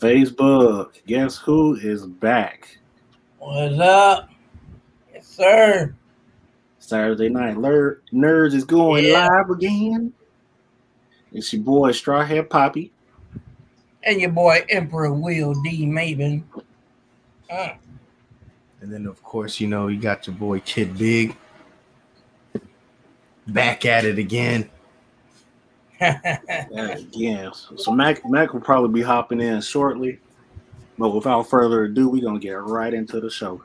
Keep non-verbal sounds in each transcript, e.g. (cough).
Facebook. Guess who is back? What's up? Yes, sir. Saturday Night Ler- Nerds is going Yeah. live again. It's your boy Straw Strawhead Poppy. And your boy Emperor Will D. Maven. Uh, And then, of course, you know, you got your boy Kid Big back at it again. (laughs) Yeah, so Mac Mac will probably be hopping in shortly. But without further ado, we're gonna get right into the show.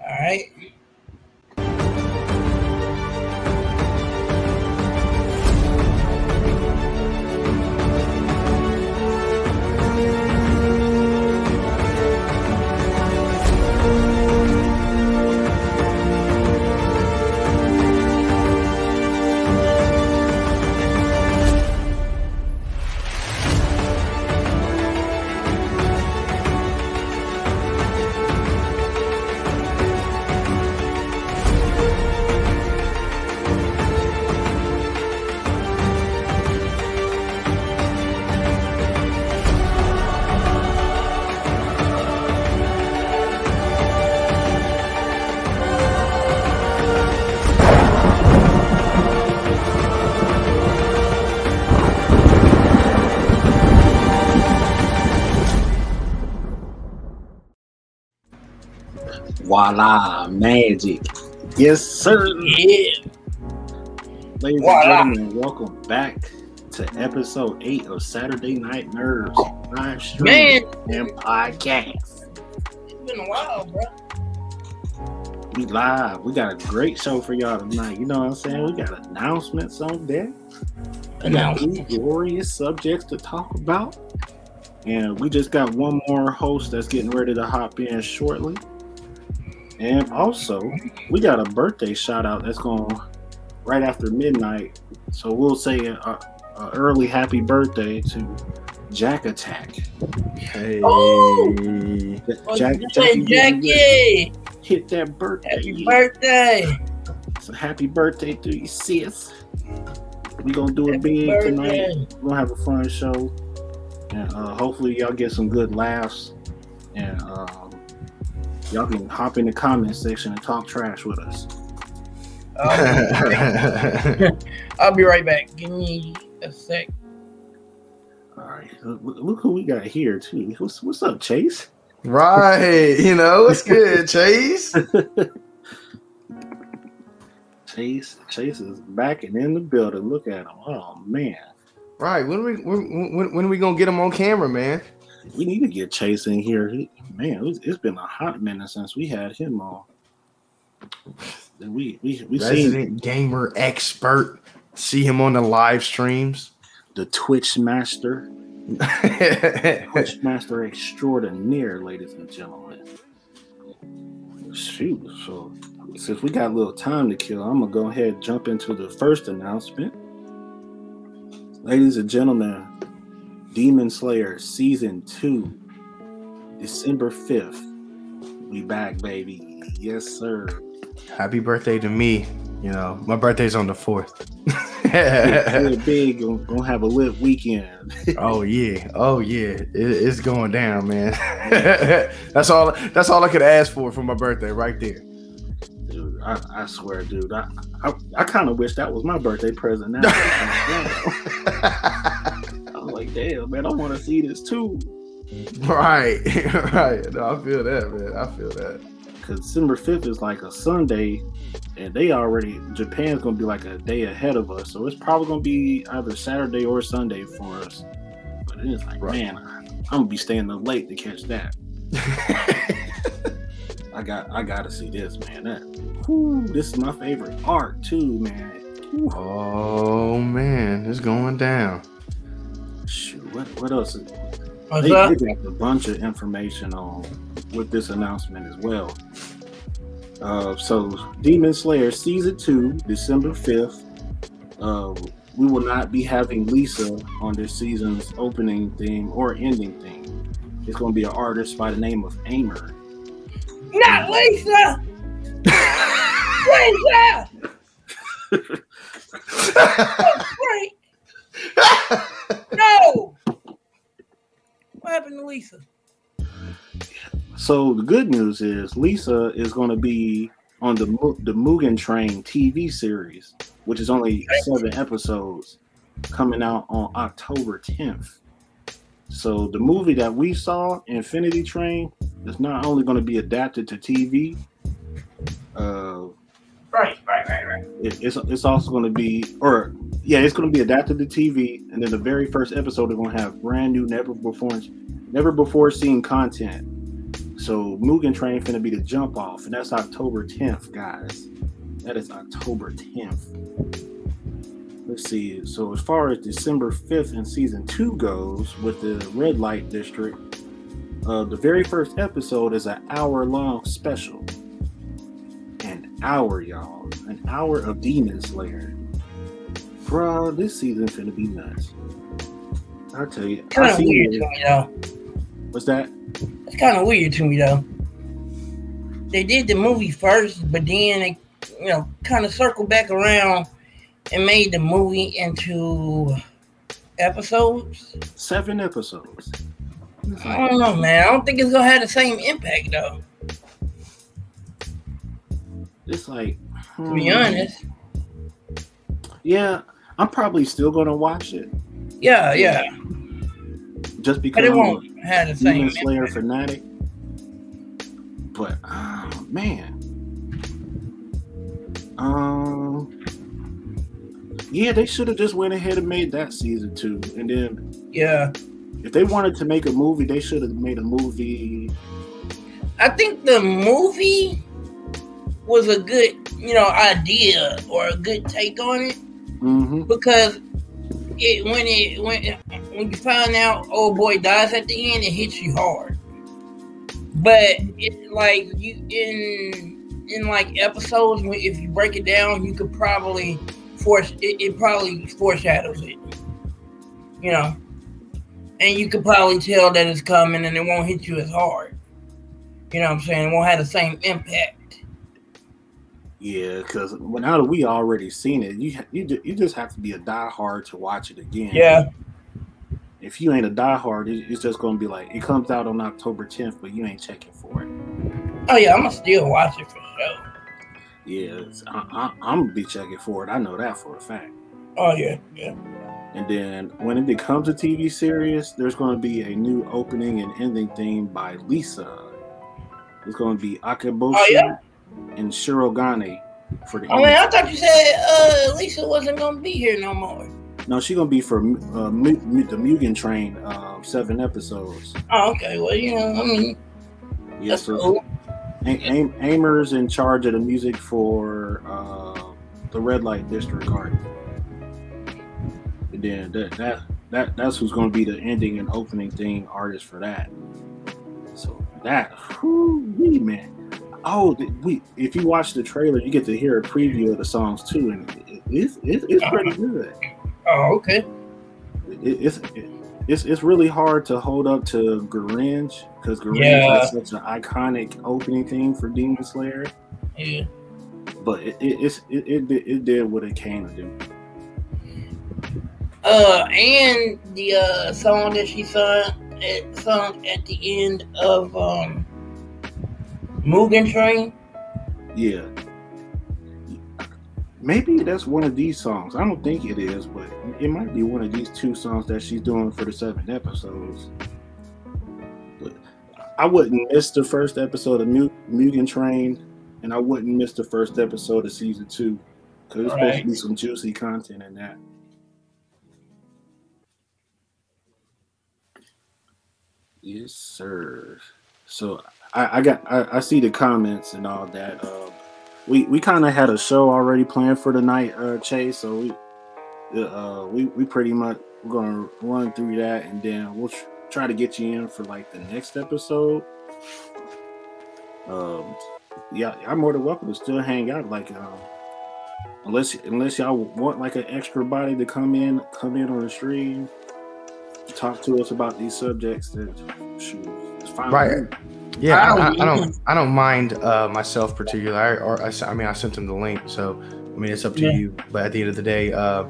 All right. Voila, magic. Yes, sir. Yeah. Ladies Voila. and gentlemen, welcome back to episode eight of Saturday Night Nerds live stream and podcast. it's been a while, bro. We live. We got a great show for y'all tonight. You know what I'm saying? We got announcements on deck. Announcements. glorious subjects to talk about. And we just got one more host that's getting ready to hop in shortly. And also, we got a birthday shout out that's going right after midnight. So we'll say a, a early happy birthday to Jack Attack. Hey. Oh! Jack, What's Jack, Jackie? hit that birthday. Happy birthday. So happy birthday to you, sis. We gonna do it Happy big tonight. We're gonna have a fun show, and uh, hopefully y'all get some good laughs, and um, y'all can hop in the comment section and talk trash with us. (laughs) I'll be right back. Give me a sec. All right, look, look who we got here too. What's what's up, Chase? right. You know, what's good, (laughs) Chase? Chase, Chase is back and in the building. Look at him. Oh man, Right. When we when, when, when we gonna get him on camera, man? We need to get Chase in here. He- Man, it's, it's been a hot minute since we had him on. We we we seen Resident gamer expert. See him on the live streams. the Twitch master, (laughs) Twitch master extraordinaire, ladies and gentlemen. Shoot, so since we got a little time to kill, I'm gonna go ahead and jump into the first announcement. Ladies and gentlemen, Demon Slayer season two, December 5th. We back, baby. Yes, sir. Happy birthday to me. You know, my birthday's on the fourth. We're (laughs) big, gonna, gonna have a lit weekend. oh yeah, oh yeah, it, it's going down, man. (laughs) that's all. That's all I could ask for for my birthday, right there. Dude, I, I swear, dude, I I, I kind of wish that was my birthday present now. (laughs) Like, damn, man, I want to see this too. (laughs) right, (laughs) right. No, I feel that, man. I feel that. Because December 5th is like a Sunday, and they already, Japan's going to be like a day ahead of us. So it's probably going to be either Saturday or Sunday for us. But it's like, Right. man, I'm going to be staying up late to catch that. (laughs) I got I got to see this, man. That, whew, this is my favorite art, too, man. Whew. oh man, it's going down. Shoot, what, what else? Is, they, got a bunch of information on with this announcement as well. Uh, so, Demon Slayer season two, December fifth. Uh, we will not be having Lisa on this season's opening theme or ending theme. It's going to be an artist by the name of Aimer. Not Lisa. Lisa. Great. (laughs) No. What happened to Lisa? So the good news is Lisa is going to be on the the Mugen Train TV series, which is only seven episodes, coming out on October 10th. So the movie that we saw, Infinity Train, is not only going to be adapted to TV. Uh, Right, right, right, right. it, it's it's also going to be, or yeah, it's going to be adapted to TV, and then the very first episode they're going to have brand new, never before, never before seen content. So Mugen Train finna be the jump off, and that's October 10th, guys. That is October 10th. Let's see. So as far as December 5th and season two goes, with the Red Light District, uh, the very first episode is an hour long special. An hour, y'all. An hour of Demon Slayer. Bruh, this season finna be nuts. I'll tell you. Kind of weird it. to me though. What's that? It's kind of weird to me though. They did the movie first, but then they, you know, kind of circled back around and made the movie into episodes. Seven episodes. I don't know, man. I don't think it's gonna have the same impact though. it's like To be hmm. honest. Yeah, I'm probably still gonna watch it Yeah, yeah. just But because it I'm won't have the a same Slayer fanatic. But oh, man, um, yeah, they should have just went ahead and made that season two, and then Yeah. if they wanted to make a movie, they should have made a movie. I think the movie was a good, you know, idea or a good take on it hmm because it when it when when you find out old boy dies at the end, it hits you hard. But like you in in like episodes, if you break it down, you could probably force it. It probably foreshadows it, you know, and you could probably tell that it's coming, and it won't hit you as hard. You know what I'm saying? It won't have the same impact. Yeah, because now that we already seen it, you you you just have to be a diehard to watch it again. Yeah. If you ain't a diehard, it, it's just gonna be like it comes out on October 10th, but you ain't checking for it. Oh yeah, I'm gonna still watch it for sure. Yeah, I, I, I'm gonna be checking for it. I know that for a fact. Oh yeah, yeah. And then when it becomes a TV series, there's going to be a new opening and ending theme by Lisa. It's going to be Akeboshi Oh, yeah? And Shirogane for the. Oh man. I thought you said uh, Lisa wasn't gonna be here no more. No, she's going to be for uh, Mu- Mu- the Mugen Train, uh, seven episodes. Oh, okay. Well, you know, I mean, Yes, sir. cool. A- Aimer's in charge of the music for uh, the Red Light District Art. And then that, that that that's who's going to be the ending and opening theme artist for that. So that, whew, man. Oh, we if you watch the trailer, you get to hear a preview of the songs too, and it, it's it, it's pretty good. Oh, okay. It, it's it, it's it's really hard to hold up to Gurenge because Gurenge Yeah. has such an iconic opening theme for Demon Slayer. Yeah. but it it, it's, it it did- it did what it came to do. Uh, and the uh song that she sung at sung at the end of um Mugen Train. Yeah. Maybe that's one of these songs. I don't think it is, but it might be one of these two songs that she's doing for the seven episodes. But I wouldn't miss the first episode of Mugen Train, and I wouldn't miss the first episode of season two because there's supposed to be some juicy content in that. Yes, sir. So I, I got I, I see the comments and all that. Uh, we we kind of had a show already planned for tonight, uh, Chase. So we uh, we we pretty much we're gonna run through that, and then we'll tr- try to get you in for like the next episode. Um, yeah, I'm more than welcome to still hang out. Like, um, unless unless y'all want like an extra body to come in, come in on the stream, talk to us about these subjects. That shoot, it's fine. Right. Me. Yeah, I, Oh, I, I yeah. don't. I don't mind uh, myself particularly. I, or I, s- I mean, I sent him the link, so I mean, it's up to Yeah. you. But at the end of the day, uh,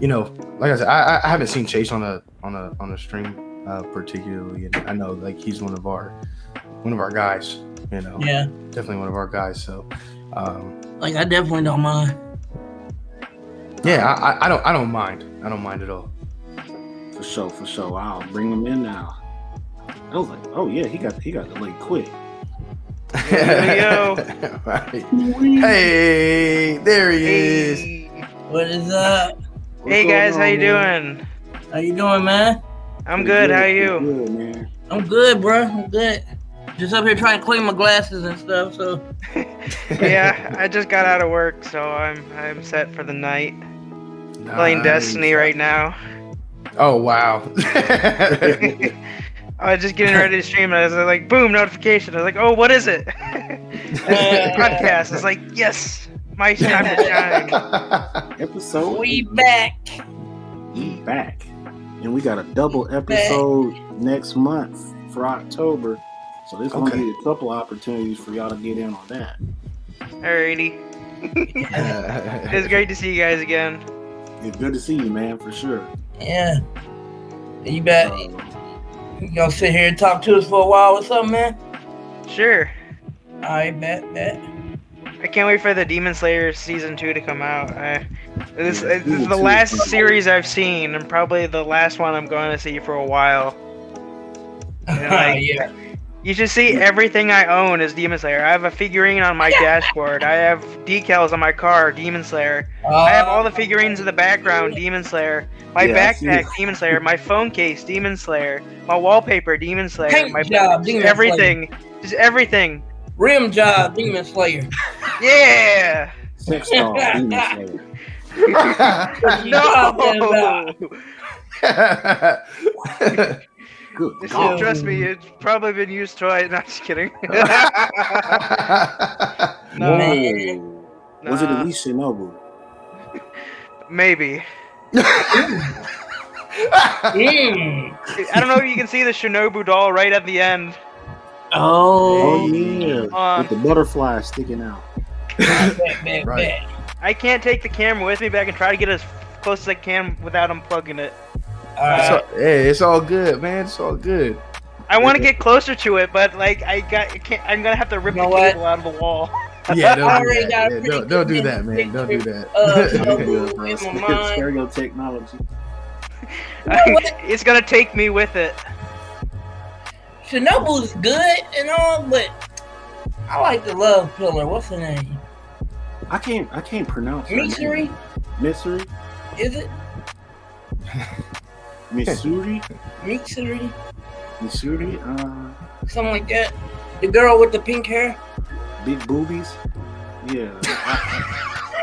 you know, like I said, I, I- I haven't seen Chase on a on a on a stream uh, particularly, and I know like he's one of our one of our guys. You know, Yeah, definitely one of our guys. So, um, like I definitely don't mind. yeah, I, I, I don't I don't mind. I don't mind at all. For sure, for sure. I'll bring him in now. I was like, oh yeah, he got he got delayed quick. Yo. (laughs) right. Hey, there he is. What is up? What's Hey, going guys, how you man? doing? How you doing, man? I'm Pretty good. How are pretty you? Good, man. I'm good, bro. I'm good. Just up here trying to clean my glasses and stuff. So (laughs) yeah, I just got out of work, so I'm I'm set for the night. Playing Destiny right now. Oh wow. (laughs) I was just getting ready to stream, and I was like, boom, notification. I was like, oh, what is it? (laughs) (laughs) Podcast. It's like, yes, my (laughs) time to shine. Episode we back. we back, and we got a double episode next month for October. So there's gonna Okay. be a couple opportunities for y'all to get in on that. Alrighty. It's great to see you guys again. It's good to see you, man, for sure. Yeah. You bet. Uh, You gonna sit here and talk to us for a while or something, man? Sure. I bet, bet. I can't wait for the Demon Slayer season two to come out. I, this, Yeah, this is the last is series I've seen, and probably the last one I'm going to see for a while. (laughs) Yeah, like- yeah. You should see everything I own is Demon Slayer. I have a figurine on my (laughs) dashboard. I have decals on my car, Demon Slayer. I have all the oh. figurines in the background, Demon Slayer. My Yeah, backpack. Demon Slayer. My phone case, Demon Slayer. My wallpaper, Demon Slayer. Paint My job, Demon Slayer. everything, just everything. rim job, Demon Slayer. (laughs) Yeah. sex doll, (laughs) Demon Slayer. What you talking about? No. Good This God. shit, trust me, it's probably been used twice. (laughs) Not just kidding. (laughs) (laughs) No. Whoa. Was it Nah. at least Shinobu? Maybe. Mm. I don't know if you can see the Shinobu doll right at the end. Oh Oh, yeah, Uh, with the butterfly sticking out. bet, bet, Right. bet. I can't take the camera with me, but I can try to get as close as I can without unplugging it. All It's right. all, hey, it's all good, man. It's all good. I want to get closer to it, but like I got, I can't, I'm gonna have to rip You know the what? cable out of the wall. (laughs) Yeah, don't do that. Yeah, (laughs) don't, don't do that, man. Don't do that. Uh, Yeah, Shinobu bro. in my (laughs) mind. Stereo technology. it's gonna take me with it. Shinobu's good and all, but I like the love pillar. What's her name? I can't. I can't pronounce. her Misery. Missouri? Missouri. Is it? Missouri. Missouri? Missouri. Uh, Something like that. The girl with the pink hair? big boobies. Yeah.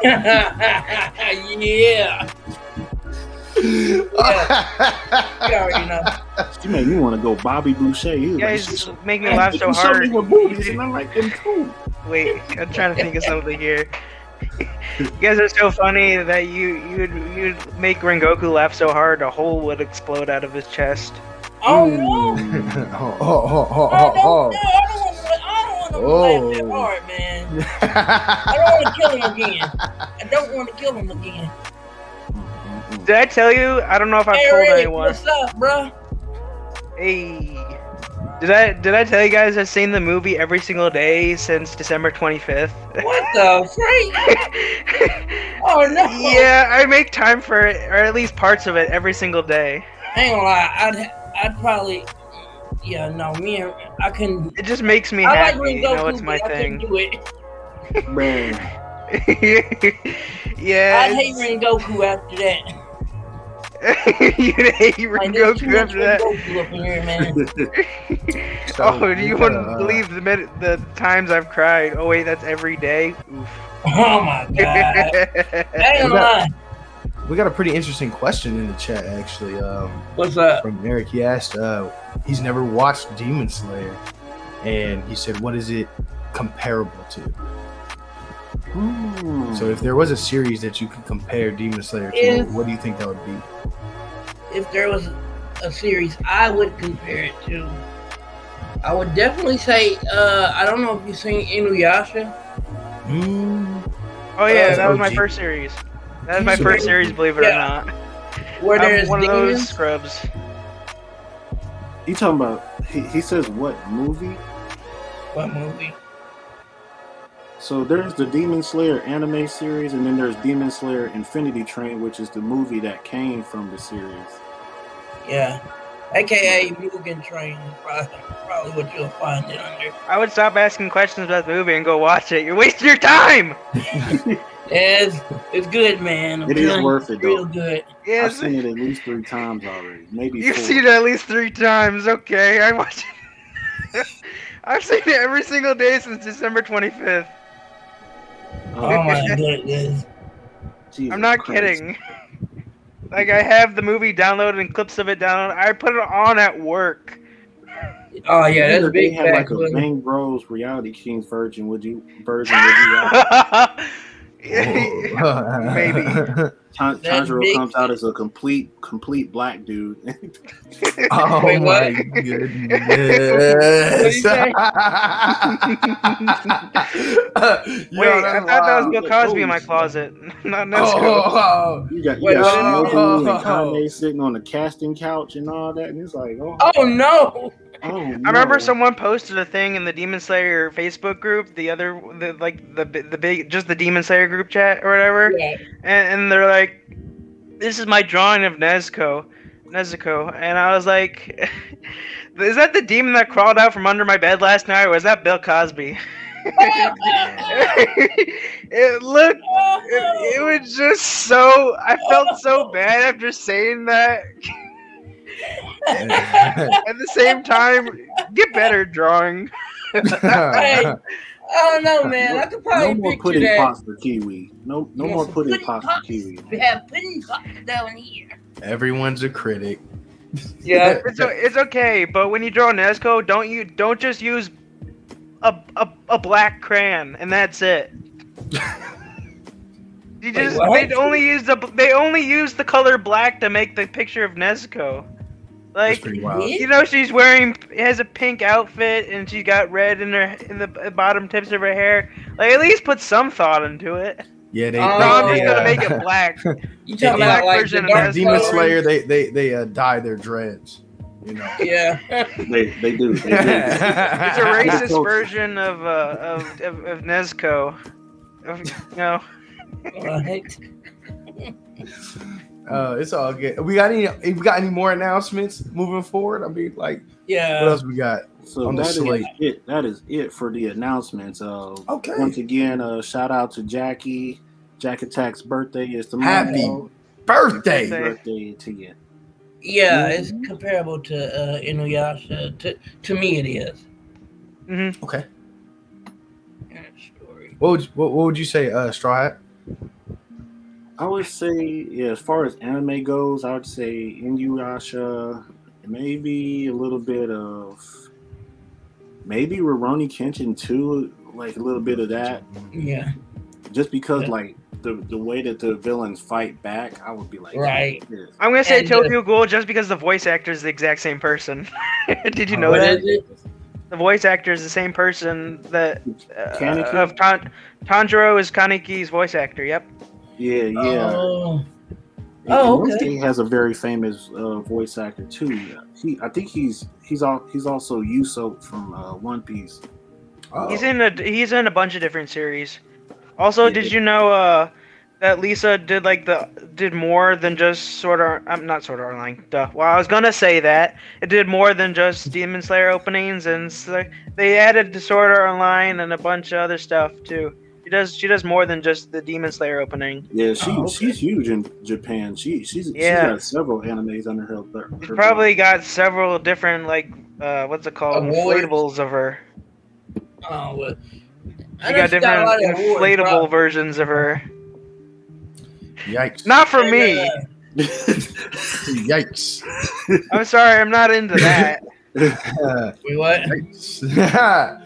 yeah. (laughs) yeah. You already know. She made me want to go Bobby Boucher. He was You like, guys "She- make me laugh so you showed hard. me with boobies, and I'm like, them too. Wait, I'm trying to think of something here. (laughs) You guys are so funny that you you'd you'd make Rengoku laugh so hard a hole would explode out of his chest. Oh no! oh, oh, oh, oh, I don't, oh, no, I don't want to. I don't want to laugh that Oh. hard, man. (laughs) I don't want to kill him again. I don't want to kill him again. Did I tell you? I don't know if I've hey, told Rick, anyone. what's up, bro? Hey. Did I did I tell you guys I've seen the movie every single day since December 25th? What the freak? (laughs) Oh no! yeah, I make time for it, or at least parts of it every single day. I ain't gonna lie. I'd, I'd probably. Yeah, no, me I couldn't. It just makes me I happy. Rengoku, You know, it's my I couldn't thing. do it. Man, (laughs) yeah. I'd hate Rengoku after that. (laughs) You'd hate Like, there's too Rengoku much after that. Rengoku up in here, man. (laughs) (laughs) So, oh, do you we wouldn't gotta, uh, believe the minute, the times I've cried? Oh wait, that's every day. Oof. Oh my god! I ain't gonna We got- lie. We got a pretty interesting question in the chat, actually, um, What's that? from Eric. He asked, uh, he's never watched Demon Slayer, and he said, "What is it comparable to?" Hmm. So, if there was a series that you could compare Demon Slayer to, If- what do you think that would be? If there was a series I would compare it to, I would definitely say. Uh, I don't know if you've seen Inuyasha. Mm, Oh yeah, Uh, that was my first series. That was my first series, believe it Yeah. or not. Where there's one of those scrubs. He talking about? He, he says what movie? What movie? So there's the Demon Slayer anime series, and then there's Demon Slayer Infinity Train, which is the movie that came from the series. Yeah. AKA Mugen Train is probably, probably what you'll find it under. I would stop asking questions about the movie and go watch it. You're wasting your time. (laughs) (laughs) It's, it's good, man. I'm It is telling you, worth it, it's Real though. good. I've Yes, seen it at least three times already, maybe you've four. seen it at least three times. Okay, I watch it. (laughs) I've seen it every single day since December 25th. Oh my (laughs) goodness. Jesus I'm not Christ. kidding. (laughs) Like I have the movie downloaded and clips of it downloaded. I put it on at work. Oh yeah, that's If a they big had like a wasn't? Bang Bros Reality Kings version. Would you (laughs) version? Would you watch? Uh, (laughs) Maybe. Tan- That's Tanjiro big. comes out as a complete, complete black dude. (laughs) Oh Wait, my goodness. What'd he (laughs) say? Wait, I thought that was Bill Cosby in my closet. Not Nesco. Oh, oh, oh, You got, you Wait, got oh. Shinobu and Kanye sitting on the casting couch and all that, and it's like, oh, Oh no! Oh I remember someone posted a thing in the Demon Slayer Facebook group, the other, the like the the big, just the Demon Slayer group chat or whatever, Yeah. and, and they're like, "This is my drawing of Nezuko, Nezuko," and I was like, (laughs) "Is that the demon that crawled out from under my bed last night, or was that Bill Cosby?" (laughs) it looked, it, it was just so. I felt so bad after saying that. (laughs) At the same time, get better drawing. Hey, I don't know, man. I could probably no probably more picture pudding that. pots for kiwi. No, no Yeah, more pudding pudding pots for kiwi. We have pudding pots down here. Everyone's a critic. Yeah. (laughs) It's, o- it's okay, but when you draw Nesco, don't you don't just use a, a, a black crayon and that's it. (laughs) You just what? they only use the they only use the color black to make the picture of Nezuko. That's Like pretty wild. Yeah. you know she's wearing has a pink outfit and she's got red in her in the bottom tips of her hair. Like at least put some thought into it. Yeah, they. Oh, No, I'm they, just gonna uh, make it black. (laughs) You Yeah, talking black about like the version of Demon coloring? Slayer, they they they uh, dye their dreads. You know. Yeah. They, they do. They do. (laughs) It's a racist version of uh, of, of of Nezuko. Of, you know. right. (laughs) Uh, it's all good. We got any? We got any more announcements moving forward? I mean, like, yeah. what else we got? So on the that is slate. it. That is it for the announcements. Uh, Okay. Once again, uh, shout out to Jackie. Jack Attack's birthday is Happy tomorrow. Birthday. Birthday. birthday to you. Yeah, it's comparable to uh, Inuyasha. To, to me, it is. hmm Okay. Story. What would you, what, what would you say, uh, Straw Hat? I would say, yeah, as far as anime goes, I would say Inuyasha, maybe a little bit of, maybe Rurouni Kenshin too, like a little bit of that, Yeah. just because Yeah. like the the way that the villains fight back, I would be like, Right. yeah. I'm gonna say And, uh, Tokyo Ghoul just because the voice actor is the exact same person. (laughs) Did you know What that? is it? The voice actor is the same person that uh, of Tan- Tanjiro is Kaneki's voice actor. Yep. Yeah, yeah. Oh, Oh, okay. Inosuke has a very famous uh, voice actor too. He, I think he's he's all he's also Usopp from uh, One Piece. Oh. He's in a he's in a bunch of different series. Also, Yeah. did you know uh, that Lisa did like the did more than just Sword Art? I'm not Sword Art Online. Duh. Well, I was gonna say that it did more than just Demon Slayer openings, and s- they added the Sword Art Online and a bunch of other stuff too. She does she does more than just the Demon Slayer opening. Yeah, she Oh, okay. she's huge in Japan. She she's Yeah. she's got several animes under her. her She's belt. probably got several different like uh, what's it called Awards. inflatables of her. oh, well. I She know got she a different lot of awards, inflatable versions of her. Yikes. Not for me. (laughs) Yikes. I'm sorry, I'm not into that. we (laughs) Wait, what? (laughs)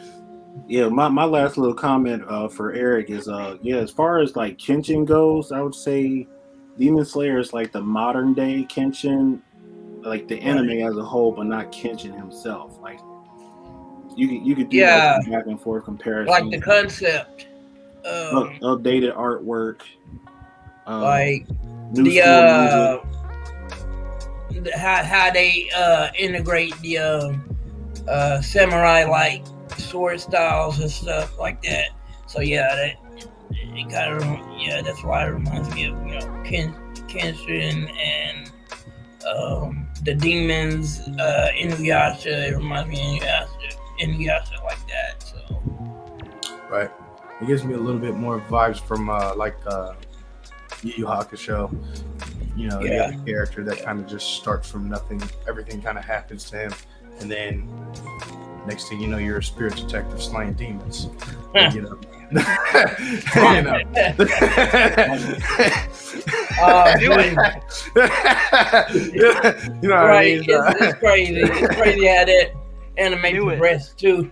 yeah, my, my last little comment uh, for Eric is uh yeah, as far as like Kenshin goes, I would say Demon Slayer is like the modern day Kenshin, like the anime as a whole, but not Kenshin himself. Like you could you could do Yeah. like, back and forth comparison. Like the concept. Um, updated artwork. Um, like the uh, how how they uh, integrate the um, uh, samurai like sword styles and stuff like that. So yeah, that it kind of yeah, that's why it reminds me of you know Ken Kenshin and um, the demons uh, Inuyasha. It reminds me of Inuyasha, Inuyasha like that. So Right. It gives me a little bit more vibes from uh, like uh, Yu Yu Hakusho. You know, Yeah. the other character that kind of just starts from nothing. Everything kind of happens to him, and then next thing you know, you're a spirit detective slaying demons. you know. (laughs) you know. Uh, you know what I right, mean? it's, it's crazy. It's (laughs) crazy how that anime Knew it. too.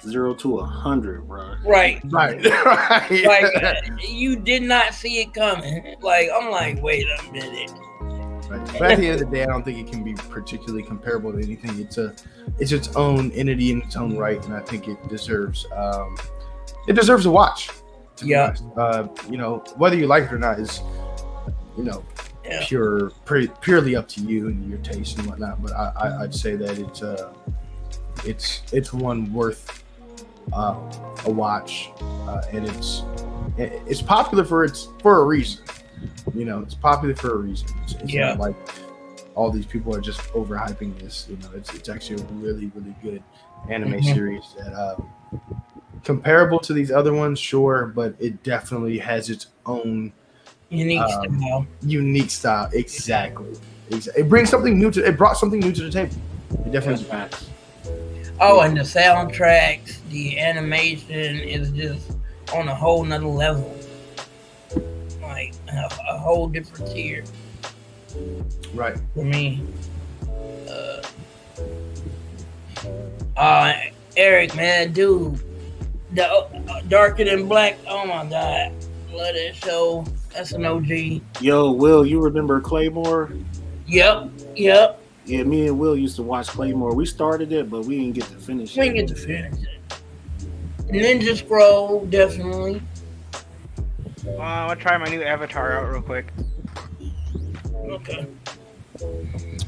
Zero to a hundred, bro. Right. right, (laughs) right. like uh, you did not see it coming. Like I'm like, wait a minute. But at the end of the day, I don't think it can be particularly comparable to anything. It's a, it's its own entity in its own right, and I think it deserves, um, it deserves a watch. to Yeah. Uh, you know, whether you like it or not is, you know, Yeah. pure, pre- purely up to you and your taste and whatnot. But I, I, I'd say that it's, uh, it's, it's one worth uh, a watch, uh, and it's, it's popular for its for a reason. You know, it's popular for a reason. It's, it's Yeah. not like all these people are just overhyping this. You know, it's it's actually a really really good anime Mhm. series that uh, comparable to these other ones, sure, but it definitely has its own Unique Um, style. unique style. Exactly. Exa- It brings something new to. It brought something new to the table. It That's definitely. facts. Oh, and the soundtracks, the animation is just on a whole nother level. Like a, a whole different tier Right. for me. Uh, uh Eric, man, dude, the uh, darker than black. Oh my god, love that show. That's an OG. Yo, Will, you remember Claymore? Yep, yep. Yeah, me and Will used to watch Claymore. We started it, but we didn't get to finish We it. We didn't get to finish it. Ninja Scroll, definitely. Uh, I'm gonna try my new avatar out real quick. Okay.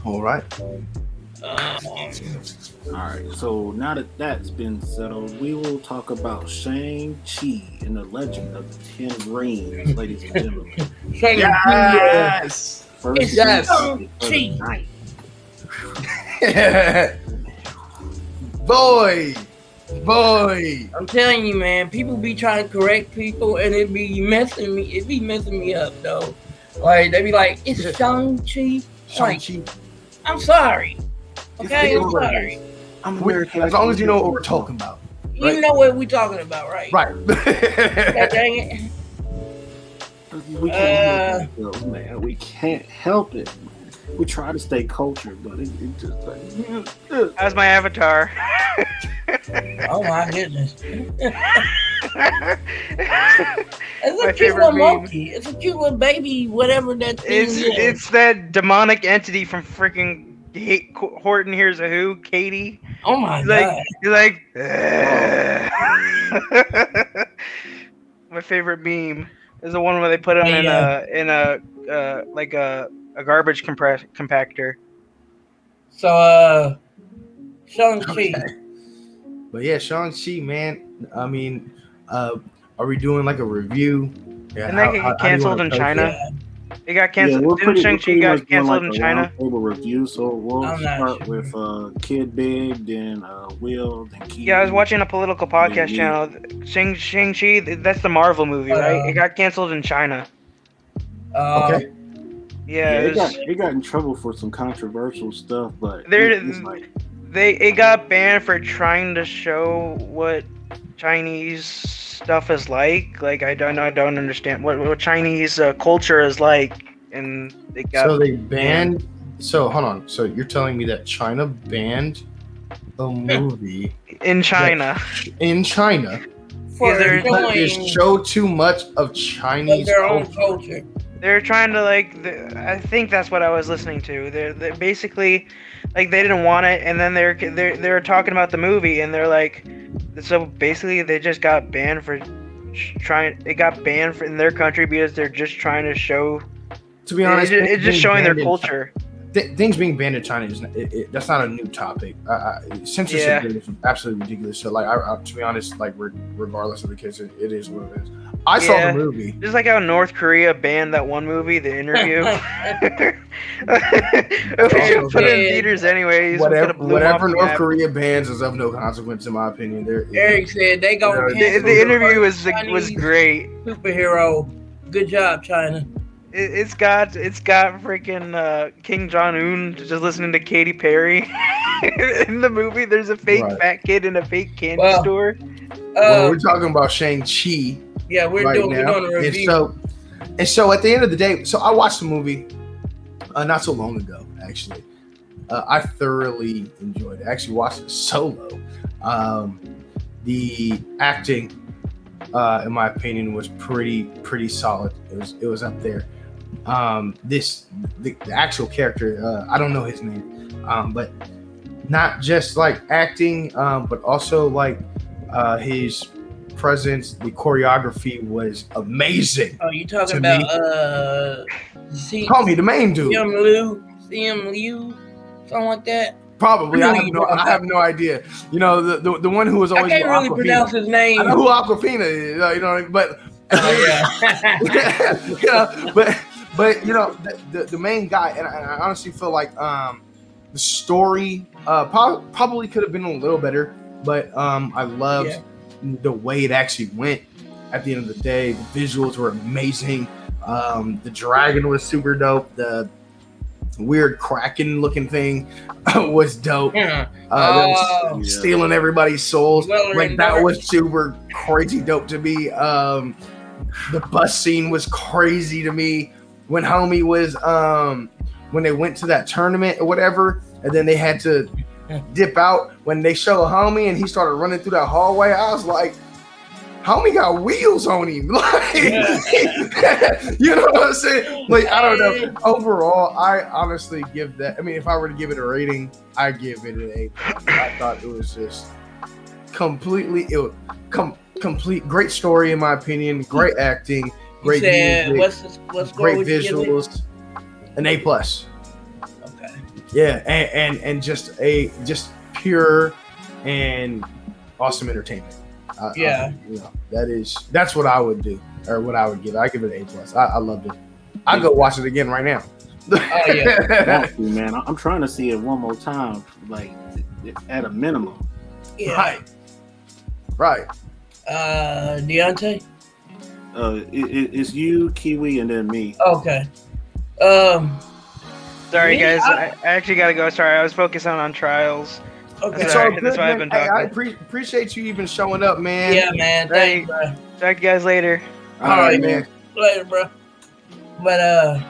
All right. Um, All right, so now that that's been settled, we will talk about Shang-Chi and the Legend of the Ten Rings, ladies and gentlemen. (laughs) Shang-Chi, Yes. First Yes. season for the Shang-Chi. (laughs) boy, boy. I'm telling you, man, people be trying to correct people and it be messing me. It be messing me up, though. Like they be like, "It's Shang-Chi." Like, Shang-Chi. I'm sorry. Okay, I'm sorry. I'm We- American. As long as you know what we're talking about, You Right. know what we're talking about, right? right? (laughs) (laughs) God dang it. We Uh, can't help it, man. We can't help it. Man. We try to stay cultured, but it, it just like How's my avatar? (laughs) Oh my goodness. (laughs) It's My a cute little meme. monkey. It's a cute little baby, whatever that thing it's is. it's that demonic entity from freaking H- Horton Hears a Who, Katie. oh my He's god. like, he's like. (laughs) my favorite meme is the one where they put him in a in a uh, like a a garbage compress compactor. So uh Shang-Chi. Okay. But yeah, Shang Chi, man. I mean, uh, are we doing like a review? Yeah, Didn't that get canceled in China? Yeah. It got canceled. we're Didn't Shang-Chi got much canceled like in China? roundtable review. So we'll I'm start sure. with uh, Kid Big, then uh, Will, then Keith. Yeah, I was watching a political podcast Mhm. channel. Shang Shang Chi, that's the Marvel movie, right? Uh, It got canceled in China. Uh, Okay. Yeah, Yeah, it it got it got in trouble for some controversial stuff, but There- it- it's like they it got banned for trying to show what Chinese stuff is like. Like I don't I don't understand what what Chinese uh, culture is like, and they got So they banned. So hold on. So you're telling me that China banned a movie (laughs) in China. in China for Either- that is showing show too much of of Chinese their own culture? They're trying to like. The, I think that's what I was listening to. They're, they're basically like they didn't want it, and then they're they're they're talking about the movie, and they're like, so basically they just got banned for trying. It got banned for, in their country because they're just trying to show. To be honest, it's, it's just showing their culture. Th- things being banned in China is it, it, that's not a new topic. Uh, uh, censorship Yeah. is absolutely ridiculous. So, like, I, I, to be honest, like, re- regardless of the case, it, it is what it is. I saw the movie. Just like how North Korea banned that one movie, The Interview. (laughs) we should oh, put it in theaters anyways. Whatever, could've blew 'em off whatever North map. Korea bans is of no consequence, in my opinion. There, Eric said they gonna The- The, the interview was was great. Superhero. Good job, China. It, it's got it's got freaking uh, Kim Jong Un just listening to Katy Perry (laughs) in the movie. There's a fake Right. fat kid in a fake candy Wow. store. well, Uh, we're talking about Shang Chi yeah, we're right doing we're now, doing a and review. so, and so at the end of the day, so I watched the movie uh, not so long ago, actually. Uh, I thoroughly enjoyed it. I actually watched it solo. Um, the acting, uh, in my opinion, was pretty pretty solid. It was it was up there. Um, this the, the actual character, uh, I don't know his name, um, but not just like acting, um, but also like uh, his presence. The choreography was amazing. oh, you talking about me- uh, C- Call me the main dude. Simu Liu, Simu Liu, something like that. Probably. I I have no. I have no idea. You know the the, the one who was always I can't really Awkwafina. pronounce his name. I know who Awkwafina is. You know, but Oh, yeah. (laughs) you know, but but you know the, the, the main guy, and I, I honestly feel like um the story uh prob- probably could have been a little better, but um I loved Yeah. the way it actually went. At the end of the day, the visuals were amazing. Um, the dragon was super dope. The weird kraken looking thing (laughs) was dope. Yeah. Uh, that Oh. was stealing everybody's souls. Well, like that dark. was super crazy dope to me. Um, the bus scene was crazy to me when homie was um when they went to that tournament or whatever, and then they had to dip out when they show a homie and he started running through that hallway. I was like. Homie got wheels on him, (laughs) like (laughs) you know what I'm saying. Like I don't know. Overall, I honestly give that. I mean, if I were to give it a rating, I give it an A. I thought it was just completely it was com- complete great story in my opinion. Great acting, great said music, what's the, what's great would you give it? visuals, an A plus. Okay. Yeah, and, and and just a just pure and awesome entertainment. I- I- Yeah. you know that is that's what I would do or what I would give. I give it an A plus. I, I loved it. I go watch it again right now. Oh yeah. (laughs) To, man. I'm trying to see it one more time, like at a minimum. Yeah. Right. Right. Uh, Deontay. Uh, it, it, it's you, Kiwi, and then me. Okay. Um. Sorry Me, guys, I- I, I actually gotta go. Sorry, I was focusing on trials. Okay. That's It's all all right, good, that's why I've man. been Hey, I talking. appre- appreciate you even showing up, man. yeah, man. Thanks, bro. Talk to you guys later. All right, Alright, man. Later, bro. But uh,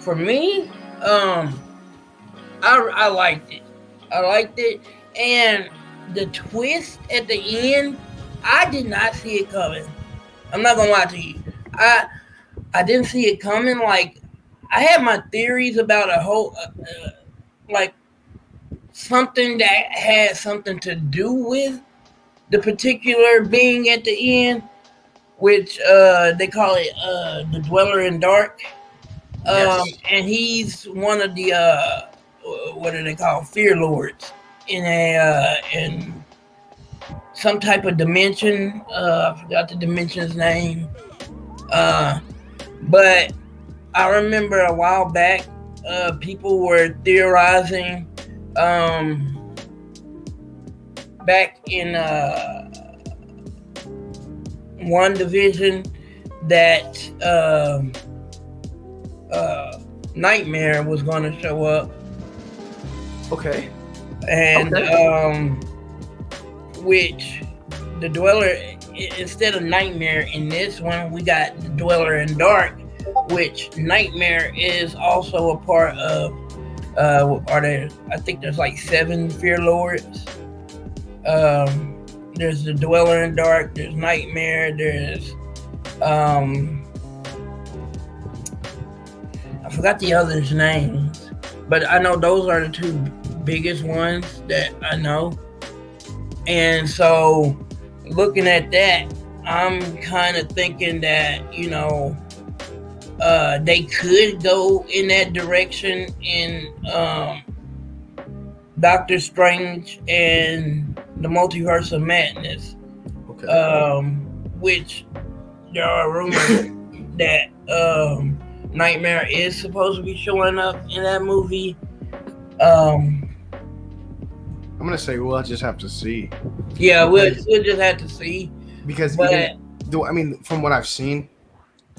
for me, um, I I liked it. I liked it, and the twist at the end, I did not see it coming. I'm not gonna lie to you. I I didn't see it coming. Like I had my theories about a whole, uh, uh, like something that had something to do with the particular being at the end, which uh, they call it uh, the Dweller in Dark. Um, Yes. and he's one of the uh, what do they call fear lords in a uh, in some type of dimension. Uh, I forgot the dimension's name. Uh, but I remember a while back, uh, people were theorizing um, back in uh, WandaVision that um, uh, Nightmare was going to show up, Okay. and Okay. um, which the Dweller instead of Nightmare in this one, we got the Dweller in Dark, which Nightmare is also a part of. Uh, are there? I think there's like seven Fear Lords. Um, there's the Dweller in Dark. There's Nightmare. There's um, I forgot the others' names, but I know those are the two biggest ones that I know. And so, looking at that, I'm kind of thinking that you know, uh, they could go in that direction in um, Doctor Strange and the Multiverse of Madness, Okay. um, which there are rumors (coughs) that um, Nightmare is supposed to be showing up in that movie. Um, I'm gonna say we'll just have to see yeah, we'll, we'll just have to see. because But even, though, I mean, from what I've seen,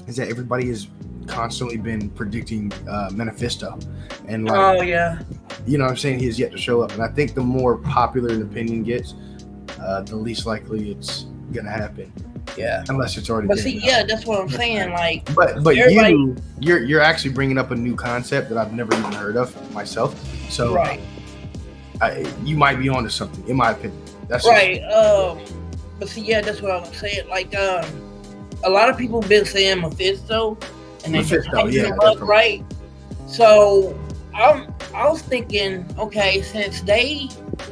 is that everybody has constantly been predicting uh, Mephisto, and like oh yeah, you know, what I'm saying he has yet to show up. And I think the more popular an opinion gets, uh, the least likely it's gonna happen, yeah. unless it's already. But see, yeah, that's what I'm saying. Like, But but Everybody- you you're you're actually bringing up a new concept that I've never even heard of myself. So right. I, you might be onto something, in my opinion. That's Right. Um. But see, yeah, that's what I'm saying. Like, um, a lot of people been saying Mephisto, and they just yeah, up, right? So I'm, I was thinking, okay, since they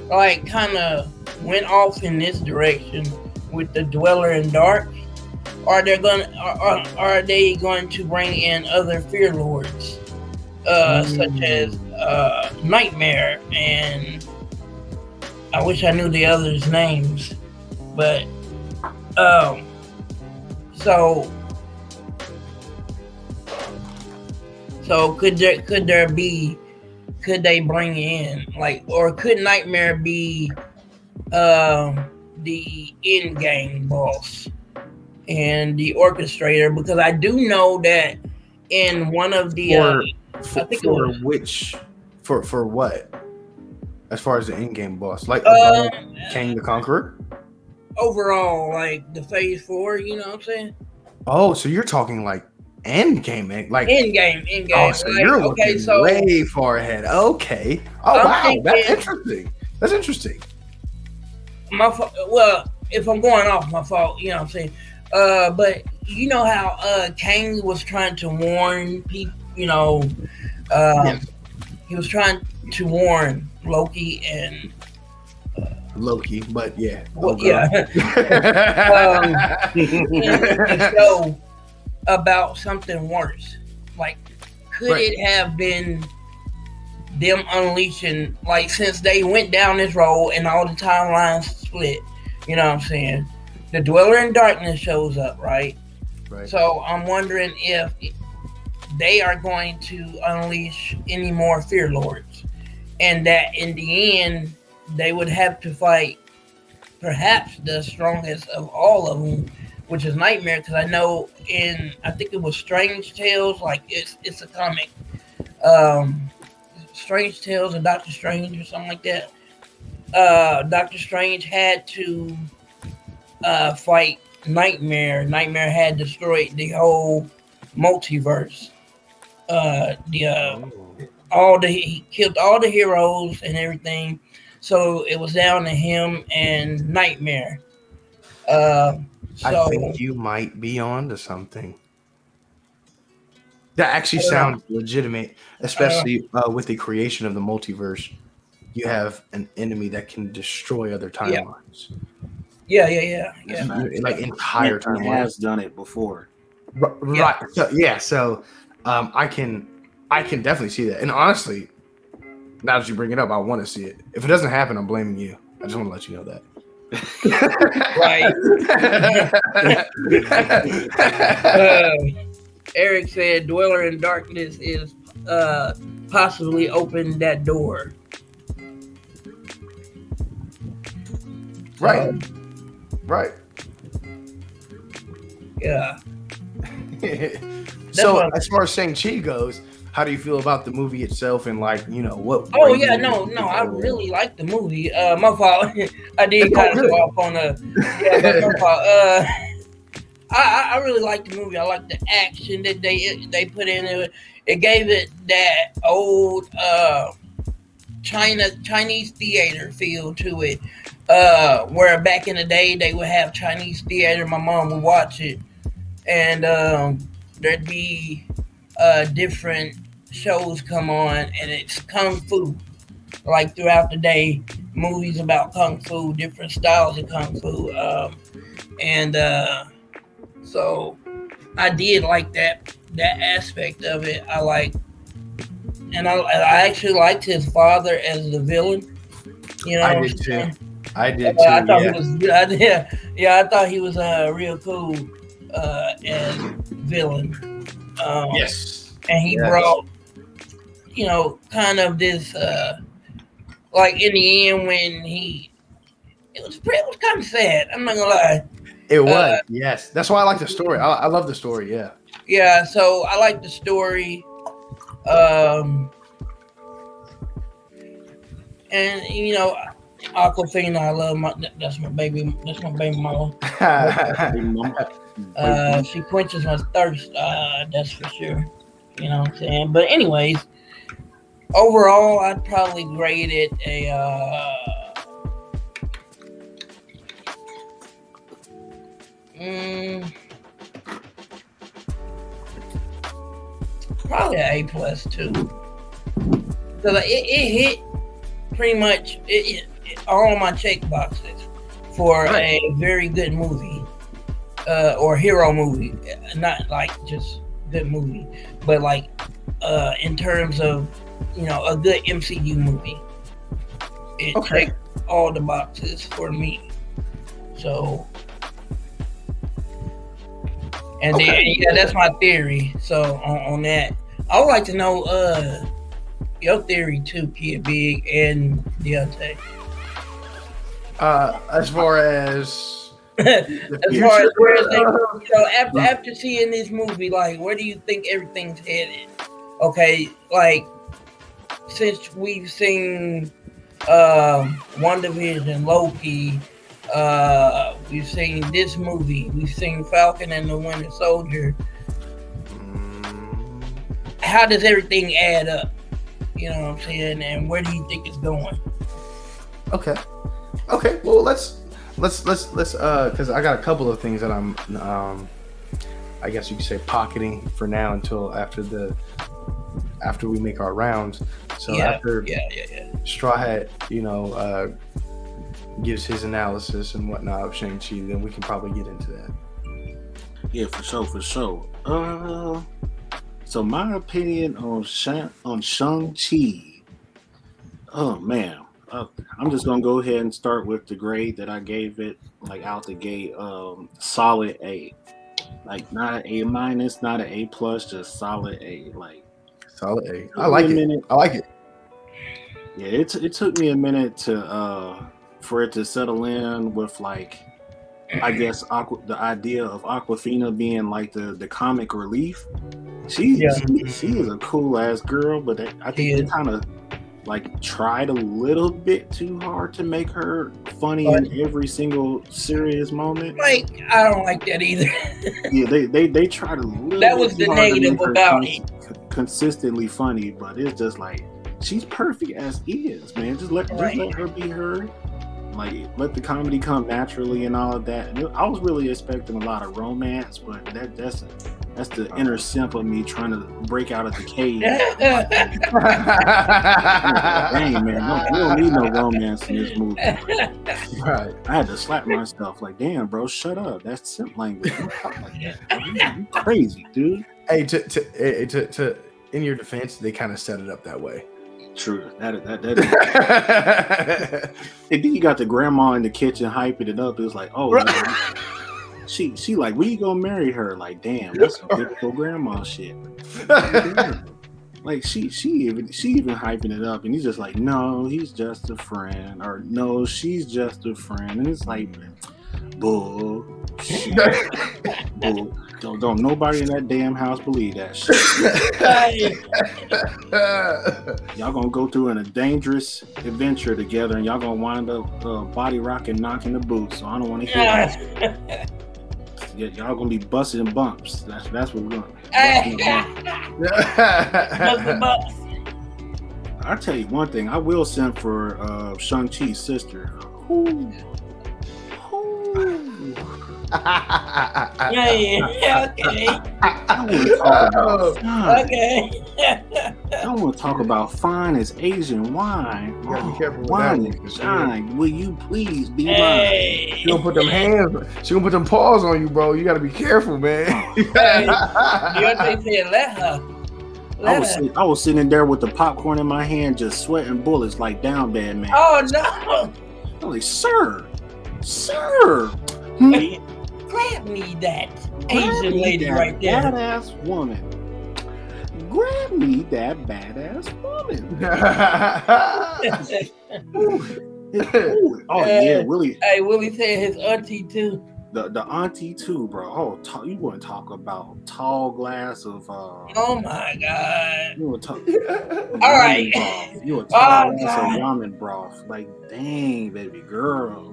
like kind of went off in this direction with the Dweller in Dark, are they gonna, are, are, they going to bring in other Fear Lords, uh, such Mm. as uh, Nightmare and I wish I knew the others' names, but um, so so could there could there be could they bring in like or could Nightmare be um the end game boss and the orchestrator? Because I do know that in one of the uh, For, for, I think it was- which for for what? As far as the end game boss, like above Kang the Conqueror. overall like the phase four, you know what I'm saying? Oh, so you're talking like end game, like End game, end game. oh, so like, you're okay, looking so way far ahead. Okay. Oh I'm wow, that's interesting. That's interesting. my fa- well, if I'm going off my fault, you know what I'm saying. Uh, but you know how uh Kang was trying to warn people, you know, um, Yes. He was trying to warn Loki and uh, Loki, but yeah. well, Oh, yeah, in the show about something worse. Like, could Right. it have been them unleashing? Like, since they went down this road and all the timelines split, you know what I'm saying? The Dweller in Darkness shows up, right? right. So I'm wondering if they are going to unleash any more Fear Lords, and that in the end they would have to fight perhaps the strongest of all of them, which is Nightmare. Because I know in I think it was Strange Tales, like it's it's a comic, um, Strange Tales of Doctor Strange or something like that. Uh, Doctor Strange had to uh, fight Nightmare. Nightmare had destroyed the whole multiverse. Uh, the uh, all the he killed all the heroes and everything. So it was down to him and Nightmare. Uh, I think you might be on to something. That actually I don't sounds legitimate, especially uh, with the creation of the multiverse. You have an enemy that can destroy other timelines, yeah, yeah, yeah, yeah. Fact. like entire He timelines. has done it before. R- Yeah. Right. So, yeah. So um, I can, I can definitely see that. And honestly, now that you bring it up, I want to see it. If it doesn't happen, I'm blaming you. I just want to let you know that. Uh, (laughs) Eric said Dweller in Darkness is uh, possibly opened that door. right. Um, Right. yeah. (laughs) so as far as Shang Chi goes, how do you feel about the movie itself and like you know what? Oh yeah, no, no, I really like the movie. Uh, my fault. (laughs) I did kind of go off on the. Yeah, my (laughs) fault. Uh, I, I I really like the movie. I like the action that they they put in it. It gave it that old uh China Chinese theater feel to it. Uh, where back in the day they would have Chinese theater. My mom would watch it, and um, there'd be uh different shows come on, and it's kung fu. Like throughout the day, movies about kung fu, different styles of kung fu, um, and uh, so I did like that that aspect of it. I like, and I I actually liked his father as the villain. You know, I did too. I did Uh, I thought Yeah. he was I, (laughs) yeah, yeah, I thought he was uh, real cool uh, as villain. Um, Yes. and he Yes. brought, you know, kind of this, uh, like in the end when he, it was pretty, it was kind of sad. I'm not gonna lie. It was. Uh, yes. That's why I like the story. I, I love the story. Yeah. Yeah, so I like the story. Um, and you know, Awkwafina, I love my. That's my baby. That's my baby mama. (laughs) Uh, she quenches my thirst. Uh, that's for sure. You know what I'm saying? But anyways, overall, I'd probably grade it a. Uh, mm, probably an A plus too. Cause it, it hit pretty much it, it, all my check boxes for Right. a very good movie uh, or hero movie, not like just good movie, but like uh, in terms of you know a good MCU movie. It Okay. checked all the boxes for me. So, and then yeah, that's my theory. So on, on that, I would like to know uh your theory too, Kid Big and Deontay. uh, as far as the (laughs) as far as where they, you know, after after seeing this movie, like, where do you think everything's headed? Okay, like since we've seen WandaVision, Loki, uh, we've seen this movie, we've seen Falcon and the Winter Soldier. How does everything add up? You know what I'm saying? And where do you think it's going? Okay. Okay. Well, let's let's let's let's uh, because I got a couple of things that I'm um, I guess you could say pocketing for now until after the after we make our rounds. So Yeah, after Yeah, yeah, yeah. Straw Hat, you know, uh, gives his analysis and whatnot of Shang Chi, then we can probably get into that. Yeah, for sure, for sure. Uh, so my opinion on Shang on Shang Chi. Oh man, uh, I'm just gonna go ahead and start with the grade that I gave it, like out the gate. Um, solid A, like not an A minus, not an A plus, just solid A. Like Solid A. I like it. minute- I like it. Yeah, it, t- it took me a minute to uh for it to settle in with like I guess Aqua, the idea of Awkwafina being like the the comic relief. She Yeah. she, she is a cool ass girl, but they, I think they is. kind of like tried a little bit too hard to make her funny in every single serious moment. Like, I don't like that either. (laughs) Yeah, they they they tried a little. That bit was too the hard negative about cons- consistently funny, but it's just like she's perfect as is, man. Just let Right. just let her be her. Like let the comedy come naturally and all of that. And I was really expecting a lot of romance, but that that's that's the inner simp of me trying to break out of the cage. (laughs) Dang man, no, we don't need no romance in this movie. right. I had to slap myself like, damn, bro, shut up. That's simp language. Like that. You- crazy, dude. Hey, to to, eh, to to in your defense, they kind of set it up that way. True. That that that. Is, (laughs) and then you got the grandma in the kitchen hyping it up. It was like, oh. She she like, we gonna marry her? Like, damn, that's some typical grandma shit. (laughs) Like she she even she even hyping it up, and he's just like, no, he's just a friend, or no, she's just a friend, and it's like, bull. (laughs) bull. Don't, don't nobody in that damn house believe that shit. Y'all gonna go through in a dangerous adventure together, and y'all gonna wind up uh, body rocking, knocking the boots. So I don't want to hear that. (laughs) Yeah, y'all gonna be busting bumps. That's that's what we're going. (laughs) I'll tell you one thing. I will send for uh, Shang Chi's sister. Ooh. Ooh. Yeah, yeah, okay, I want to talk about fine. okay. I want to talk about fine as Asian wine. You gotta be Oh, careful with wine that and shine. Will you please be mine? hey. She gonna put them hands. She gonna put them paws on you, bro. You gotta be careful, man. (laughs) Deontay said, let her. I was her. sitting, I was sitting there with the popcorn in my hand, just sweating bullets like down bad man. Oh no! I'm like, sir, sir, hmm? Grab me that Grab Asian me lady that right there. Badass woman. Grab me that badass woman. (laughs) Ooh, oh yeah, Willie, hey, Willie said his auntie too. the the auntie too, bro. Oh, ta- you want to talk about tall glass of uh? Oh my god! You want to talk? (laughs) All right. broth. You (laughs) a tall Oh, glass God. of ramen broth? Like, dang, baby girl.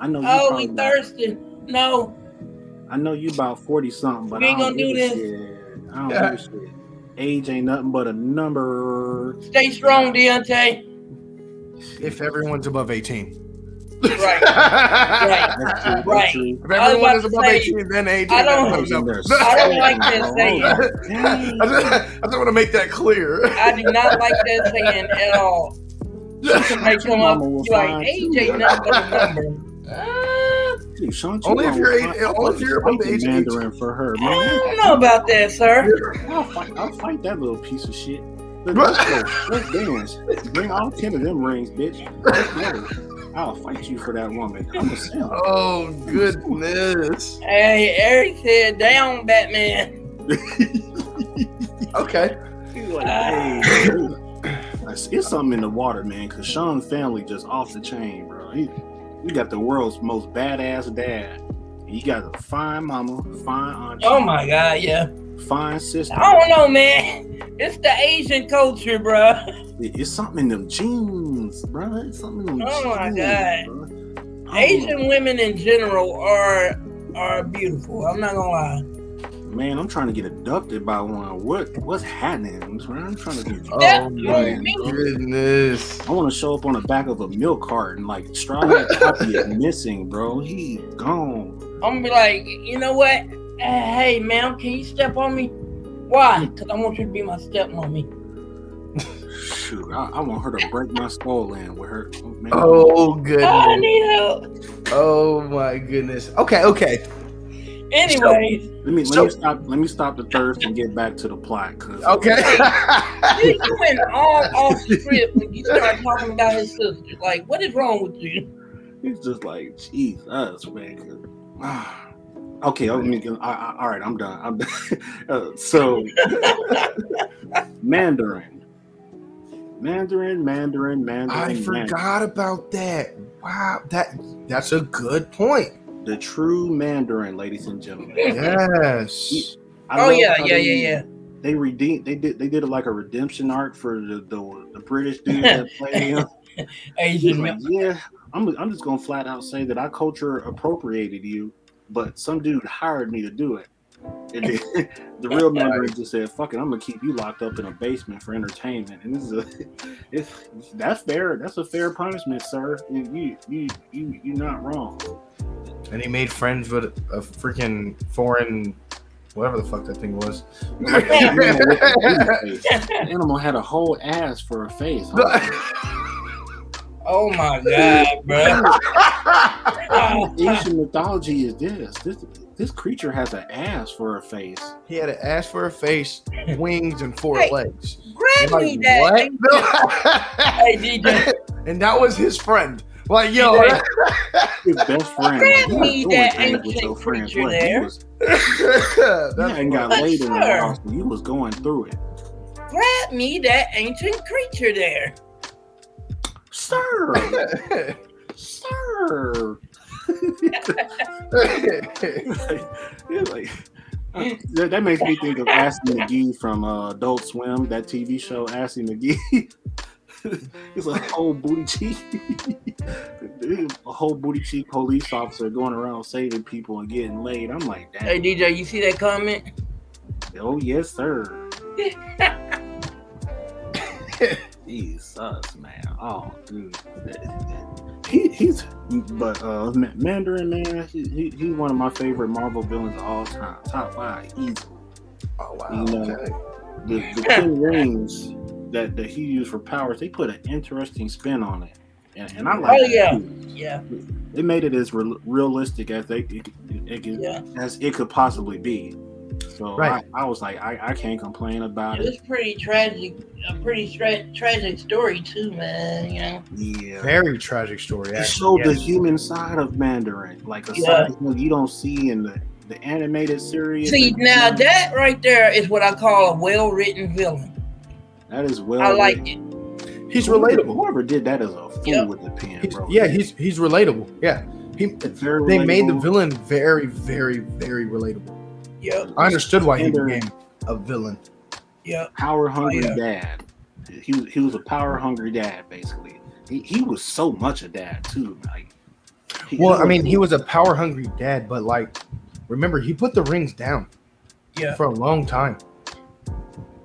I know. Oh, we about- thirsty. No, I know you about forty something, but We I ain't don't gonna do a shit. I don't give shit. Age ain't nothing but a number. stay strong, Deontay. if everyone's above 18. Right. (laughs) That's true. That's Right. If everyone is above say, 18, then 18. I don't- that's They're. I don't like that saying. (laughs) I just, I just want to make that clear. I do not like that saying at all. (laughs) Somebody come up, Mama will you like age ain't nothing but a number. Dude, Sean, Only if you you're eight- I- only if you're above the age of Mandarin for her, Man. I don't know about that, sir. I'll fight, I'll fight that little piece of shit. Let- Let's go. Let's dance. Bring all ten of them rings, bitch. Let's go. I'll fight you for that woman. I'm a simp. (laughs) Oh, goodness. Hey, Eric said, down, Batman. (laughs) Okay. He's like, ah. hey. It's, it's something in the water, man. Cause Sean family just off the chain, bro. He, you got the world's most badass dad. You got a fine mama, fine aunt, Oh my god, yeah. fine sister. I don't know, man. It's the Asian culture, bro. It's something in them jeans, bro. It's something in them Oh my God. I know. Asian women in general are are beautiful. I'm not gonna lie. Man, I'm trying to get abducted by one. What what's happening? I'm trying, I'm trying to get. Yeah, Oh, my goodness. I want to show up on the back of a milk carton like Strawberry Poppy is (laughs) missing, bro. He gone. I'm gonna be like, you know what? Uh, hey, ma'am, can you step on me? Why? (laughs) Because I want you to be my stepmommy. Shoot, I, I want her to break my skull in with her. Oh, man. Oh, Oh, I need help. Oh, my goodness. Okay, okay. Anyways, let me let so- me stop. Let me stop the thirst and get back to the plot. Cause Okay. you, (laughs) you went all off script when you started talking about his sister. Like, what is wrong with you? He's just like Jesus, man. 'cause- ah. Okay, let me get, I, I, all right, I'm done. I'm (laughs) done. Uh, so, (laughs) Mandarin, Mandarin, Mandarin, Mandarin. I Mandarin. forgot about that. Wow, that that's a good point. The true Mandarin, ladies and gentlemen. Yes. I Oh yeah, yeah, they- yeah, yeah. They redeemed. They did. They did like a redemption arc for the the, the British dude (laughs) that played him. Asian like, men. yeah, I'm. I'm just gonna flat out say that our culture appropriated you, but some dude hired me to do it. And then (laughs) the real Mandarin just said, "Fuck it, I'm gonna keep you locked up in a basement for entertainment." And this is a, (laughs) it's that's fair. That's a fair punishment, sir. You you you you you're not wrong. And he made friends with a freaking foreign, whatever the fuck that thing was. The (laughs) animal had a whole ass for a face. Oh my god, bro. What Asian (laughs) mythology is this? This this creature has an ass for a face. he had an ass for a face, wings, and four Hey, legs. Grab Like, me that. what? (laughs) Hey, DJ, and that was his friend. Like, yo, Hey. (laughs) His best friend. Grab You me that ancient creature What, there. You, was, that's you hadn't got But laid in the sir. house, but you was going through it. grab me that ancient creature there. Sir, sir. You're like, uh, that, that makes me think of Assy McGee from uh, Adult Swim, that TV show, Assy McGee. (laughs) it's a whole booty cheek, (laughs) a whole booty cheek police officer going around saving people and getting laid. I'm like, Hey, damn. DJ, you see that comment? Oh yes, sir. (laughs) Jesus, man. Oh, dude. He he's but uh Mandarin man, he, he, he's one of my favorite Marvel villains of all time. Top five, easy. Oh wow. You know, okay. The the ten rings that that he used for powers, they put an interesting spin on it, and, and I like. Oh, that, yeah. too. Yeah, They made it as re- realistic as they it, it, it, yeah. as it could possibly be. So Right. I, I was like, I, I can't complain about It it. was pretty tragic, a pretty tra- tragic story too, man. You know. Yeah. Very tragic story. It Actually. showed the human side of Mandarin, like a Yeah. side that you don't see in the, the animated series. See, now that right there is what I call a well-written villain. that is well. I like it. He's Whoever- relatable. Whoever did that is a fool Yep. with the pen, He's- bro. yeah, he's he's relatable. Yeah. He, It's very they made the villain very, very, very relatable. Yep, I understood why he became a villain. yep. power oh, hungry Oh, yeah. dad. He was he was a power hungry dad, basically. He, he was so much a dad too. Like, he- Well, I mean, he was a power hungry dad, but like, remember, he put the rings down Yeah. for a long time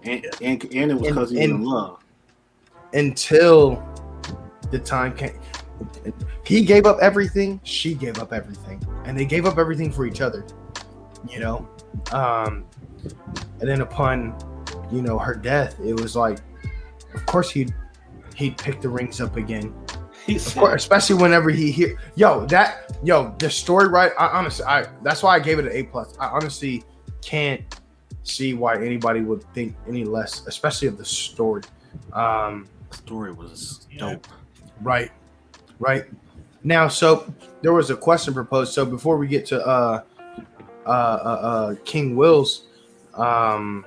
and and, and it was because he was in love. until the time came. He gave up everything. She gave up everything, and they gave up everything for each other. You know, um, and then upon, you know, her death, it was like, of course he'd he'd pick the rings up again. Of course, especially whenever he hear yo that yo the story right. I honestly, I that's why I gave it an A plus. I honestly can't see why anybody would think any less, especially of the story. Um, the story was Yeah. dope. Right. Right. Now, so there was a question proposed. So before we get to uh uh uh, uh King Will's um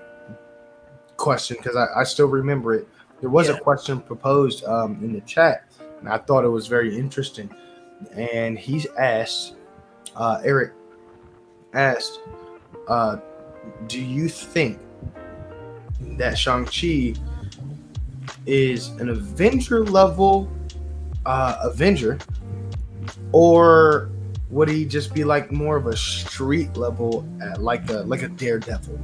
question, because I, I still remember it, there was Yeah. a question proposed um in the chat, and I thought it was very interesting. And he's asked, uh Eric asked, uh, do you think that Shang-Chi is an Avenger level uh, Avenger, or would he just be like more of a street level, uh, like a like a Daredevil?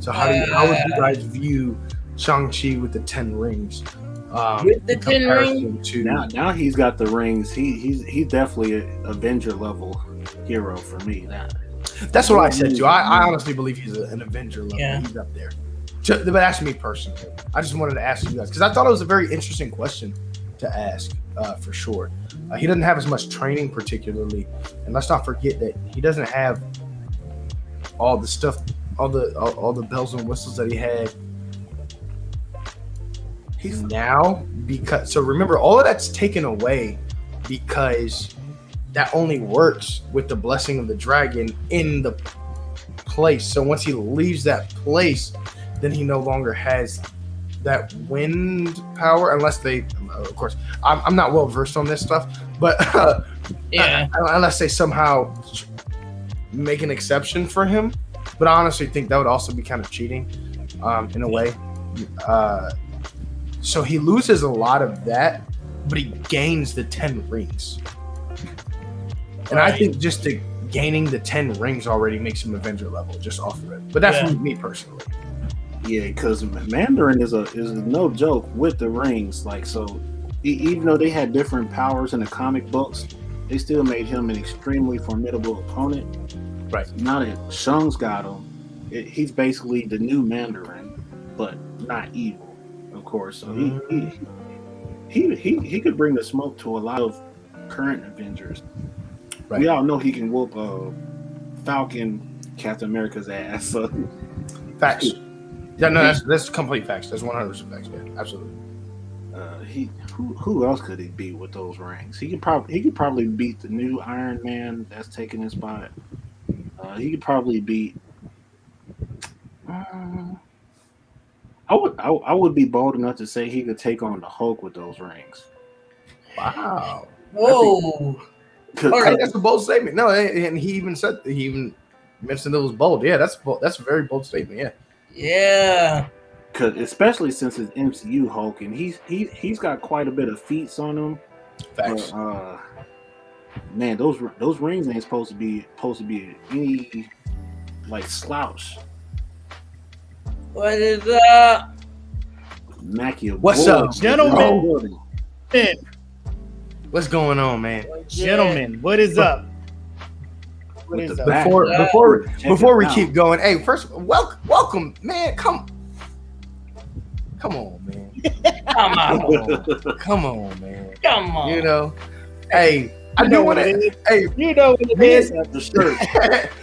So how do you, how would you guys view Shang Chi with the ten rings? Um, With the 10 comparison to Now now he's got the rings. He he's he's definitely a Avenger level hero for me. Now that's what I said too. I, I honestly believe he's a, an Avenger level. Yeah. He's up there. Ju- But that's me personally. I just wanted to ask you guys because I thought it was a very interesting question to ask uh, for sure. Uh, he doesn't have as much training, particularly, and let's not forget that he doesn't have all the stuff, all the all, all the bells and whistles that he had he's now. Because so remember, all of that's taken away because that only works with the blessing of the dragon in the place. So once he leaves that place, then he no longer has that wind power, unless they, of course, I'm, I'm not well versed on this stuff, but (laughs) uh, Yeah. unless they somehow make an exception for him. But I honestly think that would also be kind of cheating, um, in a way. Uh, so he loses a lot of that, but he gains the ten rings. And I think just the gaining the ten rings already makes him Avenger level, just off of it. But that's Yeah. me personally. Yeah, because Mandarin is a is no joke with the rings. Like so, e- even though they had different powers in the comic books, they still made him an extremely formidable opponent. Right. Now that Shang's got him, it, he's basically the new Mandarin, but not evil, of course. So he he, he he he could bring the smoke to a lot of current Avengers. Right. We all know he can whoop uh, Falcon, Captain America's ass. So Facts. Yeah, no, that's that's complete facts. That's one hundred percent facts. Yeah, absolutely. Uh, he who, who else could he beat with those rings? He could probably he could probably beat the new Iron Man that's taking his spot. Uh, he could probably beat. Uh, I would I, I would be bold enough to say he could take on the Hulk with those rings. Wow. Whoa! Okay. Hey, that's a bold statement. No, and he even said he even mentioned it was bold. Yeah, that's bold. That's a very bold statement. Yeah. Yeah. Cause especially since it's MCU Hulk and he's he he's got quite a bit of feats on him. Facts. But, uh, man, those those rings ain't supposed to be supposed to be any like slouch. What is up? Mackie, What's up, gentlemen? building. What's What's going on, man? Gentlemen, what is up? What With is the up? back. Before Yeah. before Check before we out. keep going, hey, first welcome welcome, man. Come come on, man. Come on, (laughs) Come on, man. come on. You know, hey, I You know what it is. Hey, You know what it is. The shirt.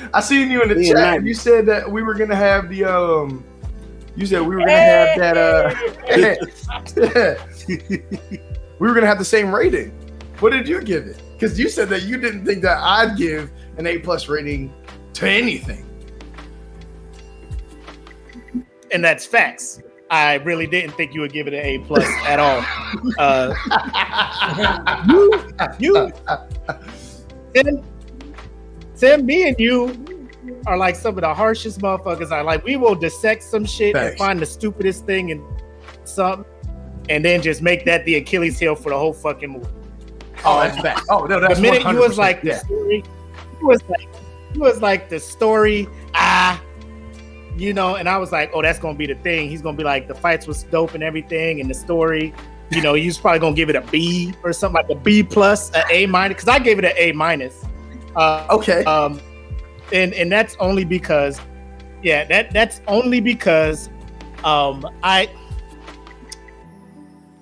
(laughs) I seen you in the Me chat. Maggie. You said that we were gonna have the um. You said we were gonna have that uh. (laughs) we were gonna have the same rating. What did you give it? Because you said that you didn't think that I'd give an A plus rating to anything. and that's facts. I really didn't think you would give it an A plus at all. Uh, you, you, Tim, Tim, me and you are like some of the harshest motherfuckers. I like. We will dissect some shit and find the stupidest thing and something, and then just make that the Achilles heel for the whole fucking movie. Oh, that's bad. Oh no, that's the minute you was 100%. like yeah. You was like, you was like the story. Ah, you know, and I was like, oh, that's gonna be the thing. He's gonna be like, the fights was dope and everything, and the story. You know, he's probably gonna give it a B or something like a B plus, a A minus, because I gave it an A minus. Uh, Okay. um, and and that's only because, yeah, that that's only because, um, I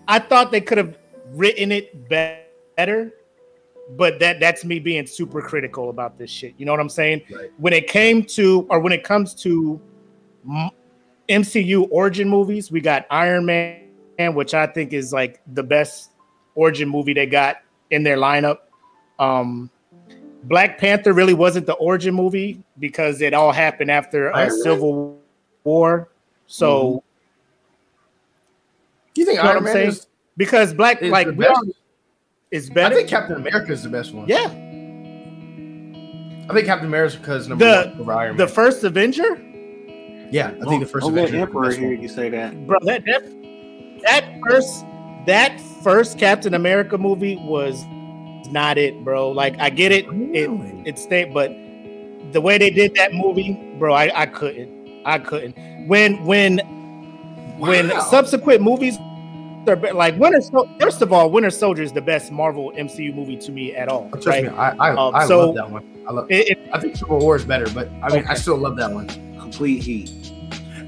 I thought they could have written it better, but that that's me being super critical about this shit. You know what I'm saying? Right. When it came to, or when it comes to MCU origin movies, we got Iron Man, which I think is like the best origin movie they got in their lineup. Um, Black Panther really wasn't the origin movie because it all happened after Iron a Man? Civil War. So you think you know what Iron I'm Man saying? is, because Black like we all- is I think Captain America is the best one. yeah, I think Captain America is number The- one over Iron the Man. first Avenger, yeah, I think the first Don't let Avenger is the Emperor best hear one. you say that. bro. That that that first that first Captain America movie was not it, bro. Like I get it, it Really? it stayed, but the way they did that movie, bro, I, I couldn't, I couldn't. When when when subsequent movies are be- like Winter. Sol- First of all, Winter Soldier is the best Marvel MCU movie to me at all. Trust Right? me, I I, Um, I so- love that one. I love. It- it- I think Civil War is better, but I mean, I still love that one. Complete heat.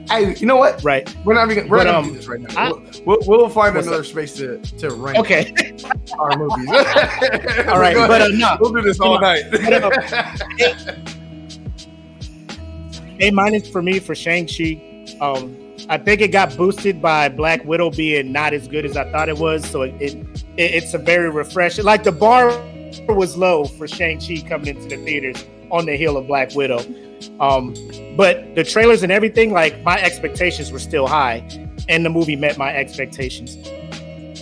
Hey, you know what? right. We're not even. We're But, not um, gonna do this right now. I- we'll, we'll, we'll find What's another space to to rank Okay. our movies. (laughs) All right. But uh, no. we'll do this all night. But, (laughs) A minus for me for Shang Chi. Um, I think it got boosted by Black Widow being not as good as I thought it was. So it, it, it it's a very refreshing. Like the bar was low for Shang Chi coming into the theaters on the heel of Black Widow. Um, but the trailers and everything, like my expectations were still high, and the movie met my expectations.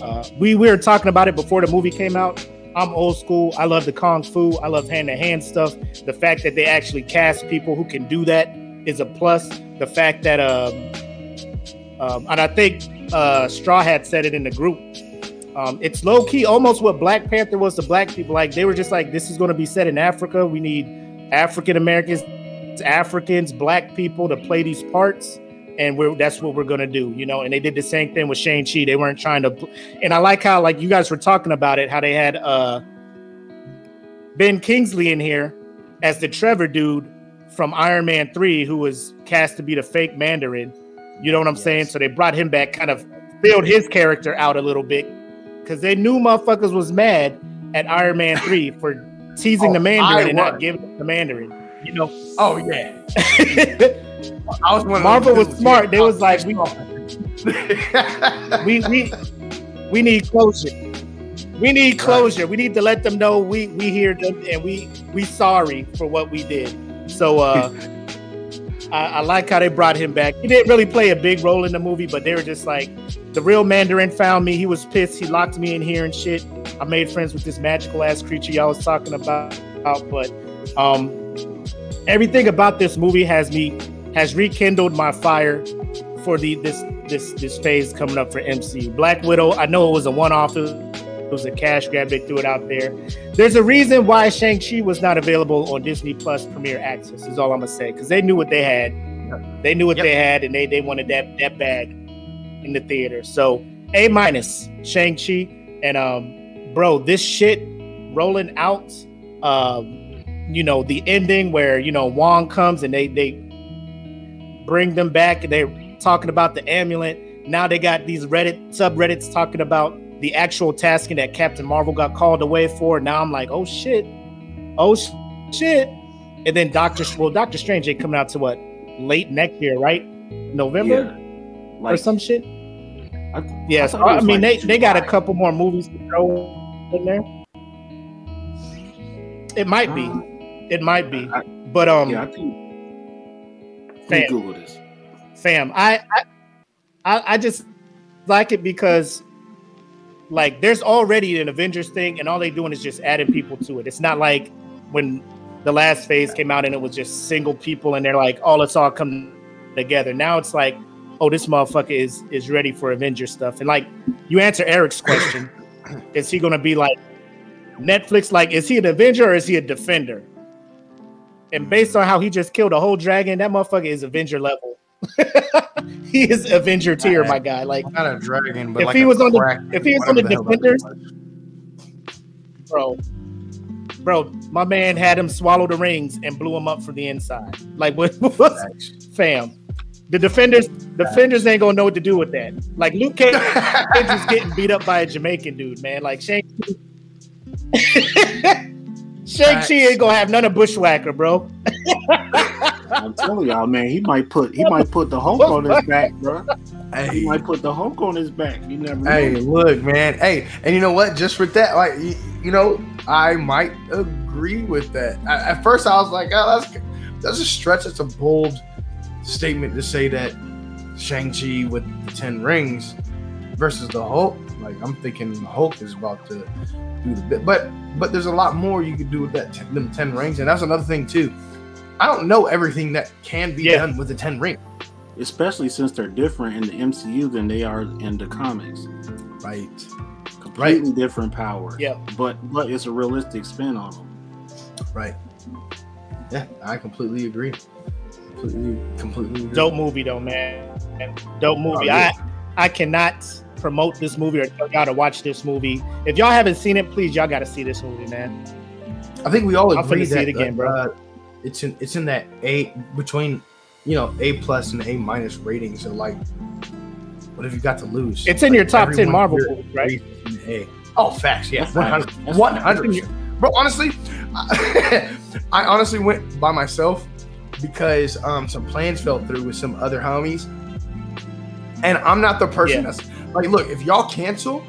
Uh, we, we were talking about it before the movie came out. I'm old school. I love the kung fu. I love hand to hand stuff. The fact that they actually cast people who can do that is a plus. The fact that, um, um, and I think uh, Straw had said it in the group. Um, it's low key, almost what Black Panther was to black people. Like they were just like, this is going to be set in Africa. We need African Americans, Africans, black people to play these parts, and we're that's what we're gonna do, you know. And they did the same thing with Shang Chi. They weren't trying to, and I like how like you guys were talking about it, how they had uh Ben Kingsley in here as the Trevor dude from Iron Man 3 who was cast to be the fake Mandarin. You know what I'm saying? So they brought him back, kind of filled his character out a little bit because they knew motherfuckers was mad at Iron Man 3 (laughs) for teasing Oh, the Mandarin and not giving the Mandarin. You know, oh yeah, (laughs) I was Marvel was smart. They was like, we- (laughs) we we we need closure. We need closure. We need to let them know we we hear them and we we sorry for what we did. So uh I, I like how they brought him back. He didn't really play a big role in the movie, but they were just like the real Mandarin found me. He was pissed. He locked me in here and shit. I made friends with this magical ass creature y'all was talking about. But um everything about this movie has me has rekindled my fire for the this this this phase coming up for MCU. Black Widow, I know it was a one off. Was a cash grab. They threw it out there. There's a reason why Shang Chi was not available on Disney Plus Premier Access. Is all I'm gonna say because they knew what they had. They knew what Yep. they had, and they they wanted that that bag in the theater. So A minus Shang Chi and um bro, this shit rolling out. Um, you know, the ending where you know Wong comes and they they bring them back and they're talking about the amulet. Now they got these Reddit subreddits talking about the actual tasking that Captain Marvel got called away for. Now I'm like, oh shit, oh sh- shit. And then Doctor, well, Doctor Strange ain't coming out to what late next year, right? November Yeah. or some shit. I, Yeah, I so, I mean like they, they got a couple more movies to throw in there. It might be, Uh, it might be, but um, yeah, I think. Fam, Google this. fam, I I I just like it because like there's already an Avengers thing, and all they're doing is just adding people to it. It's not like when the last phase came out and it was just single people, and they're like, oh, let's all come together. Now it's like, oh, this motherfucker is is ready for Avengers stuff, and like you answer Eric's question, (coughs) is he gonna be like Netflix? Like, is he an Avenger or is he a Defender? And based on how he just killed a whole dragon, that motherfucker is Avenger level. (laughs) he is Avenger tier, my guy. Like, Not a dragon, but If like he a was on the- if he was on whatever the Defenders- bro, bro, my man had him swallow the rings and blew him up from the inside. Like, (laughs) what Facts. fam? The defenders, defenders ain't gonna know what to do with that. Like Luke Cage is getting beat up by a Jamaican dude, man. Like Shang. (laughs) Shang Chi ain't gonna have none of Bushwhacker, bro. I'm telling y'all, man, he might put he might put the Hulk on his back, bro. He might put the Hulk on his back. You never know. hey, look, man. Hey, and you know what? Just with that, like, you, you know, I might agree with that. At, at first, I was like, oh, that's that's a stretch. It's a bold statement to say that Shang Chi with the Ten Rings versus the Hulk. Like, I'm thinking Hulk is about to do the bit, but but there's a lot more you could do with that ten, them Ten Rings, and that's another thing too. I don't know everything that can be Yeah. done with the Ten Ring. Especially since they're different in the MCU than they are in the comics. Right. Completely different power. Yeah. But but it's a realistic spin on them. Right. Yeah, I completely agree. Completely, completely agree. Dope movie though, man. Dope movie. Oh, yeah. I I cannot promote this movie or tell y'all to watch this movie. If y'all haven't seen it, please y'all got to see this movie, man. I think we all I'm agree finna see that it again, uh, bro. It's in it's in that A between you know A plus and A minus rating. So like, what have you got to lose? It's in Like, your top ten everyone Marvel movies, right? agrees A. Oh, facts. Yeah, That's one hundred. That's One facts. hundred. Bro, honestly, (laughs) I, I honestly went by myself because um some plans fell through with some other homies, and I'm not the person Yeah. that's like, look, if y'all cancel,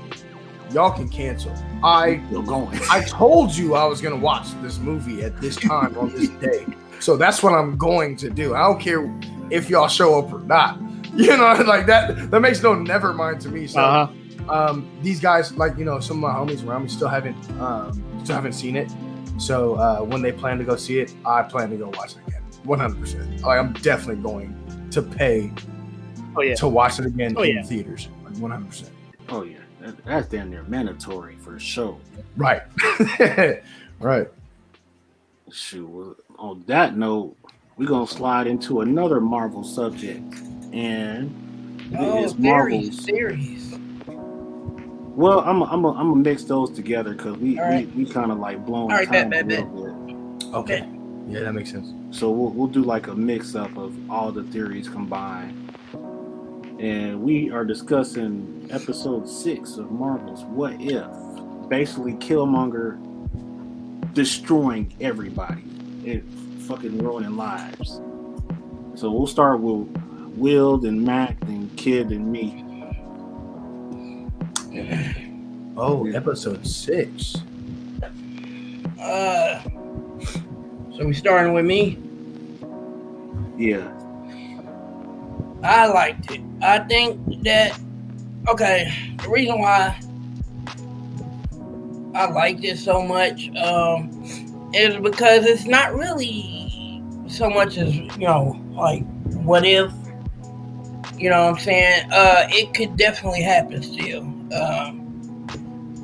y'all can cancel. I Still going. I told you I was gonna watch this movie at this time on this day. So that's what I'm going to do. I don't care if y'all show up or not. (laughs) You know, like that that makes no never mind to me. So Uh huh. um these guys, like, you know, some of my homies around me still haven't um still haven't seen it. So uh when they plan to go see it, I plan to go watch it again. 100 percent Like I'm definitely going to pay Oh yeah. to watch it again Oh, in yeah. theaters. Like 100 percent Oh yeah. That, that's damn near mandatory for sure. Right. (laughs) right. Shoot. On that note, we're gonna slide into another Marvel subject. And Oh, it's series, Marvel's series. Well, I'm i I'm i I'm gonna mix those together because we, All right. we we kind of like blown All right, time bet, a bet, little bit. Okay. Yeah, that makes sense. So we'll we'll do like a mix up of all the theories combined, and we are discussing episode six of Marvel's What If, basically Killmonger destroying everybody, it fucking ruining lives. So we'll start with Will and Mac and Kid and me. Oh, episode six. Uh, so we starting with me. Yeah, I liked it. I think that okay. The reason why I like this so much um, is because it's not really so much as you know, like what if. You know what I'm saying? Uh, it could definitely happen still. Um,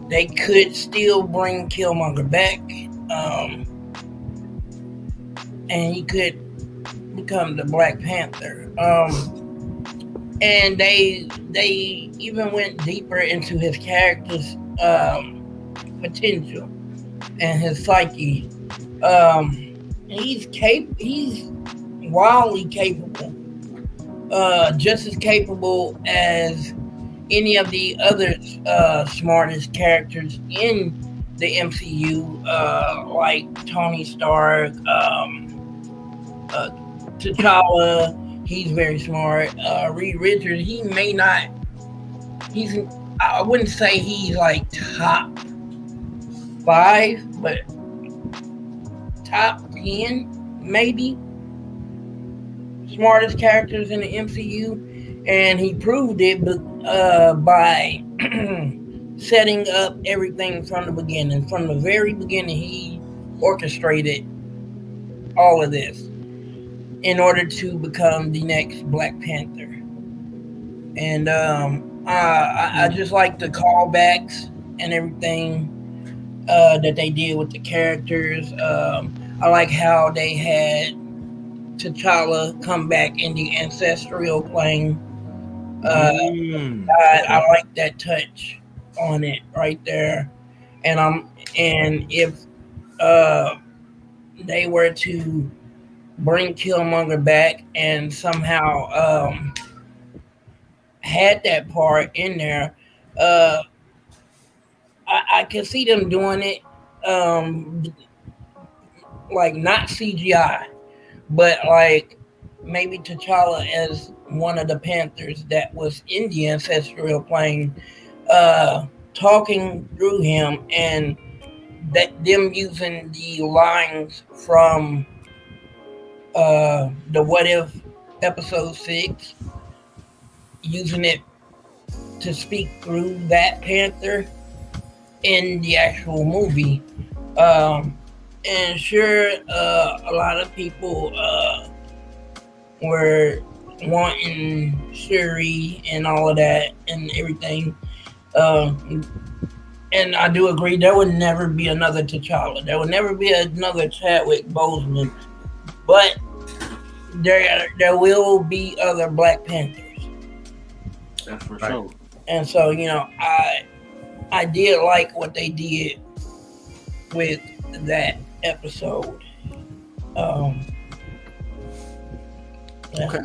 they could still bring Killmonger back, um, and he could become the Black Panther. Um, and they they even went deeper into his character's um, potential and his psyche. Um, he's cap- he's wildly capable, uh, just as capable as any of the other uh, smartest characters in the MCU, uh, like Tony Stark, um, uh, T'Challa. He's very smart. Uh, Reed Richards. He may not. He's. I wouldn't say he's like top five, but top ten, maybe. Smartest characters in the MCU, and he proved it uh, by (clears throat) setting up everything from the beginning. From the very beginning, he orchestrated all of this in order to become the next Black Panther. And um, I, I just like the callbacks and everything uh, that they did with the characters. Um, I like how they had T'Challa come back in the ancestral plane. Uh, Mm. I, I like that touch on it right there, and I'm and if uh, they were to bring Killmonger back and somehow um, had that part in there, uh, I, I can see them doing it, um, like not CGI, but like maybe T'Challa as one of the Panthers that was in the ancestral plane, uh, talking through him and that them using the lines from uh, the What If episode six, using it to speak through that Panther in the actual movie. Um, and sure, uh, a lot of people uh, were wanting Shuri and all of that and everything. Um, and I do agree, there would never be another T'Challa. There would never be another Chadwick Boseman. But there, there will be other Black Panthers. That's for Right. sure. And so, you know, I I did like what they did with that episode. Um, yeah. Okay.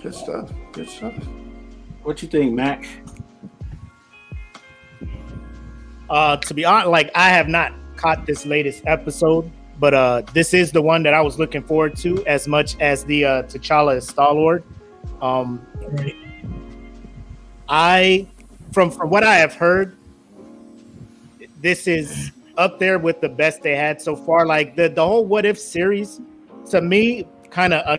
Good stuff. Good stuff. What you think, Mac? Uh, to be honest, like I have not caught this latest episode, but uh, this is the one that I was looking forward to as much as the uh, T'Challa Star Lord. Um, I, from from what I have heard, this is up there with the best they had so far. Like the the whole What If series, to me, kind of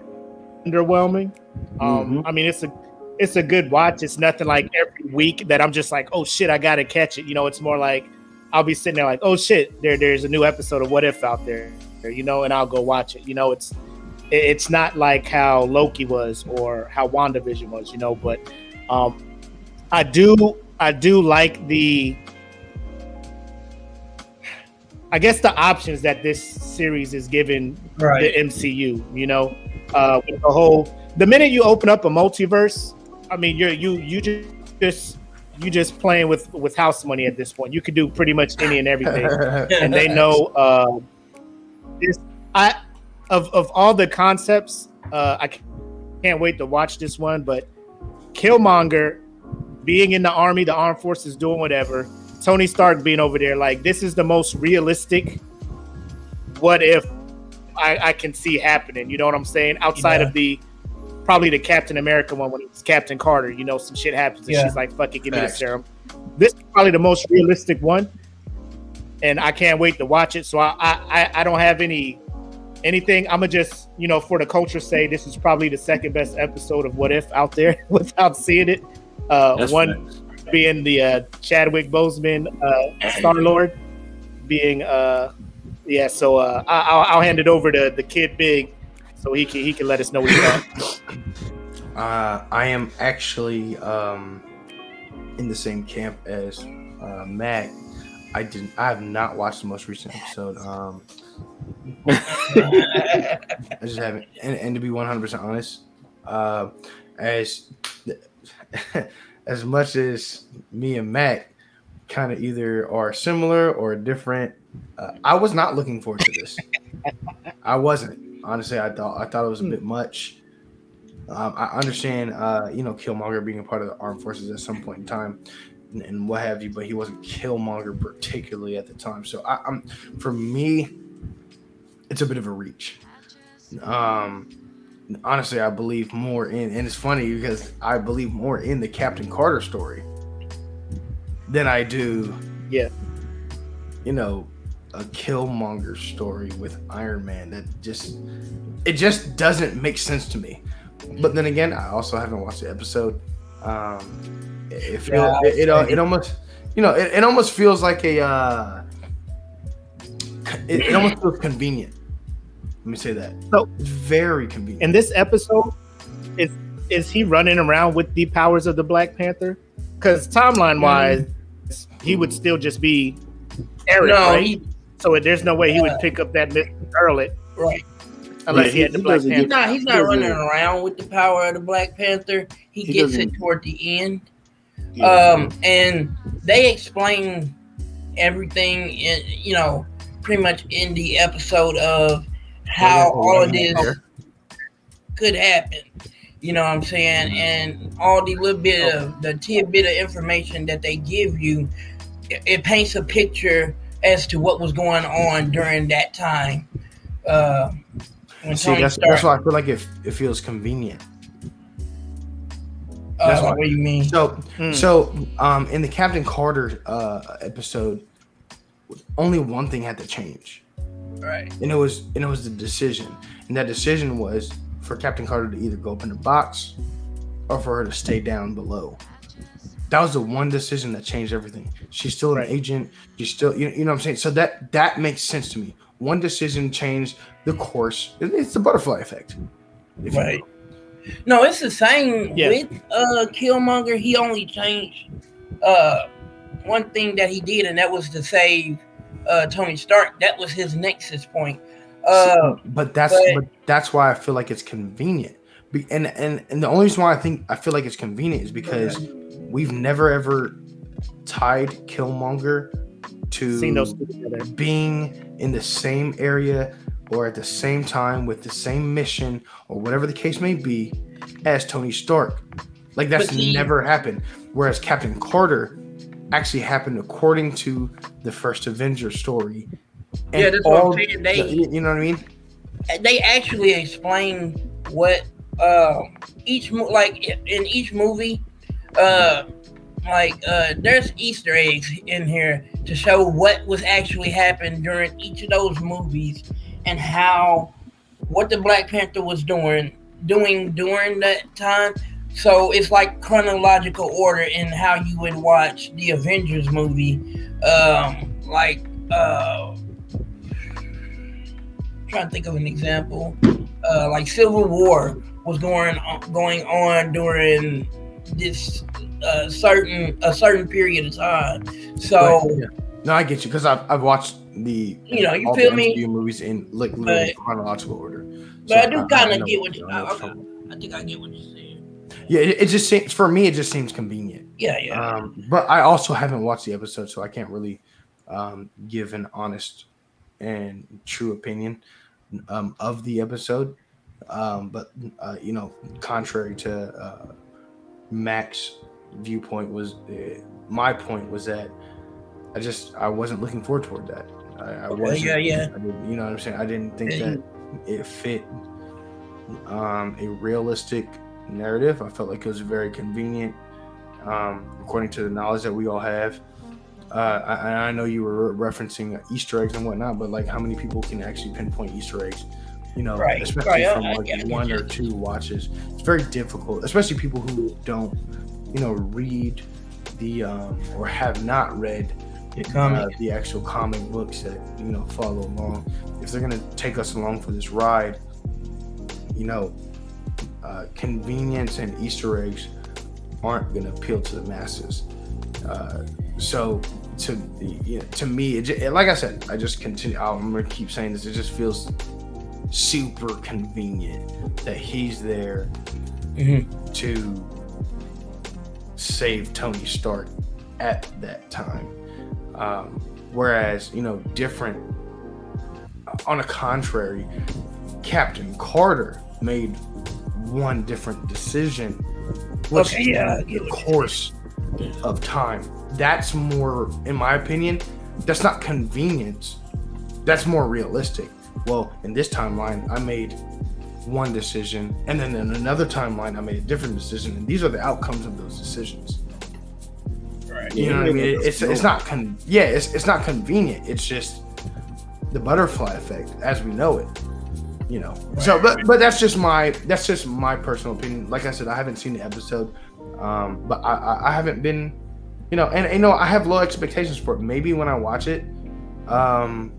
underwhelming. Um, Mhm. I mean, it's a it's a good watch. It's nothing like every week that I'm just like, oh shit, I gotta catch it. You know, it's more like I'll be sitting there like, oh shit, there there's a new episode of What If out there, you know, and I'll go watch it. You know, it's it's not like how Loki was or how WandaVision was, you know, but um I do I do like the I guess the options that this series is giving Right. the MCU, you know, uh, with the whole. The minute you open up a multiverse, I mean, you're you you just just you just playing with with house money at this point. You could do pretty much any and everything, (laughs) and they know. Uh, this I of of all the concepts, uh, I can't wait to watch this one. But Killmonger being in the army, the armed forces, doing whatever. Tony Stark being over there, like this is the most realistic. What if I, I can see happening? You know what I'm saying? Outside Yeah. of the probably the Captain America one when it's Captain Carter, you know, some shit happens and Yeah. she's like, "Fuck it, give me the serum." This is probably the most realistic one, and I can't wait to watch it. So I I, I- I don't have any anything. I'm gonna just you know for the culture say this is probably the second best episode of What If out there (laughs) without seeing it. Uh, one facts. being the uh, Chadwick Boseman uh, Star Lord, being uh, yeah. So uh, I, I'll, I'll hand it over to the kid Big, so he can he can let us know what he thought. Uh, I am actually um, in the same camp as uh, Mac. I didn't. I have not watched the most recent episode. Um, I just haven't. And, and to be one hundred percent honest, uh, as as much as me and Matt kind of either are similar or different. Uh, I was not looking forward to this. I wasn't honestly. I thought I thought it was a bit much. Um, I understand, uh, you know, Killmonger being a part of the armed forces at some point in time, and, and what have you, but he wasn't Killmonger particularly at the time. So, I, I'm for me, it's a bit of a reach. Um, honestly, I believe more in, and it's funny because I believe more in the Captain Carter story than I do, Yeah. you know, a Killmonger story with Iron Man. That just, it just doesn't make sense to me. But then again, I also haven't watched the episode. Um, it, it feel, Yeah, it, it, uh, it almost, you know, it, it almost feels like a, uh, it, it almost feels convenient. Let me say that. So- it's very convenient. In this episode, is is he running around with the powers of the Black Panther? Because timeline wise, he would still just be Eric, no, right? he, so there's no way he would pick up that Mr. Scarlet right. unless Yeah, he had the he Black Panther. get- No, he's not running doesn't- around with the power of the Black Panther. He, He gets it toward the end. Yeah. Um, and they explain everything in you know pretty much in the episode of how all of this could happen. You know what I'm saying? And all the little bit of the tidbit of information that they give you, it, it paints a picture as to what was going on during that time. Uh, when See, that's, Stark, that's why I feel like it, it feels convenient. uh, that's why- what do you mean? So, Hmm. so um, in the Captain Carter uh, episode, only one thing had to change, Right. and it was and it was the decision, and that decision was for Captain Carter to either go up in the box or for her to stay down below. That was the one decision that changed everything. She's still an Right. agent. She's still, you, you know what I'm saying. So that that makes sense to me. One decision changed the course. It- It's the butterfly effect. if you will. Right. No, it's the same Yeah. with uh Killmonger. He only changed uh one thing that he did, and that was to save uh Tony Stark. That was his nexus point. Uh, but that's but- but that's why I feel like it's convenient. Be, and and and the only reason why I think I feel like it's convenient is because we've never ever tied Killmonger to Seen those being in the same area or at the same time with the same mission or whatever the case may be as Tony Stark. Like that's he- never happened. Whereas Captain Carter actually happened according to the first Avenger story. Yeah, that's what I'm saying. They- you you know what I mean? they actually explain what uh each like in each movie uh like uh there's easter eggs in here to show what was actually happened during each of those movies and how what the black panther was doing doing during that time so it's like chronological order in how you would watch the avengers movie um like uh trying to think of an example. Uh, like Civil War was going on, going on during this uh, certain a certain period of time. So Right, yeah. No, I get you because I've, I've watched the You know, you feel me? MCU movies in like But- chronological order. but I do kind of get what you. I I, what you're okay, I think I get what you're saying. Yeah, it, it just seems for me. It just seems convenient. Yeah, yeah. Um, but I also haven't watched the episode, so I can't really um, give an honest and true opinion um, of the episode. Um, but uh, you know, contrary to uh, Mac's viewpoint, was uh, my point was that I just I wasn't looking forward toward that. I, I wasn't. yeah, yeah. I didn't, you know what I'm saying? I didn't think that it fit um, a realistic narrative. I felt like it was very convenient, um, according to the knowledge that we all have. Uh, I, I know you were referencing Easter eggs and whatnot, but like, how many people can actually pinpoint Easter eggs? You know, Right, especially right, from like get- I get one or two watches. It's very difficult, especially people who don't, you know, read the um, or have not read The uh, comic. the actual comic books that you know follow along. If they're gonna take us along for this ride, you know, uh, convenience and Easter eggs aren't gonna appeal to the masses. Uh, so to you know, to me, it, ju- like I said, I just continue. I'm gonna keep saying this. It just feels super convenient that he's there Mhm. to save Tony Stark at that time. Um, whereas you know, different. On the contrary, Captain Carter made one different decision, which Okay, yeah, the course of time. That's more, in my opinion, that's not convenience. That's more realistic. Well, in this timeline, I made one decision, and then in another timeline, I made a different decision, and these are the outcomes of those decisions. Right. You know what I mean? It's it's not con yeah, it's it's not convenient. It's just the butterfly effect as we know it. You know. So but but that's just my that's just my personal opinion. Like I said, I haven't seen the episode. Um, but I, I, I haven't been you know, and you know, I have low expectations for it. Maybe when I watch it, um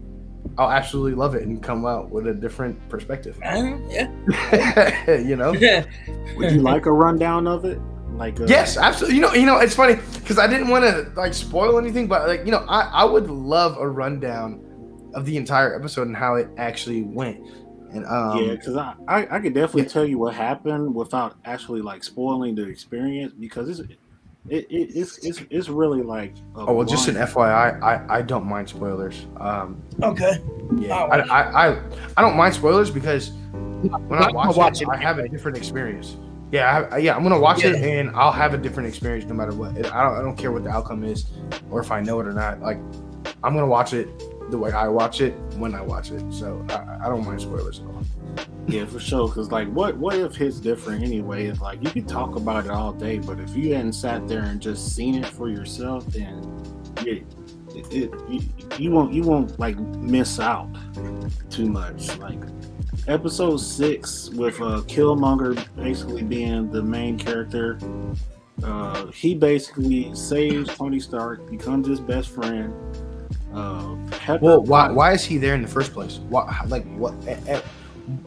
I'll absolutely love it and come out with a different perspective. (laughs) Uh, yeah. (laughs) you know? (laughs) Would you like a rundown of it? Like uh, Yes, absolutely. You know, you know, it's funny because I didn't want to like spoil anything, but like, you know, I, I would love a rundown of the entire episode and how it actually went. And um, yeah, because I, I I could definitely tell you what happened without actually like spoiling the experience because it's it, it it's it's it's really like oh well, just an FYI, I I don't mind spoilers. Um, Okay. yeah, I, I I I don't mind spoilers because when I I'm watch, watch it, it I have a different experience. Yeah, I, yeah i'm gonna watch it and I'll have a different experience no matter what. It, I don't I don't care what the outcome is or if I know it or not. Like, I'm gonna watch it the way I watch it when I watch it. So I, I don't mind spoilers at all. Yeah, for sure. Because like, what what if it's different anyway? Like you could talk about it all day, but if you hadn't sat there and just seen it for yourself, then it, it, it you, won't you won't like miss out too much. Like episode six with uh, Killmonger basically being the main character. Uh, he basically saves Tony Stark, becomes his best friend. Uh, Well, why why is he there in the first place? What like what eh, eh,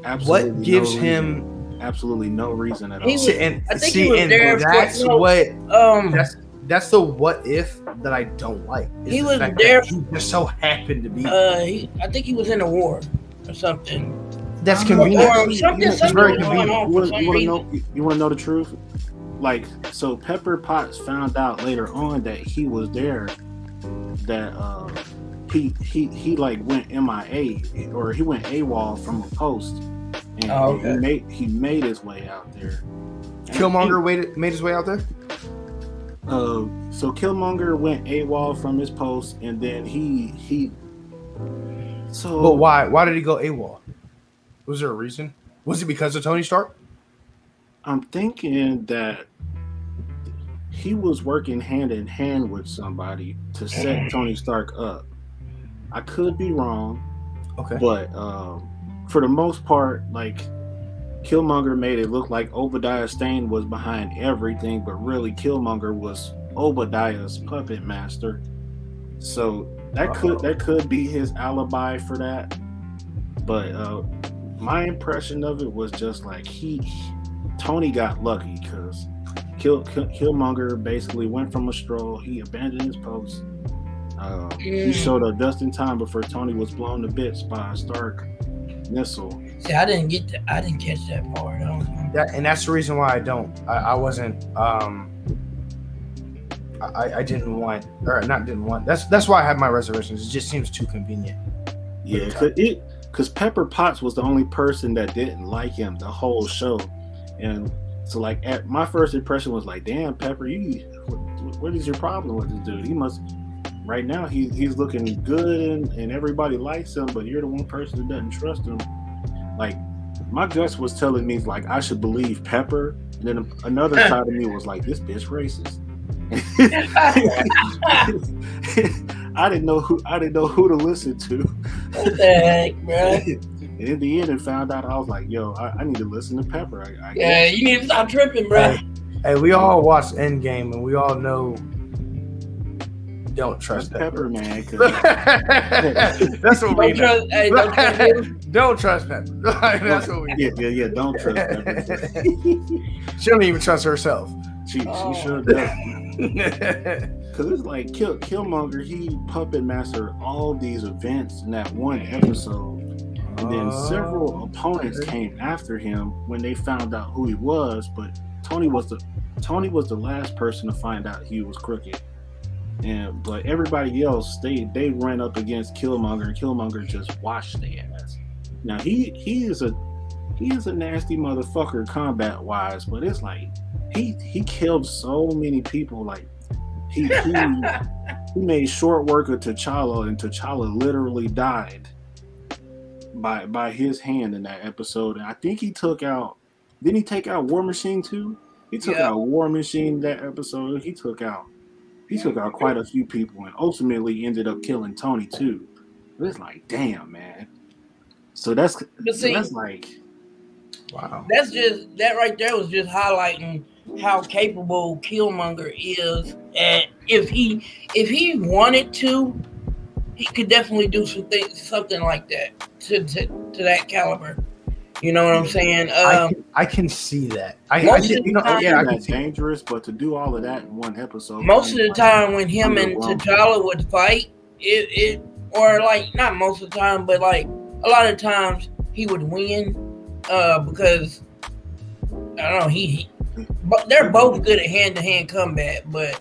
absolutely what gives no him? reason. absolutely no reason at all. Was- See, and I think see, and there for- that's no. what Um. that's that's the what if that I don't like. He was fact there- that He just so happened to be. Uh. He, I think he was in a war or something. that's Or convenient. something. It's Something very convenient. on You want, to know? You want to know the truth? Like, so Pepper Potts found out later on that he was there. That uh, he he he like went MIA or he went AWOL from a post, and Oh, okay. he made he made his way out there. Killmonger waited, made his way out there. Uh, so Killmonger went AWOL from his post, and then he he. So But why? Why did he go AWOL? Was there a reason? Was it because of Tony Stark? I'm thinking that he was working hand in hand with somebody to set (clears throat) Tony Stark up. I could be wrong, Okay. but um, for the most part, like Killmonger made it look like Obadiah Stane was behind everything, but really Killmonger was Obadiah's puppet master. So that could that could be his alibi for that. But uh, my impression of it was just like he Tony got lucky because Kill, Kill, Killmonger basically went from a stroll. He abandoned his post. Uh, He Mm. showed up just in time before Tony was blown to bits by a Stark missile. See, I didn't get. The, I didn't catch that part. I don't know. That, and that's the reason why I don't. I, I wasn't. Um, I, I didn't want, or not didn't want. That's that's why I have my reservations. It just seems too convenient. Yeah, cause it because Pepper Potts was the only person that didn't like him the whole show, and so like at my first impression was like, damn, Pepper, you what, what is your problem with this dude? He must right now he he's looking good and, and everybody likes him, but you're the one person that doesn't trust him. Like my guts was telling me like I should believe Pepper, and then another (laughs) side of me was like, this bitch racist. (laughs) I didn't know who I didn't know who to listen to. What the heck, bro? (laughs) And in the end, and found out I was like, "Yo, I, I need to listen to Pepper." I, I Yeah, you need to stop tripping, bro. Hey, we all watched Endgame, and we all know. Don't trust Pepper, Pepper. man. 'cause (laughs) that's what we Don't know. trust. Hey, don't trust him. (laughs) Don't trust Pepper. (laughs) that's what we yeah, yeah, yeah. Don't trust Pepper. she don't even trust herself. She, she Oh. should Because it's like Kill, Killmonger, he puppet mastered all these events in that one episode. And then Oh. several opponents came after him when they found out who he was, but Tony was the Tony was the last person to find out he was crooked. And but everybody else, they they ran up against Killmonger, and Killmonger just washed their ass. Now he he is a he is a nasty motherfucker combat wise, but it's like he he killed so many people. Like he he, (laughs) he made short work of T'Challa, and T'Challa literally died by by his hand in that episode. And I think he took out. Didn't he take out War Machine too? He took out War Machine that episode. He took out he took out quite a few people, and ultimately ended up killing Tony too. But it's like, damn, man. So that's But so see- that's like Wow. That's just that right there was just highlighting how capable Killmonger is, and if he if he wanted to, he could definitely do something something like that to to, to that caliber. You know what I'm saying? I Um, can, I can see that. I, I Most can, of the you know, time- yeah, I can that's see. dangerous, but to do all of that in one episode. most of the time when him and Underwhelming. T'Challa would fight, it, it or like not most of the time, but like a lot of times he would win uh, because I don't know he, he but they're both good at hand to hand combat, but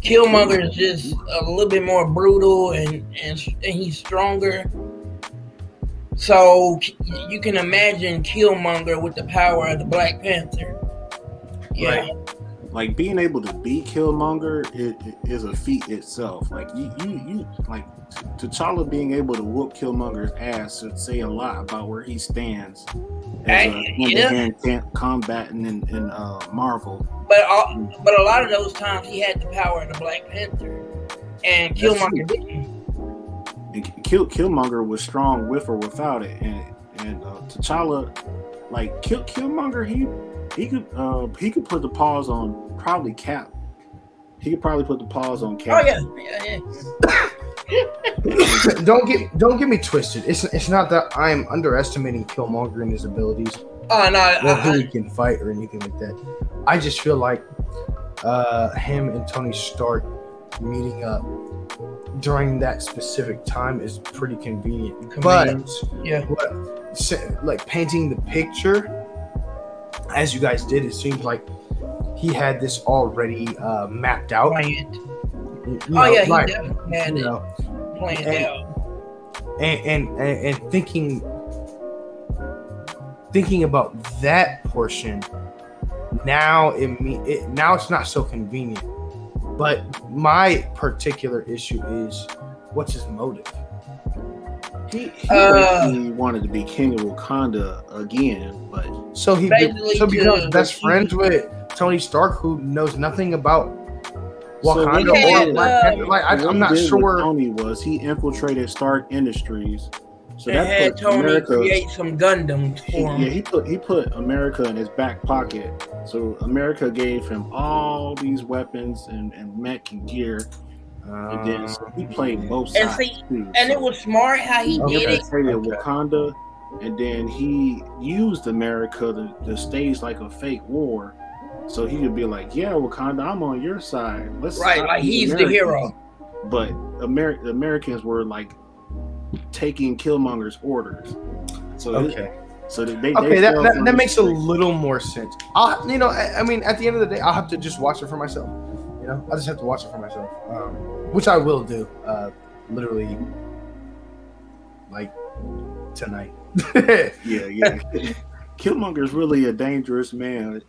Killmonger is just a little bit more brutal and and, and he's stronger. So you can imagine Killmonger with the power of the Black Panther. Yeah. Right. like being able to beat Killmonger it, it is a feat itself. Like you, you, you like T'Challa being able to whoop Killmonger's ass should say a lot about where he stands as a yeah. in, in uh, Marvel. But all, but a lot of those times he had the power of the Black Panther, and Killmonger didn't. And Kill, Killmonger was strong with or without it, and and uh, T'Challa, like Kill, Killmonger, he he could uh, he could put the pause on probably Cap. He could probably put the pause on Cap. Oh Cap. yeah, yeah, yeah. (coughs) don't get don't get me twisted. It's it's not that I'm underestimating Killmonger and his abilities Oh no, or who I, he can fight or anything like that. I just feel like uh, him and Tony Stark meeting up during that specific time is pretty convenient. Convenient. But yeah. what, like painting the picture as you guys did, it seems like he had this already uh, mapped out. Planned. You Oh know, yeah, he like, definitely had you it planned and- out. and, and and and thinking thinking about that portion now it me it now it's not so convenient but my particular issue is what's his motive He, he Uh, basically wanted to be king of Wakanda again, but so he Basically so becomes best friends with tony stark who knows nothing about wakanda what he or did- Black Panther. like I, I'm not did with sure Tony was he infiltrated Stark Industries, so and that had put Tony America. create some Gundams for him. yeah, he put he put America in his back pocket. So America gave him all these weapons and, and mech and gear, and then so he um, played both And sides see, too. and So it was smart how he Okay. did it. infiltrated Okay. Wakanda, and then he used America to, to stage like a fake war, so he could be like, "Yeah, Wakanda, I'm on your side. Let's Right, like these he's the hero. But Amer- the Americans were like taking Killmonger's orders. So it- okay so they, they okay they that, that, that the makes a little more sense i you know I, I mean at the end of the day i'll have to just watch it for myself you know i just have to watch it for myself um, which i will do uh, literally like tonight (laughs) Yeah, yeah. Killmonger's really a dangerous man.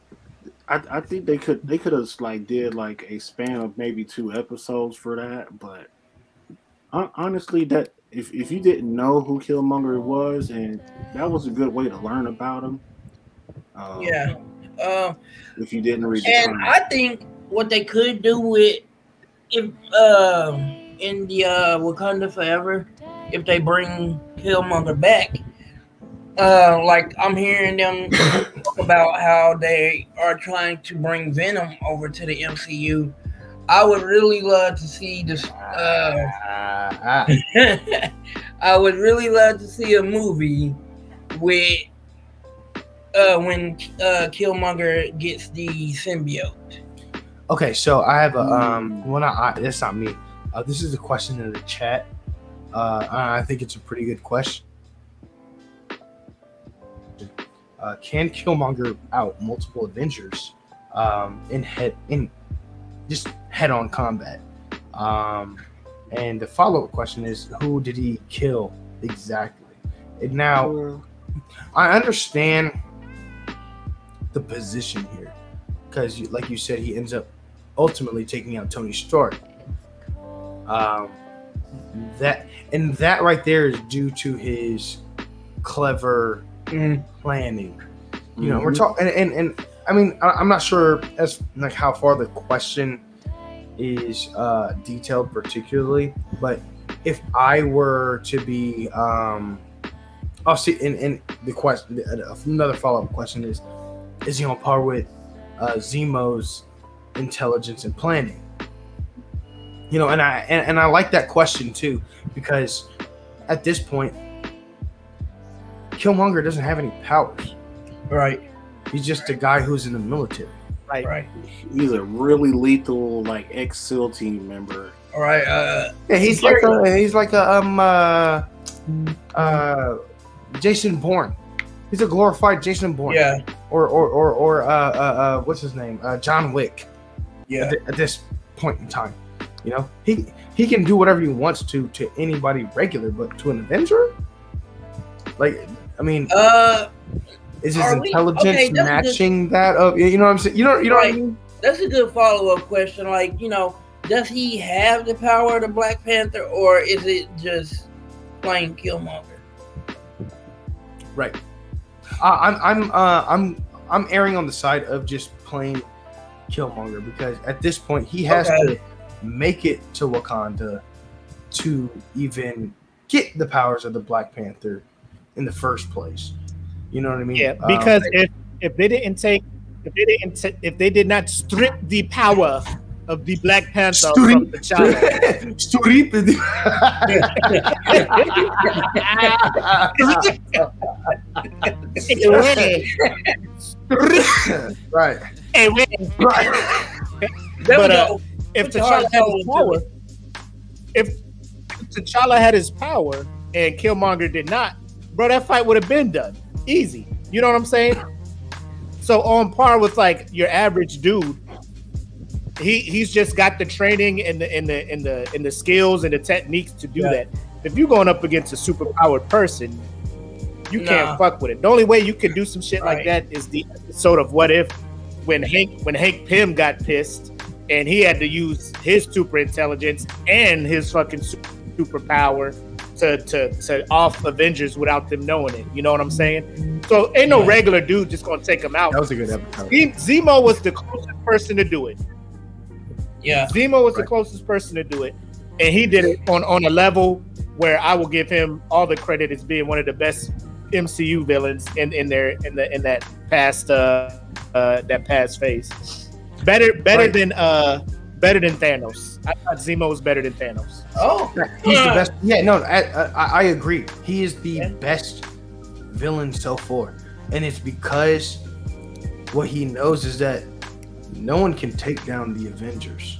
I, I think they could they could have like did like a span of maybe two episodes for that, but honestly, that if, if you didn't know who Killmonger was, and that was a good way to learn about him. Um, Yeah. Um, If you didn't read and. I think what they could do with if um in the uh, Wakanda Forever, if they bring Killmonger back, uh, like I'm hearing them (coughs) talk about how they are trying to bring Venom over to the MCU. I would really love to see this. Uh. (laughs) I would really love to see a movie with uh, when uh, Killmonger gets the symbiote. okay so i have a um well not I, that's not me uh, this is a question in the chat uh, i think it's a pretty good question uh, can Killmonger out multiple Avengers um, in head in just head on combat? Um, and the follow up question is, who did he kill exactly? And now, I understand the position here because, like you said, he ends up ultimately taking out Tony Stark. Um, that and that right there is due to his clever Mhm. planning. You know, we're Mhm. talking, and, and and I mean, I, I'm not sure as like how far the question is uh, detailed particularly, but if I were to be, um, oh, see, and, and the question, another follow up question is, is he on par with uh, Zemo's intelligence and planning? You know, and I and, and I like that question too because at this point, Killmonger doesn't have any powers. Right. He's just a guy who's in the military. Right. Right. He's a really lethal, like ex SEAL team member. All right. Uh, Yeah, he's like a he's like a um uh uh Jason Bourne. He's a glorified Jason Bourne. yeah. Or or or or uh uh, uh what's his name? Uh John Wick. Yeah. At, thi- at this point in time, you know he he can do whatever he wants to to anybody regular, but to an Avenger, like I mean, Uh, is his are we- intelligence okay, a good- matching that of you know what I'm saying? You know you know what I mean? that's a good follow up question. Like, you know, does he have the power of the Black Panther, or is it just plain Killmonger? Right. Uh, I'm I'm uh, I'm I'm erring on the side of just plain Killmonger because at this point he has Okay. to make it to Wakanda to even get the powers of the Black Panther in the first place. You know what I mean? Yeah, Um, because if if they didn't take if they didn't ta- if they did not strip the power of the Black Panther from T'Challa, (laughs) Stupid. (laughs) right. Hey, wait, Right. There But, uh, if Put the T'Challa had hard his power, into if T'Challa had his power and Killmonger did not, bro, that fight would have been done easy. You know what I'm saying? So on par with like your average dude, he he's just got the training and the and the and the and the skills and the techniques to do Yeah. that. If you're going up against a superpowered person, you Nah. can't fuck with it. The only way you can do some shit like that is the episode of What If when Hank when Hank Pym got pissed and he had to use his super intelligence and his fucking su- superpower to to to off Avengers without them knowing it. You know what I'm saying? So ain't no regular dude just gonna take him out. That was a good episode. Zemo was the closest person to do it. Yeah. Zemo was the closest person to do it, and he did it on on a level where I will give him all the credit as being one of the best MCU villains in in their in the in that past uh uh that past phase. Better better Right. than uh better than Thanos. I thought Zemo was better than Thanos. Oh. He's the Yeah. best. Yeah, no, I, I, I agree. He is the Yeah. best villain so far, and it's because what he knows is that no one can take down the Avengers,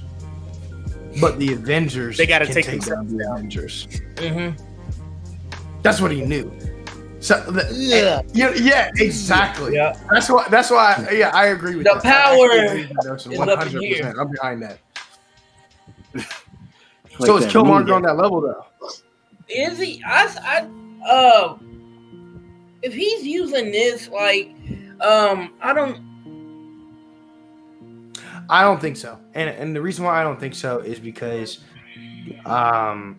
but the Avengers They gotta take take down the down. Avengers. hmm That's what he knew. So the, Yeah. yeah, yeah, exactly. Yeah. That's why. That's why. Yeah, I agree with The that. I actually power agree with that notion is up in 100%. I'm behind that. Like so is that Killmonger on that level though? Is he? I, I, uh, if he's using this, like, um, I don't. I don't think so. And and the reason why I don't think so is because um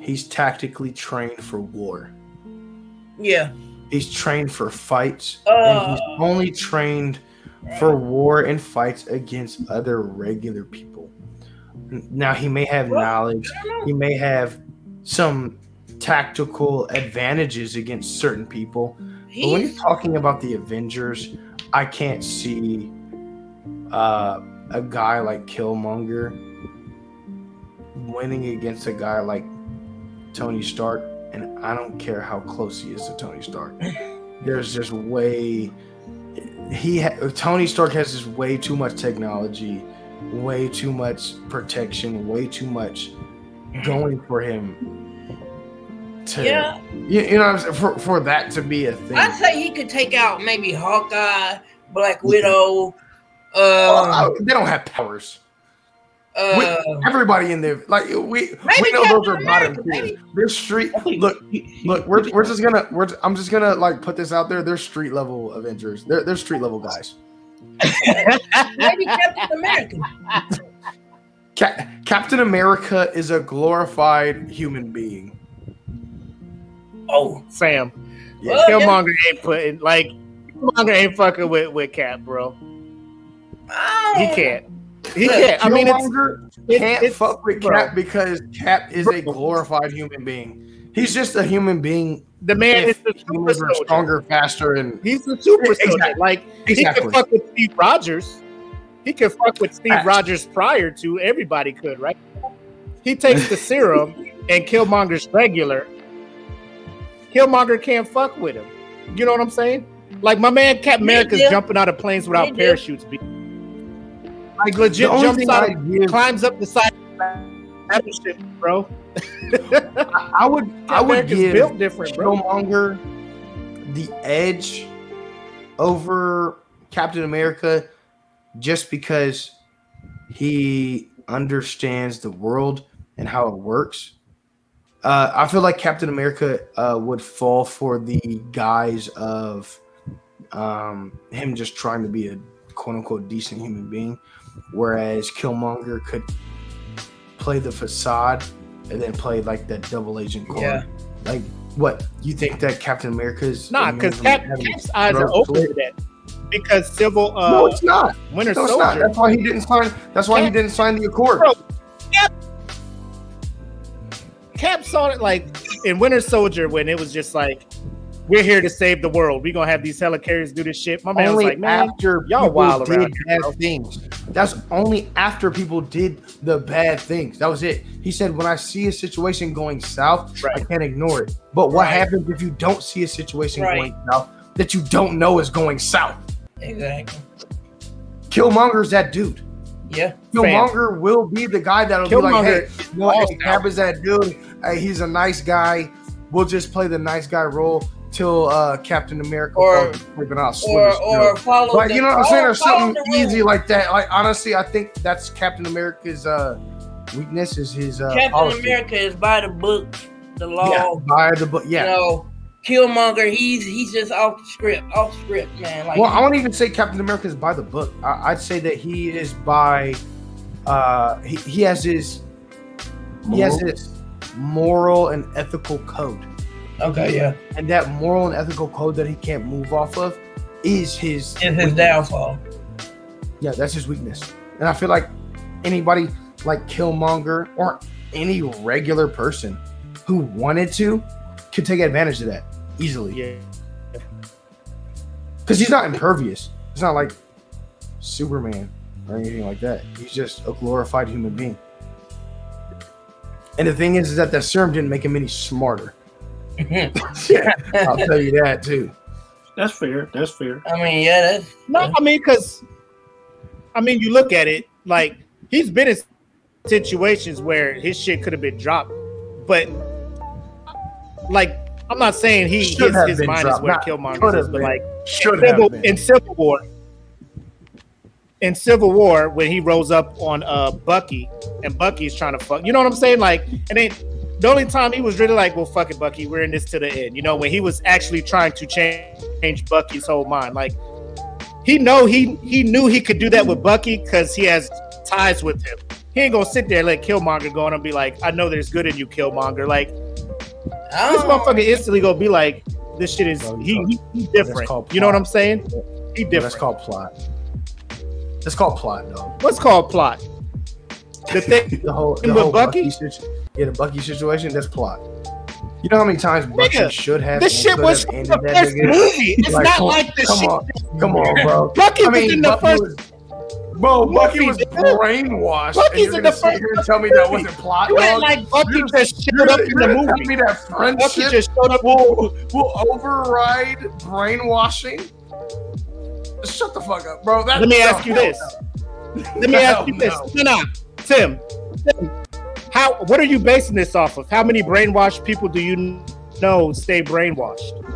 he's tactically trained for war. Yeah. He's trained for fights Uh, and he's only trained for war and fights against other regular people. Now he may have knowledge, I don't know. he may have some tactical advantages against certain people, but when you're talking about the Avengers, I can't see uh, a guy like Killmonger winning against a guy like Tony Stark, and I don't care how close he is to Tony Stark. (laughs) There's just way he ha- Tony Stark has just way too much technology, way too much protection, way too much going for him. To, yeah, you, you know what I'm saying? For, for that to be a thing. I'd say he could take out maybe Hawkeye, Black Widow. Oh, Um, I- they don't have powers. Uh, Everybody in there, like we we Maybe know those Captain are bottom America, tier. They're street. Look, he- he- look, we're, we're just gonna we're I'm just gonna like put this out there. They're street level Avengers. They're they're street level guys. Maybe Captain America. Ca- Captain America is a glorified human being. Oh, Sam. Yeah. Well, yeah. Killmonger ain't putting like Killmonger ain't fucking with with Cap, bro. Oh. He can't. He can't. I mean, it's, Killmonger it's, can't it's fuck with bro. Cap because Cap is a glorified human being. He's just a human being. the man is If the super are soldier. stronger, faster, and He's the super Exactly. soldier. Like he Exactly. can fuck with Steve Rogers. He can fuck with Steve Facts. Rogers prior to everybody could, right? He takes the serum and Killmonger's regular. Killmonger can't fuck with him. You know what I'm saying? Like my man Cap America's do. jumping out of planes without They parachutes. B. Like legit jumps thing out, of, give, climbs up the side. Shit, bro. (laughs) I I would, I would give built different, bro. Killmonger the edge over Captain America just because he understands the world and how it works. Uh, I feel like Captain America uh, would fall for the guise of um, him just trying to be a quote unquote decent human being, whereas Killmonger could play the facade and then play like that double agent card. Yeah. Like, what you think that Captain America's Nah, because Cap, Cap's eyes are open to that. Because Civil uh, no, it's not. Winter No, it's not. Soldier. That's why he didn't sign. That's why he didn't sign the accord. Bro, Cap, Cap saw it like in Winter Soldier when it was just like, we're here to save the world. We're gonna have these helicarriers do this shit. My man only was like, man, after y'all wild did around here, bad bro. things. That's only after people did the bad things. That was it. He said, "When I see a situation going south, I can't ignore it." But what Right. happens if you don't see a situation Right. going south that you don't know is going south? exactly. Killmonger's that dude. Yeah. Killmonger will be the guy that'll be like, "Hey, you know, hey, Cap is that dude. Hey, he's a nice guy. We'll just play the nice guy role till uh, Captain America Or- falls asleep and I'll Or his or follow. Like you know what I'm saying? or something easy like that. Like honestly, I think that's Captain America's uh weakness is his uh Captain policy. America is by the book, the law. Yeah, by the book. Yeah. You know, Killmonger, he's he's just off the script, off script, man. Like, well, I won't even say Captain America is by the book. I, I'd say that he is by uh he, he has his he has his moral and ethical code. Okay, yeah, And that moral and ethical code that he can't move off of is his it's his downfall. Yeah, that's his weakness. And I feel like anybody like Killmonger or any regular person who wanted to could take advantage of that easily. Yeah. Because he's not impervious. He's not like Superman or anything like that. He's just a glorified human being. And the thing is, is that that serum didn't make him any smarter. (laughs) I'll tell you that too. That's fair. That's fair. I mean, yeah, that's No, I mean, because I mean, you look at it like he's been in situations where his shit could have been dropped, but like I'm not saying he Should his, his mind dropped, is where not Killmonger is, but been. like Should Civil, have been. in Civil War. In Civil War, when he rose up on uh Bucky, and Bucky's trying to fuck, you know what I'm saying? Like, and then the only time he was really like, "Well, fuck it, Bucky, we're in this to the end." You know, when he was actually trying to change, change Bucky's whole mind. Like, he know he he knew he could do that with Bucky because he has ties with him. He ain't gonna sit there and let Killmonger go on and be like, "I know there's good in you, Killmonger." Like, I this don't- motherfucker instantly gonna be like, "This shit is Bro, he, you he different." You know what. I'm saying? He different. That's called plot. It's called plot, dog. What's called plot? The (laughs) thing, The whole, the With whole Bucky? Bucky, yeah, the Bucky situation. That's plot. You know how many times Bucky Nigga, should have this shit was ended the first movie. It's Like, not like the come shit. on, come on, bro. Bucky I was in the Bucky first. was, bro. Bucky was brainwashed. Bucky's in the first here and tell me that wasn't plot, You ain't like Bucky You're- just showed up in the gonna tell movie. me that friendship Bucky just showed up. will will override brainwashing. Shut the fuck up, bro. That, Let me no, ask you hell this. no. Let me (laughs) ask you this. no. No, no, Tim. Tim, How? What are you basing this off of? How many brainwashed people do you know stay brainwashed?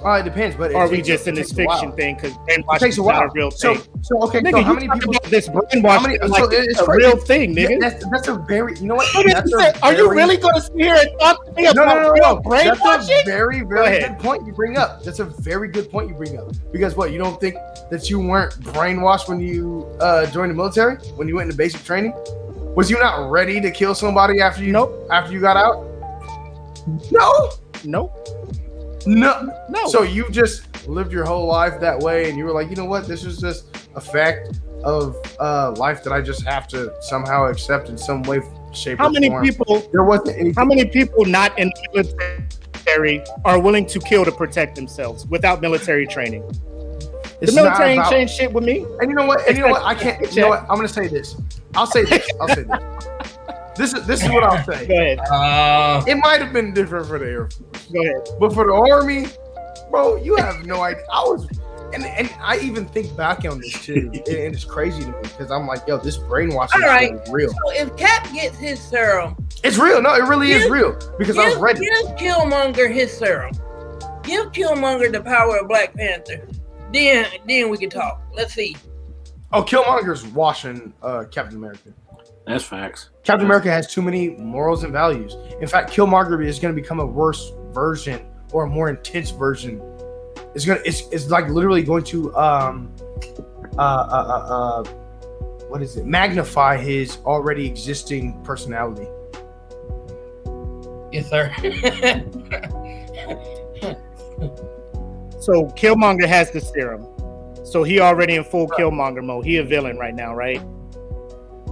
Oh, it depends, but it are we just it in this a fiction thing? Because It brainwashing takes a not while. a real So, thing. so so okay, Nigga, so how many people? this brainwashing many? like so it's a crazy. real thing, Yeah, nigga. that's that's a very. You know what? Look at That's a this. Are you really going to sit here and talk to me No, about no, no, real no. That's a brainwashing? very, Go very good point you bring up. That's a very good point you bring up. Because what you don't think that you weren't brainwashed when you uh, joined the military, when you went into basic training? Was you not ready to kill somebody after you Nope. after you got out? No, Nope. no. No. So you just lived your whole life that way, and you were like, you know what? This is just a fact of uh, life that I just have to somehow accept in some way, shape, how or many form. people? There wasn't anything. How many people not in the military are willing to kill to protect themselves without military training? It's the military ain't changed shit with me. And you know what? And you know what? I can't. You know what? I'm gonna say this. I'll say this. I'll say this. This is this is what I'll say. Go say. ahead. Uh, It might have been different for the Air Force, Go ahead. but for the Army, bro, you have no idea. I was, and and I even think back on this too, and and it's crazy to me because I'm like, yo, this brainwashing All right. is real. so if Cap gets his serum, It's real. No, it really is real because I was give, ready. give Killmonger his serum. Give Killmonger the power of Black Panther. Then, then we can talk. Let's see. Oh, Killmonger's washing uh, Captain America. That's facts. Captain America has too many morals and values. In fact, Killmonger is going to become a worse version or a more intense version. It's gonna. It's, it's like literally going to um uh, uh uh uh what is it? Magnify his already existing personality. Yes, sir. (laughs) (laughs) So Killmonger has the serum. So he already in full Killmonger mode. He a villain right now, right?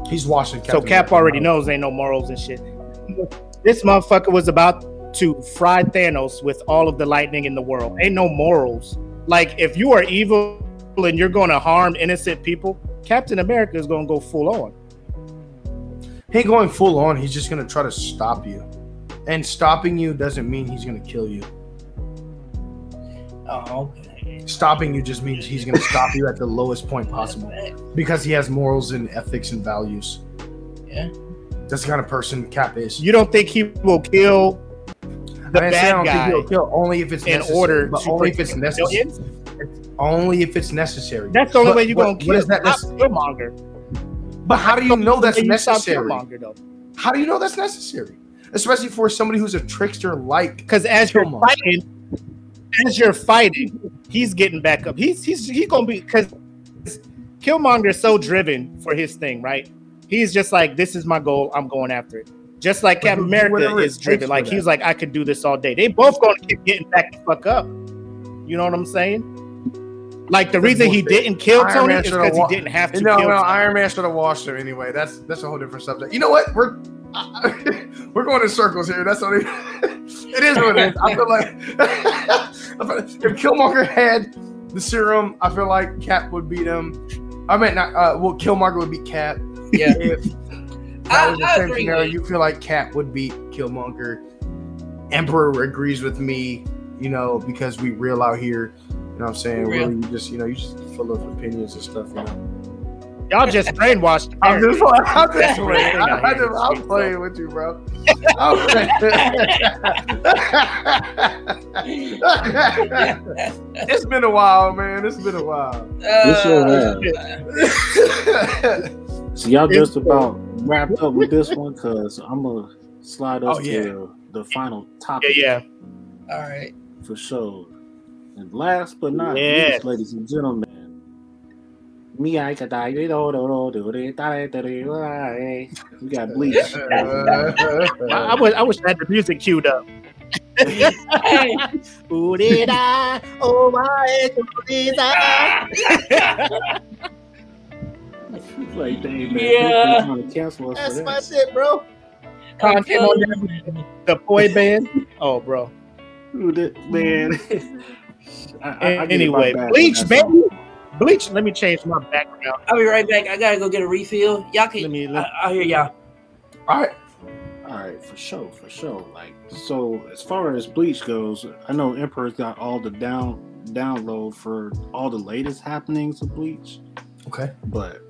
He's washing. Cap. So Cap already knows ain't no morals and shit. This motherfucker was about to fry Thanos with all of the lightning in the world. Ain't no morals. Like if you are evil and you're going to harm innocent people, Captain America is going to go full on. He ain't going full on. He's just gonna try to stop you, and stopping you doesn't mean he's gonna kill you. Oh, okay. Stopping you just means he's gonna stop you at the lowest point possible. because he has morals and ethics and values. Yeah. That's the kind of person Cap is. You don't think he will kill the I didn't I bad don't think guy he'll kill only if it's in necessary, order but to only if it's necessary. millions? Only if it's necessary. That's the only But way you're what- going to kill is that not necess- Killmonger. But how do you know that's You necessary? How do you know that's necessary? Especially for somebody who's a trickster like Because as you're Killmonger. fighting, as you're fighting, he's getting back up. He's he's he's gonna be because Killmonger is so driven for his thing, right? He's just like, this is my goal. I'm going after it. Just like Captain America is driven. Like he's like, I could do this all day. They both gonna keep getting back the fuck up. You know what I'm saying? Like the reason he didn't kill Iron Tony Man is because he didn't have to no, kill no, Tony. Iron Man should have washed him anyway. That's that's a whole different subject. You know what? We're (laughs) we're going in circles here. That's what (laughs) it, is. What it is. I feel like I feel like if Killmonger had the serum, I feel like Cap would beat him. I mean, not uh, well, Killmonger would beat Cap. Yeah. If that (laughs) I- was the I same scenario, you feel like Cap would beat Killmonger. Emperor agrees with me, you know, because we real out here. You know what I'm saying? Real. Really, you just, you know, you just full of opinions and stuff, you know. Y'all just brainwashed. I'm just, I'm just playing. I I'm, just, I'm playing with you, bro. It's been a while, man. It's been a while. This sure Uh, (laughs) So y'all just about wrapped up with this one because I'm gonna slide us Oh, yeah. to the final Yeah, topic yeah. all right. for sure. And last but not Yeah. least, ladies and gentlemen, me I could die. You got bleach. (laughs) I, wish I wish had the music queued up. (laughs) Ooh, did I? Oh my, did I? like, man, yeah. That's my shit, bro. Content on that. The boy band. Oh, bro. Ooh, that, man. (laughs) I, I, I anyway, bleach, baby. Bleach. Let me change my background. I'll be right back. I gotta go get a refill. Y'all can. Let can. me. I, Let, I'll hear y'all. All right. All right, for sure, for sure. Like, so as far as Bleach goes, I know Emperor's got all the down download for all the latest happenings of Bleach, Okay. but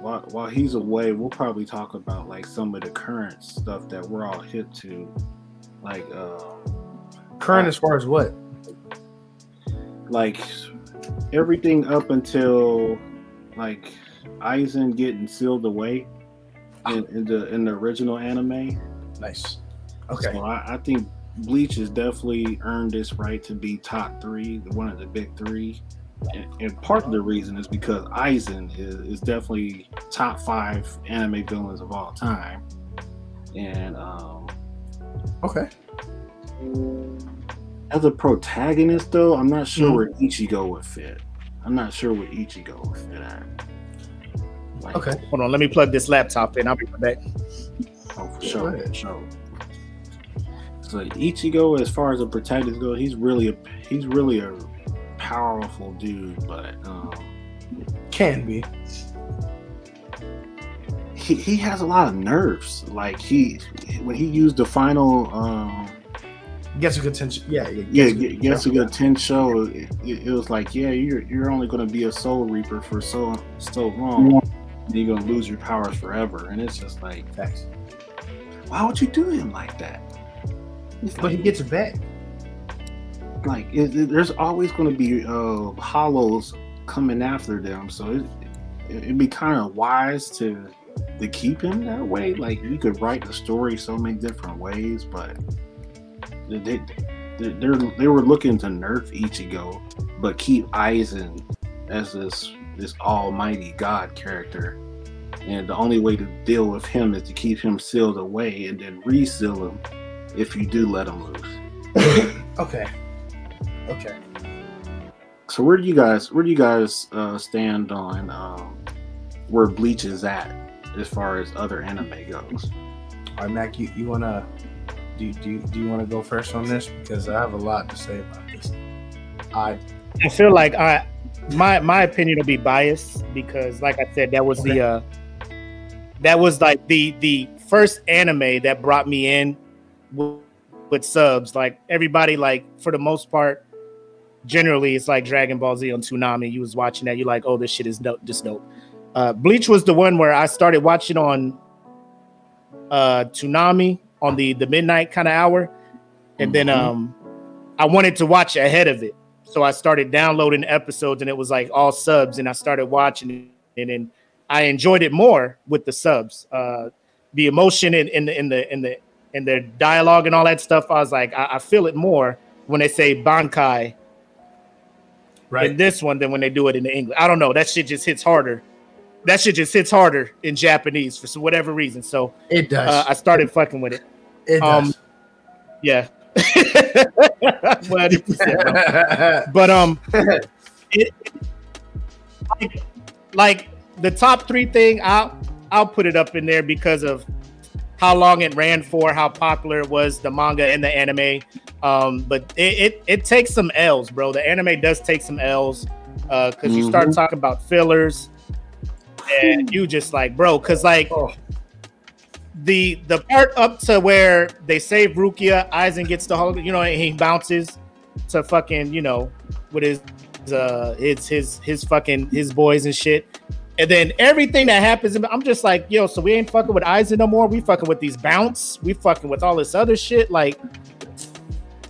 while while he's away, we'll probably talk about like some of the current stuff that we're all hip to, like uh, Current as far as what? like everything up until like Aizen getting sealed away in, in the in the original anime. Nice. Okay. So I, I think Bleach has definitely earned this right to be top three, one of the big three. And, and part of the reason is because Aizen is, is definitely top five anime villains of all time. And um, Okay. As a protagonist, though, I'm not sure Mhm. where Ichigo would fit. I'm not sure where Ichigo would fit at. Like, Okay. Hold on, let me plug this laptop in. I'll be right back. Oh, for sure, go for sure. So Ichigo, as far as a protagonist goes, he's really a he's really a powerful dude, but um, Can be. he, he has a lot of nerves. Like he when he used the final um, Getsuga Tensho. Yeah. yeah gets a good- Getsuga Tensho. It, it, it was like yeah you're you're only going to be a soul reaper for so so long. And you're gonna lose your powers forever, and it's just like, Facts. why would you do him like that? It's But he gets it back. like it, it- there's always going to be uh hollows coming after them so it, it, it'd be kind of wise to to keep him that way like you could write the story so many different ways but they they, they're, they were looking to nerf ichigo but keep aizen as this this almighty god character and the only way to deal with him is to keep him sealed away and then reseal him if you do let him loose (coughs) Okay. Okay. So where do you guys where do you guys uh, stand on um, where Bleach is at as far as other anime goes? All right, Mac. You, you wanna do you- do you, do you want to go first on this because I have a lot to say about this. I I feel like I my my opinion will be biased because like I said, that was the uh that was like the the first anime that brought me in with, with subs. Like everybody, like for the most part, generally it's like Dragon Ball Z on Toonami. You was watching that, you're like, oh, this shit is dope, this dope. Uh, Bleach was the one where I started watching on uh Toonami on the the midnight kind of hour, and then Mhm. um I wanted to watch ahead of it, so I started downloading episodes, and it was like all subs, and I started watching it, and I enjoyed it more with the subs. Uh, the emotion in, in the in the in the in their dialogue and all that stuff. I was like, I, I feel it more when they say Bankai right. in this one than when they do it in the English. I don't know. That shit just hits harder. That shit just hits harder in Japanese for some- whatever reason. So it does. uh, I started fucking with it. it um, does. Yeah. (laughs) 100%, (laughs) but um it, like, like the top three thing i'll i'll put it up in there because of how long it ran for how popular it was the manga and the anime um but it it, it takes some l's bro the anime does take some l's uh because you start Mhm. talking about fillers and you just like bro because like Oh. the the part up to where they save Rukia, Aizen gets the whole, you know, and he bounces to fucking, you know, with his uh it's his his fucking his boys and shit. And then everything that happens, I'm just like, yo, so we ain't fucking with Aizen no more. We fucking with these bounce. We fucking with all this other shit. Like,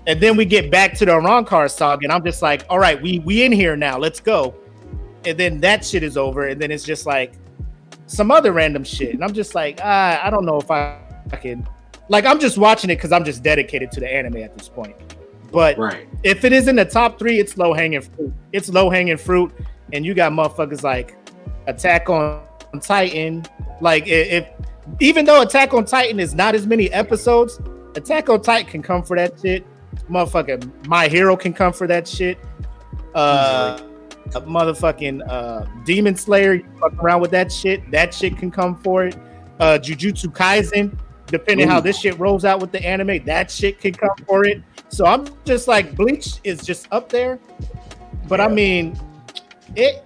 and then we get back to the Arrancar saga, and I'm just like, all right, we we in here now. Let's go. And then that shit is over, and then it's just like some other random shit. And I'm just like, ah, I don't know if I, I can. Like, I'm just watching it because I'm just dedicated to the anime at this point. But Right. if it is in the top three, it's low hanging fruit. It's low hanging fruit, and you got motherfuckers like Attack on Titan. Like, i- if even though Attack on Titan is not as many episodes, Attack on Titan can come for that shit. Motherfucker, My Hero can come for that shit. Uh, a motherfucking uh, Demon Slayer, you fuck around with that shit. That shit can come for it. Uh, Jujutsu Kaisen, depending how this shit rolls out with the anime, that shit can come for it. So I'm just like Bleach is just up there, but I mean, it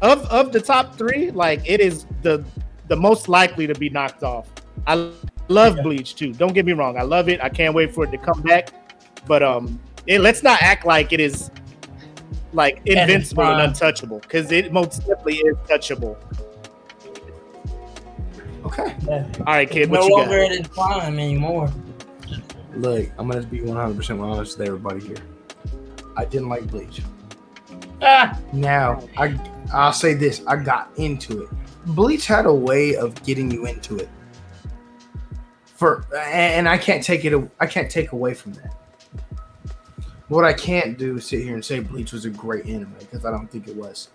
of of the top three, like it is the the most likely to be knocked off. I love Bleach too. Don't get me wrong, I love it. I can't wait for it to come back. But um, it, let's not act like it is like invincible and fine. untouchable because it most definitely is touchable. okay. Yeah. All right, kid, no what you longer got? at its prime anymore. Look, I'm gonna be 100 percent honest with everybody here. I didn't like Bleach. Ah, Now, I I'll say this: I got into it. Bleach had a way of getting you into it. For and I can't take it. I can't take away from that. What I can't do is sit here and say Bleach was a great anime because I don't think it was.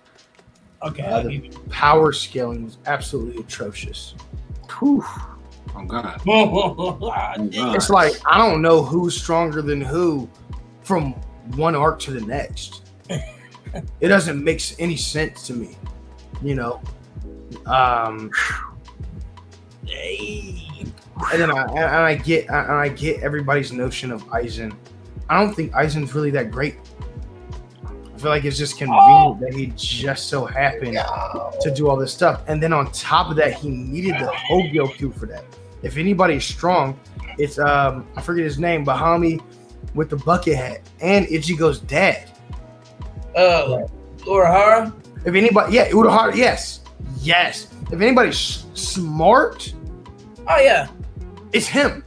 okay. Uh, the power scaling was absolutely atrocious. Whew. Oh God. (laughs) Oh, God. It's like I don't know who's stronger than who from one arc to the next. (laughs) it doesn't make any sense to me, you know. Um, and then I and I get and I get everybody's notion of Aizen. I don't think Aizen's really that great. I feel like it's just convenient that he just so happened to do all this stuff, and then on top of that, he needed the Hogyoku for that. If anybody's strong, it's um I forget his name, Bahami with the bucket hat and Ichigo's dad. uh, Urahara. If anybody, yeah, Urahara, yes, yes. If anybody's smart, Oh yeah. it's him.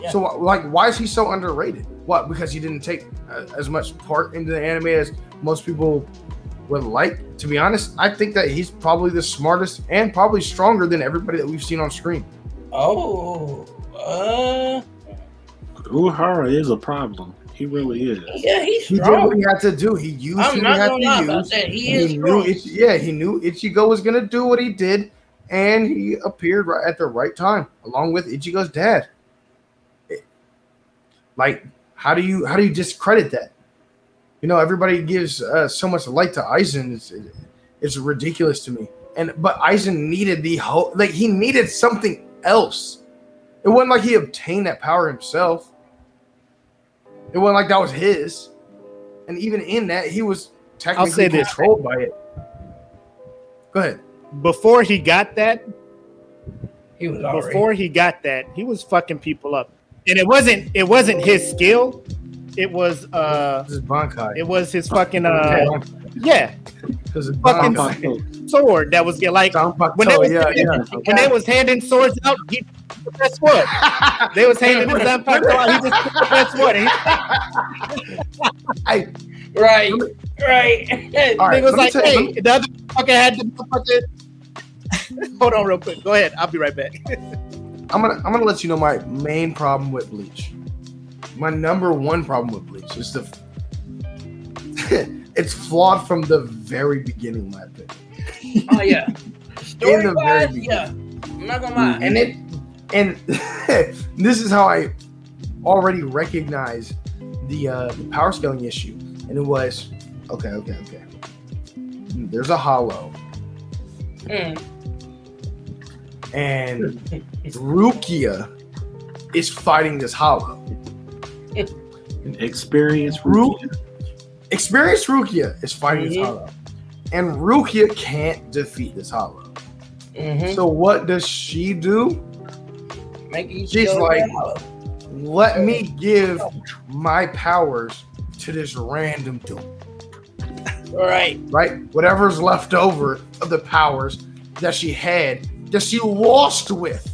Yeah. So like, why is he so underrated? What? Because he didn't take uh, as much part into the anime as most people would like. To be honest, I think that he's probably the smartest and probably stronger than everybody that we've seen on screen. Oh. Uh. Urahara is a problem. He really is. Yeah, he's He did what he had to do. He used I'm what not he had gonna lie to about use. that. He is knew, strong. Ich- yeah, he knew Ichigo was gonna do what he did, and he appeared right at the right time, along with Ichigo's dad. It- like, how do you how do you discredit that? You know, everybody gives uh, so much light to Aizen. It's, it's ridiculous to me. And but Aizen needed the whole like he needed something else. It wasn't like he obtained that power himself. It wasn't like that was his. And even in that, he was technically say this. controlled by it. Go ahead. Before he got that, He was already. before he got that, he was fucking people up. And it wasn't it wasn't his skill. It was uh This is Bankai. it was his fucking uh yeah, This fucking- Bankai. sword that was get like Zanpakuto, when they was yeah, yeah. when they was handing swords out, he that's what they was handing the Zanpakuto out. He just took the best sword. And he, Hey, right, right. All right, he was like, tell you- "Hey, the other fucker had the motherfucker." (laughs) Hold on, real quick. Go ahead. I'll be right back. (laughs) I'm gonna I'm gonna let you know my main problem with Bleach. My number one problem with Bleach is the (laughs) it's flawed from the very beginning, in my opinion. oh yeah. (laughs) Story very wise, beginning. yeah. I'm not gonna lie. And it and (laughs) this is how I already recognize the uh the power scaling issue. And it was okay, okay, okay. There's a hollow Mm. And Rukia is fighting this hollow. Experience Ru- root. Experienced Rukia is fighting this Mhm. hollow. And Rukia can't defeat this hollow. hmm So what does she do? Make you She's like- Let me give my powers to this random dude. right. right? Whatever's left over of the powers that she had that she lost with.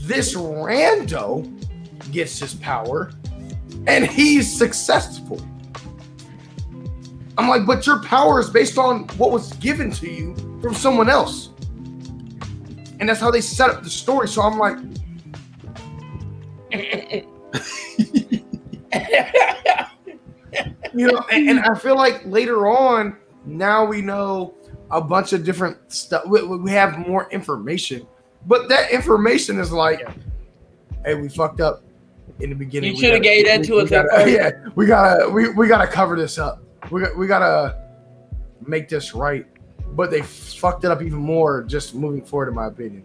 This rando gets his power and he's successful. I'm like, but your power is based on what was given to you from someone else. And that's how they set up the story. So I'm like, (laughs) you know, and, and I feel like later on, now we know a bunch of different stuff. We, we have more information, but that information is like, hey, we fucked up in the beginning. You shoulda gave that we- to we us gotta- (laughs) Yeah, we gotta we, we gotta cover this up. We got we gotta make this right. But they fucked it up even more just moving forward, in my opinion.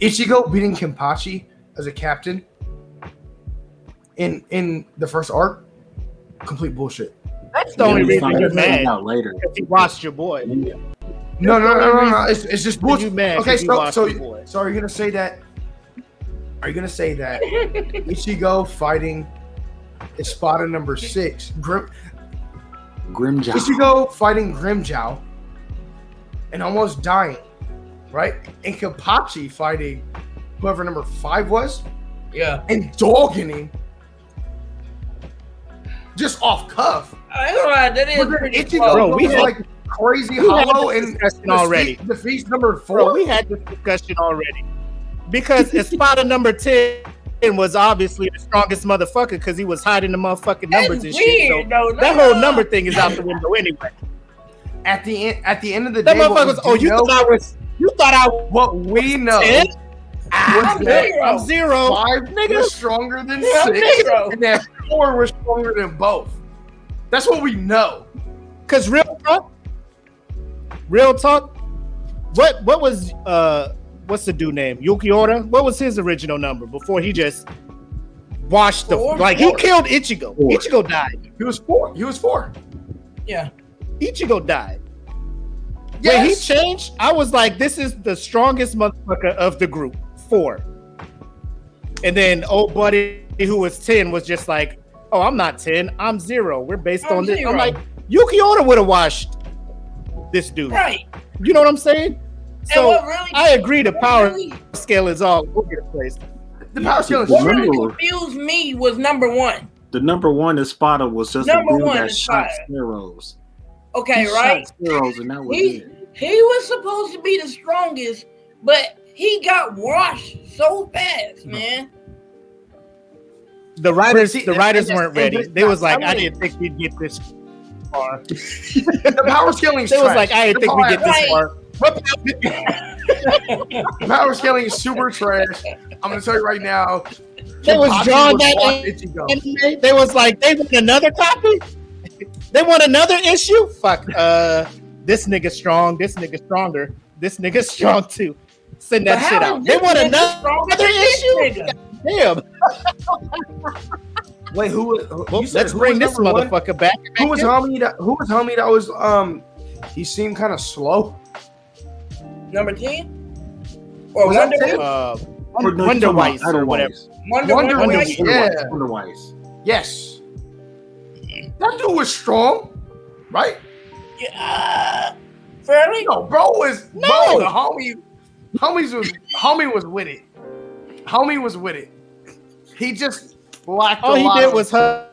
Ichigo beating Kenpachi as a captain in in the first arc, complete bullshit. That's the only reason find you're that mad out later. because he watched your boy. No, no, no, no, no. It's, it's just You bullshit. mad Okay, 'cause he so watched so boy. so are you gonna say that? Are you gonna say that (laughs) Ichigo fighting Espada number six, Grim Grimmjow. Ichigo fighting Grimmjow and almost dying, right? And Kenpachi fighting whoever number five was yeah. and dogging him just off cuff. I ain't gonna lie, that is But pretty Ichigo. Bro, we had- like crazy we hollow this and discussion already. defeat- defeats number four. Bro, we had this discussion already. Because Espada number 10 was obviously the strongest motherfucker because he was hiding the motherfucking That's numbers and shit. weird, So though. No, that whole no. number thing is out the window anyway. at the end, at the end of the That day, what motherfucker we was, oh, you know- thought I was, you thought I was what we know 10? I'm zero. I'm zero. five Nigga. was stronger than Yeah, I'm and that four was stronger than both. That's what we know. Cause real talk, real talk. What what was uh what's the dude name? Ulquiorra? What was his original number before he just washed the Four? like he killed Ichigo. Four. Ichigo died. He was four. He was four. Yeah. Ichigo died. When he changed, I was like, this is the strongest motherfucker of the group. Four. And then old buddy who was 10 was just like, oh, I'm not 10, I'm zero. We're based I'm on this. zero. I'm like, Ulquiorra would have washed this dude. Right. You know what I'm saying? and So what really, I agree the power really, scale is all over the place. The power scale is what really confused me was number one. The number one Espada was just Number a dude one that is shot fire. sparrows. Okay, he right? Shot sparrows, and that was He it. he was supposed to be the strongest, but he got washed so fast, man. The writers, see, the and- writers and- weren't and ready. They was like, I'm I didn't think we'd get this far. (laughs) the power scaling is They was like, I didn't think we'd get this Right. far. (laughs) Power scaling is super trash. I'm gonna tell you right now. They was drawing that watch in- Ichigo. anime? They was like, they want another copy. They want another issue. Fuck. Uh, this nigga strong. This nigga stronger. This nigga (laughs) strong too. Send that shit out. They want another, another issue. nigga? Damn. (laughs) Wait, who? who Well, let's who bring was this number one? motherfucker back. Who was telling me that? Who was telling me that was um? He seemed kind of slow. Number ten? Or Was that Wonder 10? Uh, Or Wonder you're Weiss or whatever. Wonder, Wonder Wonder, Weiss, Weiss? yeah. Wonder Weiss. Yes. That dude was strong, right? Yeah, uh, fairly. No, bro was No. bro. The homie, homies was homie was with it. Homie was with it. He just lacked. all a he lot did of- was hug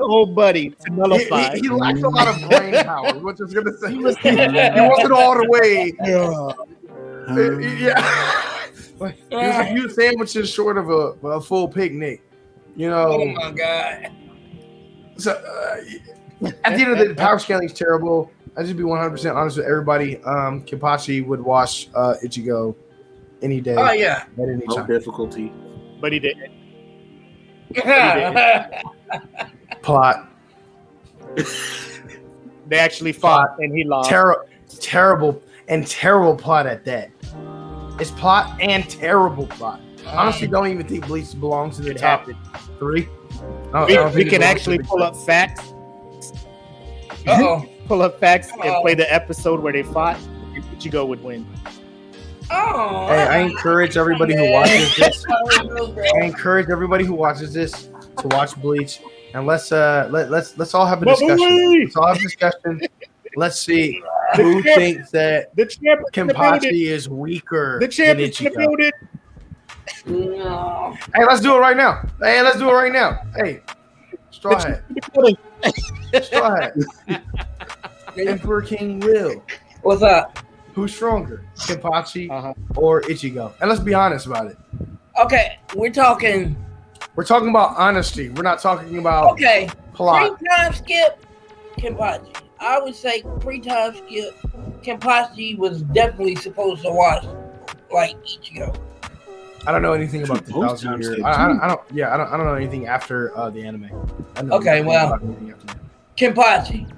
old buddy to He, nullify. he, he lacked a lot of brain power. What I was gonna say, he, was, (laughs) he wasn't all the way. Yeah, (laughs) (laughs) Like, he was a few sandwiches short of a, a full picnic. You know, Oh my god. So uh, at the end of the day, power scaling is terrible. I just be 100 percent honest with everybody. Um, Kenpachi would wash uh, Ichigo any day Oh yeah. at any no time. difficulty. but he didn't. (laughs) Plot They actually fought and he lost. Ter- terrible and terrible plot at that. It's plot and terrible plot. Honestly, don't even think Bleach belongs to the It top happened. three. I We, we can actually pull up facts, oh. (laughs) pull up facts, and Uh-oh. play the episode where they fought. Ichigo would win. Oh. Hey, I encourage everybody who watches (laughs) this. I encourage everybody who watches this to watch Bleach, and let's uh let let's let's all have a discussion. Let's all have a discussion. Let's see (laughs) who champ- thinks that The champ in the building. Kenpachi is weaker The than champ in the Ichigo. building. No. Hey, let's do it right now. Hey, let's do it right now. Hey, straw The hat, champ in the building. straw hat. (laughs) Emperor King Will. What's up? Who's stronger, Kenpachi Uh-huh. or Ichigo? And let's be honest about it. Okay, we're talking. We're talking about honesty. We're not talking about Okay, plot. pre-time skip, Kenpachi. I would say pre-time skip, Kenpachi was definitely supposed to watch like Ichigo. I don't know anything about the thousand years. I, I, do. I don't. Yeah, I don't. I don't know anything after uh, the anime. I know Okay, well. about anything after that. Kenpachi.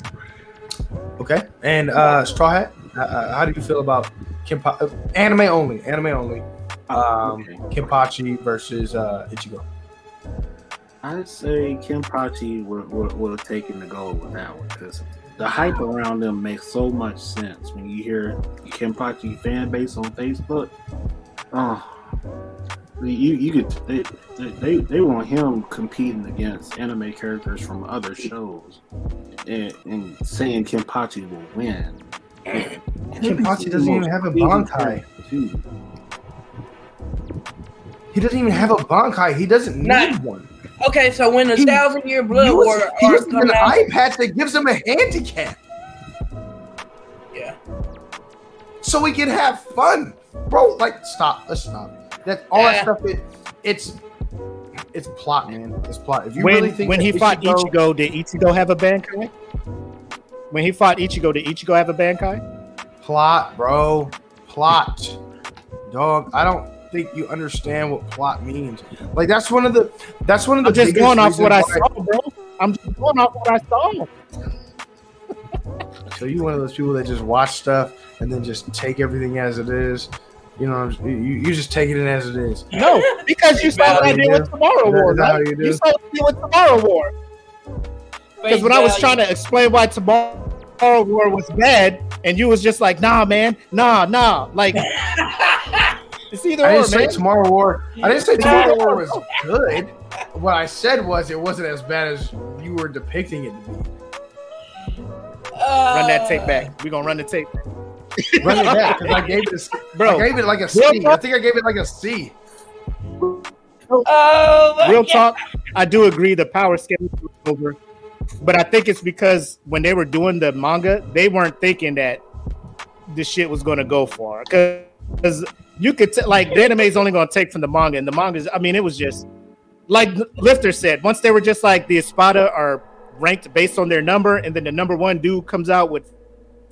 Okay, and uh, Straw Hat. Uh, uh, how do you feel about Kenpa- uh, anime only? Anime only. Um, Okay. Kenpachi versus uh, Ichigo. I'd say Kenpachi would, would, would have taken the goal with that one because the hype around them makes so much sense when you hear Kenpachi fan base on Facebook. Oh, you you could they, they, they, they want him competing against anime characters from other shows and, and saying Kenpachi will win. Kenpachi doesn't even have a Bankai. Too. He doesn't even have a Bankai. He doesn't need one. Okay, so when the thousand year blood He war was, he arc was an out, eye patch that gives him a handicap. yeah. so we can have fun, bro. Like, stop. Let's stop. That all that stuff. It, it's it's plot, man. It's plot. If you when really think when that he fought Ichigo- Ichigo, did Ichigo have a Bankai? When he fought Ichigo, did Ichigo have a Bankai? Plot, bro, plot, dog. I don't think you understand what plot means. Like that's one of the that's one of the. I'm just biggest going off what I saw, bro. I'm just going off what I saw. (laughs) So you one of those people that just watch stuff and then just take everything as it is. You know, you, you just take it in as it is. No, because you saw what I did with Tomorrow Is War, is that how right? you? You saw what I did with Tomorrow War. Because when I was trying to explain why Tomorrow War was bad, and you was just like, nah, man, nah, nah. Like, (laughs) it's either I didn't say man. Tomorrow War. I didn't say Tomorrow War was good. What I said was it wasn't as bad as you were depicting it to be. Run that tape uh. back. We're going to run the tape. Run it back because I (laughs) gave it. A, Bro, I gave it like a C. Real I think I gave it like a C. Oh, real God. talk, I do agree the power scale was over, but I think it's because when they were doing the manga, they weren't thinking that this shit was going to go far. Because you could t- like the anime is only going to take from the manga, and the manga's. I mean, it was just like Lifter said. Once they were just like the Espada are ranked based on their number, and then the number one dude comes out with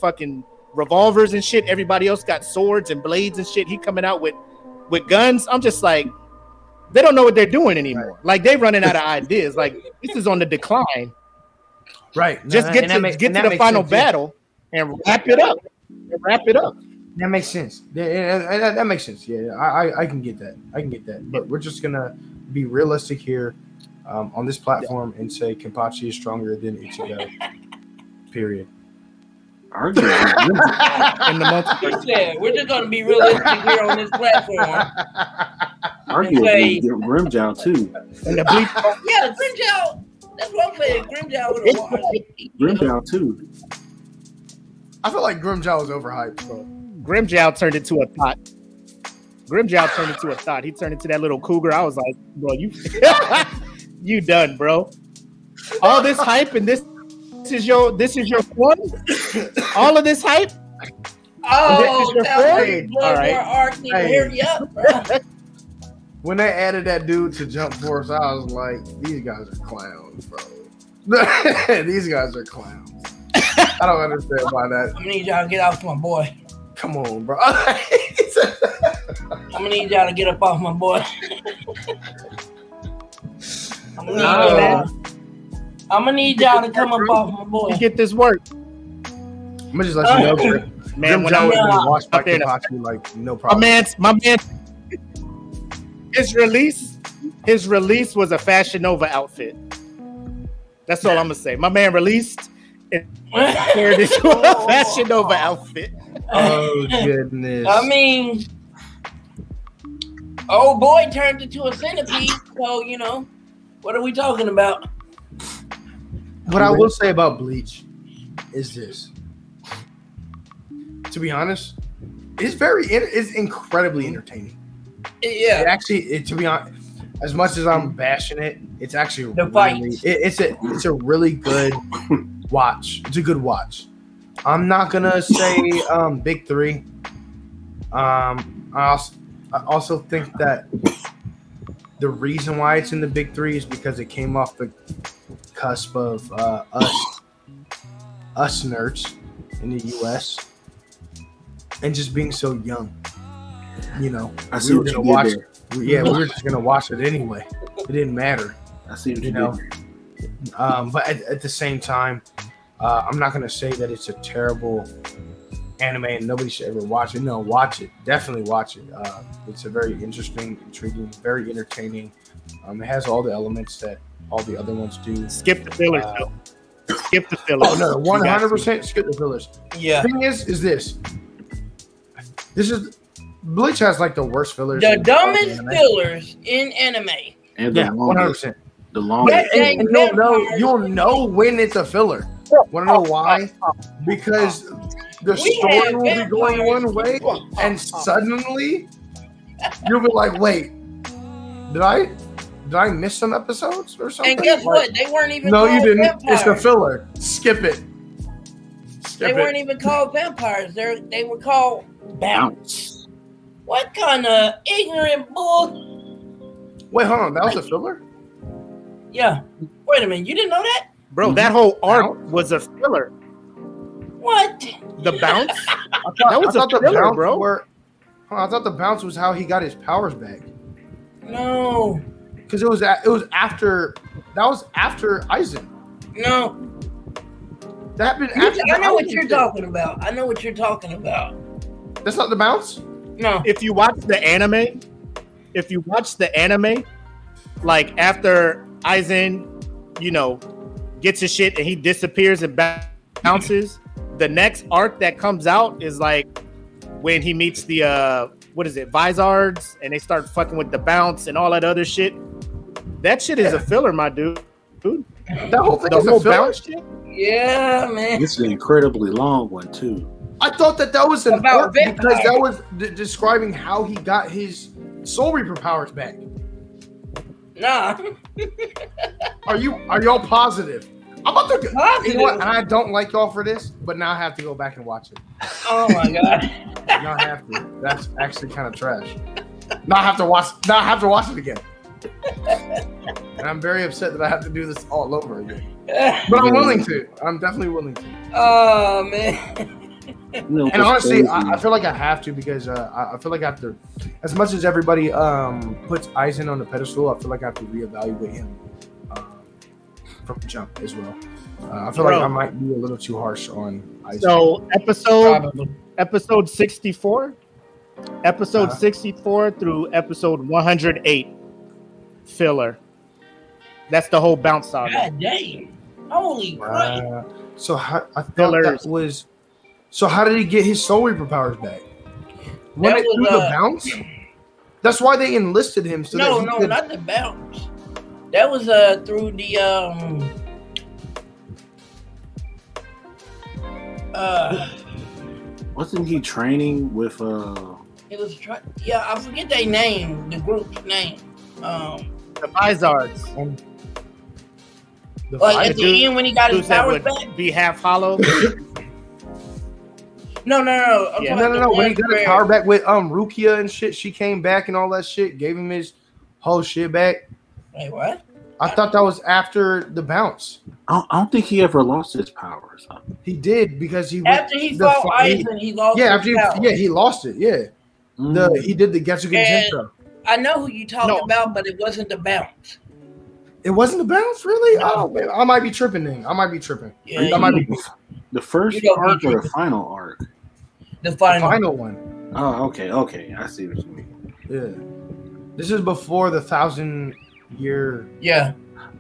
fucking revolvers and shit. Everybody else got swords and blades and shit. He coming out with with guns. I'm just like, they don't know what they're doing anymore. Like they running out of ideas. Like this is on the decline. Right. Just No, get to that makes- get to the final sense, yeah. battle and wrap it up. And wrap it up. That makes sense. Yeah, yeah, yeah, that, that makes sense. Yeah, I, I, I can get that. I can get that. But we're just gonna be realistic here um, on this platform and say Kenpachi is stronger than Ichigo. (laughs) Period. Arguably, (laughs) In the multiverse. He said, we're just going to be realistic here on this platform. arguably Grimmjow too. And the bleach (laughs) Yeah, Grimmjow. That's what I'm saying. Grimmjow would have won. Grimmjow too. I feel like Grimmjow was overhyped, bro. Grimmjow turned into a thought. Grimmjow turned into a thought. He turned into that little cougar. I was like, bro, you (laughs) you done, bro. All this hype and this, this is your this is your one. All of this hype. Oh, This is your that was All right. War arc. Nigga, Hey. up, bro. When they added that dude to Jump Force, I was like, these guys are clowns, bro. (laughs) these guys are clowns. I don't understand why that. I'm gonna need y'all to get off my boy. Come on, bro. (laughs) I'm gonna need y'all to get up off my boy. I'm gonna need, No. y'all, I'm gonna need y'all to come up off my boy. Get this work, I'm gonna just let you know, Grim. man. When Grimmjow I'm was being out watched by there to- Kenpachi like no problem. my problem. man, my man, his release, his release was a Fashion Nova outfit. That's all I'm gonna say. My man released and turned into a (laughs) oh. Fashion Nova outfit. (laughs) Oh goodness. I mean, old boy turned into a centipede, so you know, what are we talking about? What I will say about Bleach is this. To be honest, it's very it's incredibly entertaining. It Yeah, actually, it, to be honest, as much as I'm bashing it, it's actually The really, fights. it, it's a it's a really good watch. It's a good watch. I'm not gonna say um, big three. Um, I also I also think that the reason why it's in the big three is because it came off the cusp of uh, us us nerds in the U.S. and just being so young. You know, I see we what gonna you watch. did there. We- (laughs) Yeah, we were (laughs) just gonna watch it anyway. It didn't matter. I see what You you, know, Um, but at, at the same time, uh, I'm not gonna say that it's a terrible anime and nobody should ever watch it. No, watch it. Definitely watch it. Uh, it's a very interesting, intriguing, very entertaining. Um, it has all the elements that all the other ones do. Skip the fillers, Uh. Skip the fillers. Oh no, You one got hundred to. percent skip the fillers. yeah. Thing is, is this? This is Bleach has like the worst fillers. The dumbest anime. fillers in anime. And the Yeah, one hundred percent. The longest. Yeah. And, and you'll know you'll know when it's a filler. Want to know why? Because the We story will be going one way, and suddenly you'll be like, "Wait, did I did I miss some episodes or something? And guess Like- what? They weren't even. No, you didn't. Vampires. It's the filler. Skip it. Skip They it. weren't even called vampires. They they were called bounce. Bounce. What kind of ignorant bull? Wait, hold on. That was a filler. Yeah. Wait a minute. You didn't know that? Bro, that whole arc was a filler. What? The bounce. (laughs) Thought, That was I a thought the filler, bounce bro. Were, on, I thought the bounce was how he got his powers back. No. Because it was a- it was after that was after Aizen. No. That happened after. I know what you're talking about. I know what you're talking about. That's not the bounce. No. if you watch the anime, if you watch the anime, like after Aizen, you know, gets his shit and he disappears and bounces, the next arc that comes out is like when he meets the uh what is it, Vizards, and they start fucking with the bounce and all that other shit. That shit is a filler, my dude. Dude, That whole thing the is a whole filler. bounce shit. Yeah, man. This is an incredibly long one too. I thought that that was About because that was d- describing how he got his Soul Reaper powers back. Nah. (laughs) Are you are y'all positive? I'm about to go. You know what? And I don't like y'all for this, but now I have to go back and watch it. Oh my god. (laughs) Now I have to. That's actually kind of trash. Now I have to watch. Now I have to watch it again. And I'm very upset that I have to do this all over again. But I'm willing to. I'm definitely willing to. oh man. (laughs) (laughs) You And honestly. I, I feel like I have to because uh, I, I feel like I have to. As much as everybody um, puts Aizen on the pedestal, I feel like I have to reevaluate him um, from the jump as well. Uh, I feel Bro. like I might be a little too harsh on Aizen. So episode Probably. episode 64 episode Uh-huh. 64 through episode 108 filler that's the whole bounce saga God dang. Holy crap. Uh, so how, I thought Fillers. that was. So how did he get his Soul Reaper powers back? When That it was, through the uh, bounce? That's why they enlisted him. So no, that he no, could, not the bounce. That was uh through the um uh wasn't he training with uh it was try- yeah, I forget their name, the group's name. Um the Vizards. the like fight- at the end when he got his powers back. be half hollow (laughs) No, no, no. Yeah. no, no, no. When he got his where- power back with um Rukia and shit, she came back and all that shit, gave him his whole shit back. Wait, what? I thought that was after the bounce. I don't, I don't think he ever lost his powers. He did because he went- After he fought fi- he- he lost yeah, his after he, yeah, he lost it. Yeah, Mm. the he did the Getsuga And- Tensho. I know who you talking No. about, but it wasn't the bounce. It wasn't the bounce, really. No. Oh man, I might be tripping then. I might be tripping. Yeah, that might be the first arc or the final arc? The the final. final one. Oh, okay, okay. I see what you mean. Yeah, this is before the thousand year. Yeah.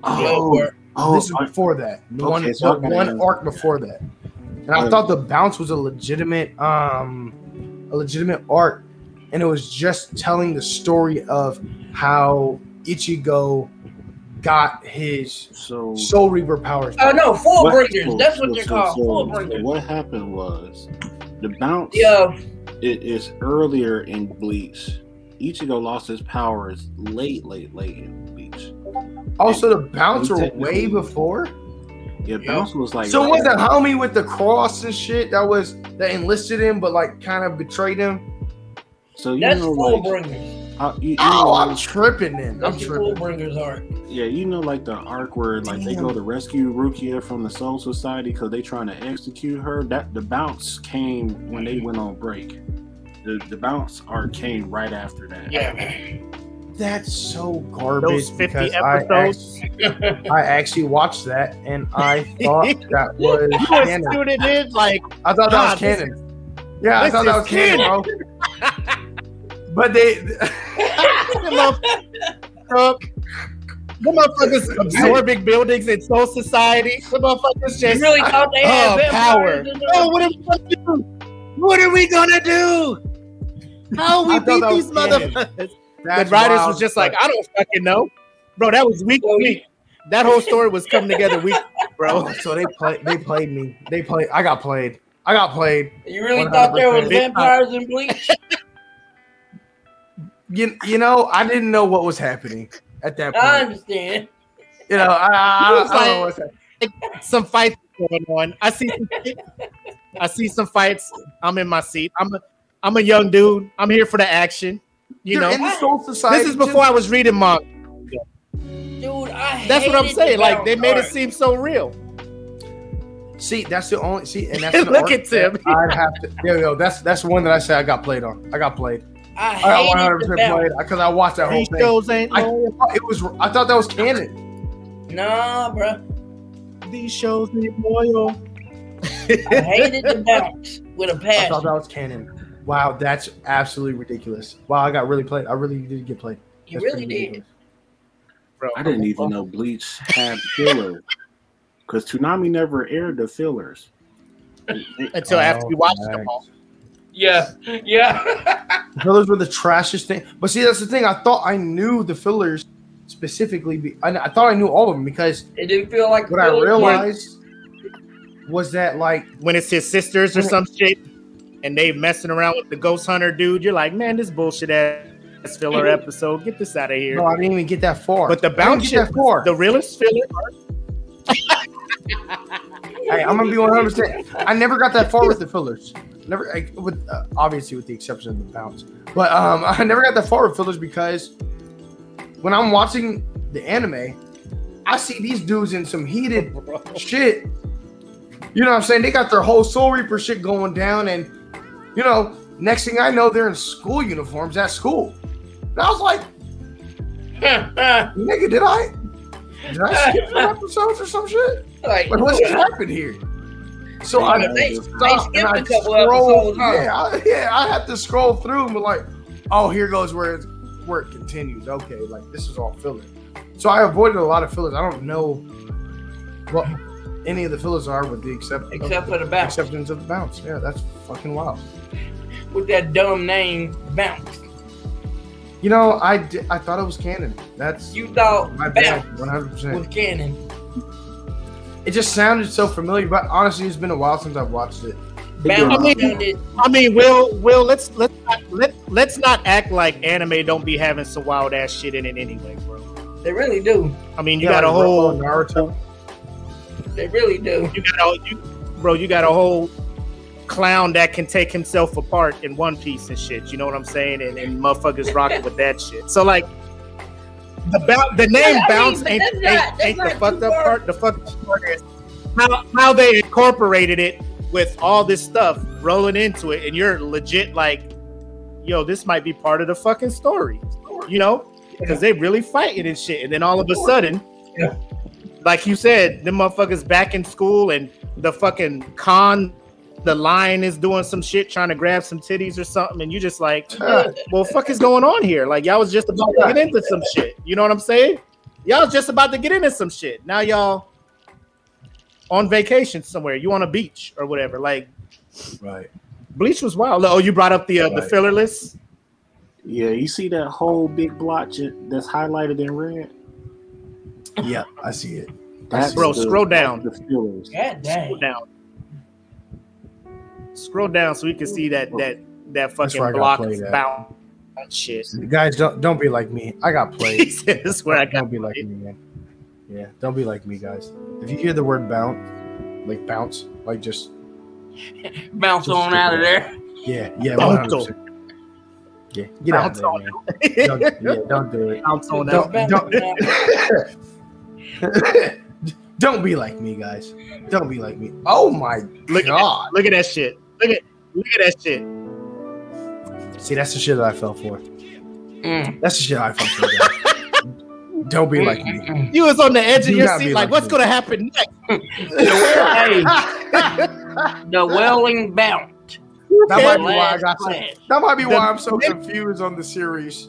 Oh, Yeah, oh, this is before that. The one, so the one arc before that. And I Uh, thought the bounce was a legitimate, um, a legitimate arc, and it was just telling the story of how Ichigo got his so Soul Reaper powers. Oh no, full what- bringers. That's what so- they're so- called. so- full so bringers. what happened was the bounce. Yeah. it is earlier in Bleach. Ichigo lost his powers late, late, late in Bleach. Oh, also, the bounce were way before. Yeah, Yeah. bounce was like. So was the homie with the cross and shit that was that enlisted him, but like kind of betrayed him? So you That's know, full like, bringers. uh, you, you Oh, know, I'm tripping then. I'm That's the full tripping. bringers arc. yeah, you know, like the arc where like they go to rescue Rukia from the Soul Society because they trying to execute her. That the bounce came when they went on break. The the bounce arc came right after that. Yeah. That's so garbage. those 50 because I episodes I actually watched that and I (laughs) thought that was you canon. tuning in like I thought that was this canon. Yeah, I thought that was canon, bro. (laughs) But they, the motherfuckers, absorbing buildings in Soul Society. The motherfuckers You really thought they had oh, vampires power. Oh, what are we gonna do? What are we gonna do? How we beat these motherfuckers? the writers wild, was just like, I don't fucking know, bro. That was week to week. That whole story was coming together week, bro. (laughs) So they played. They played me. They played. I got played. I got played. You really thought there was vampires in Bleach? You, you know, I didn't know what was happening. at that point. I understand. You know, I, I, It was I don't know like- what's that. some fights going on. I see, I see some fights. I'm in my seat. I'm a, I'm a young dude. I'm here for the action. You They're know, in the Soul this is before I was reading manga. Dude, I That's what I'm saying. the Like they made it seem so real. See, that's the only see, and (laughs) that's an Look arc at Tim. that I'd have to. Yo, yo, that's that's one that I say I got played on. I got played. I I got hated 100 the percent Valkyrie. played because I watched that whole These thing. shows ain't I, it was. I thought that was canon. Nah, bro. These shows ain't loyal. I hated the bounce with a passion. (laughs) I thought that was canon. Wow, that's absolutely ridiculous. Wow, I got really played. I really did get played. You That's really did. Bro, I didn't even know Bleach had (laughs) fillers because Toonami never aired the fillers. (laughs) until after uh, we Oh, watched thanks. them all. Yeah, yeah. The fillers were the trashiest thing. But see, that's the thing. I thought I knew the fillers specifically. Be, I, I thought I knew all of them because it didn't feel like what I filler. realized was that like When it's his sisters or some shit, and they messing around with the ghost hunter dude, you're like, man, this bullshit ass filler episode. Get this out of here. no, I didn't even get that far. But the I didn't bounce get shit, that far. the realest filler. Hey, I'm gonna be 100. percent I never got that far with the fillers. Never, like, with uh, obviously with the exception of the bounce, but um, (laughs) I never got that forward fillers because when I'm watching the anime, I see these dudes in some heated (laughs) shit. You know what I'm saying? They got their whole Soul Reaper shit going down, and you know, next thing I know, they're in school uniforms at school. And I was like, (laughs) nigga, did I? Did I skip some episodes or some shit? like, Like, what's happened here? So I They- they stop skipped and I a couple scroll. episodes. Yeah, I, yeah, I have to scroll through and be like, oh, here goes where it, where it continues. Okay, like this is all filler. So I avoided a lot of fillers. I don't know what any of the fillers are, with the except except for the bounce exceptions of the bounce. Yeah, that's fucking wild. with that dumb name, bounce. You know, I di- I thought it was canon. That's You thought my bounce one hundred percent. was canon. It just sounded so familiar, but honestly, it's been a while since I've watched it. I mean- sounded I mean, Will, Will, let's let's not, let let's not act like anime don't be having some wild ass shit in it anyway, bro. They really do. I mean, you Yeah, got a like whole Naruto. They really do. you got a you, bro, you got a whole clown that can take himself apart in one piece and shit. You know what I'm saying? And, and motherfuckers rocking with that shit. So like the bou- the name Yeah, I mean, bounce ain't that's ain't, not- ain't the fucked up part. The fucked up part is how how they incorporated it with all this stuff rolling into it, and you're legit like, yo, this might be part of the fucking story. You know? Because they really fighting and shit. And then all of a sudden, Yeah. like you said, them motherfuckers back in school and the fucking con the lion is doing some shit trying to grab some titties or something, and you just like, (laughs) well, fuck is going on here? Like y'all was just about to get into some shit. You know what I'm saying? Y'all was just about to get into some shit. Now y'all on vacation somewhere. You on a beach or whatever. Like Right. Bleach was wild. Oh, you brought up the uh, the Right. filler list. Yeah, you see that whole big blotch that's highlighted in red? Yeah, I see it. That's Bro, scroll down. The fillers. God Scroll dang. down. Scroll down so we can see that that that fucking where I got block bounce shit. Guys, don't don't be like me. I got He played. said, "This is where I got don't be like me, man. Yeah, don't be like me, guys. If you hear the word bounce, like bounce, like just (laughs) Bounce Just on out of there. yeah, yeah, Bounce 100%. Yeah, get Bounce out on of there, man. Don't, yeah, don't do it. Bounce on that. Don't, Bounce don't, (laughs) don't be like me, guys. Don't be like me. Oh my Look at god! Look at that shit. Look at look at that shit. See, that's the shit that I fell for. Mm. That's the shit I fell for. guys. (laughs) don't be mm, like me. Mm, mm. You was on the edge of Do your seat, like, like what's me. gonna happen next? (laughs) Hey, the (laughs) welling bounce. That might be why I got. So, that might be the, why I'm so confused on the series.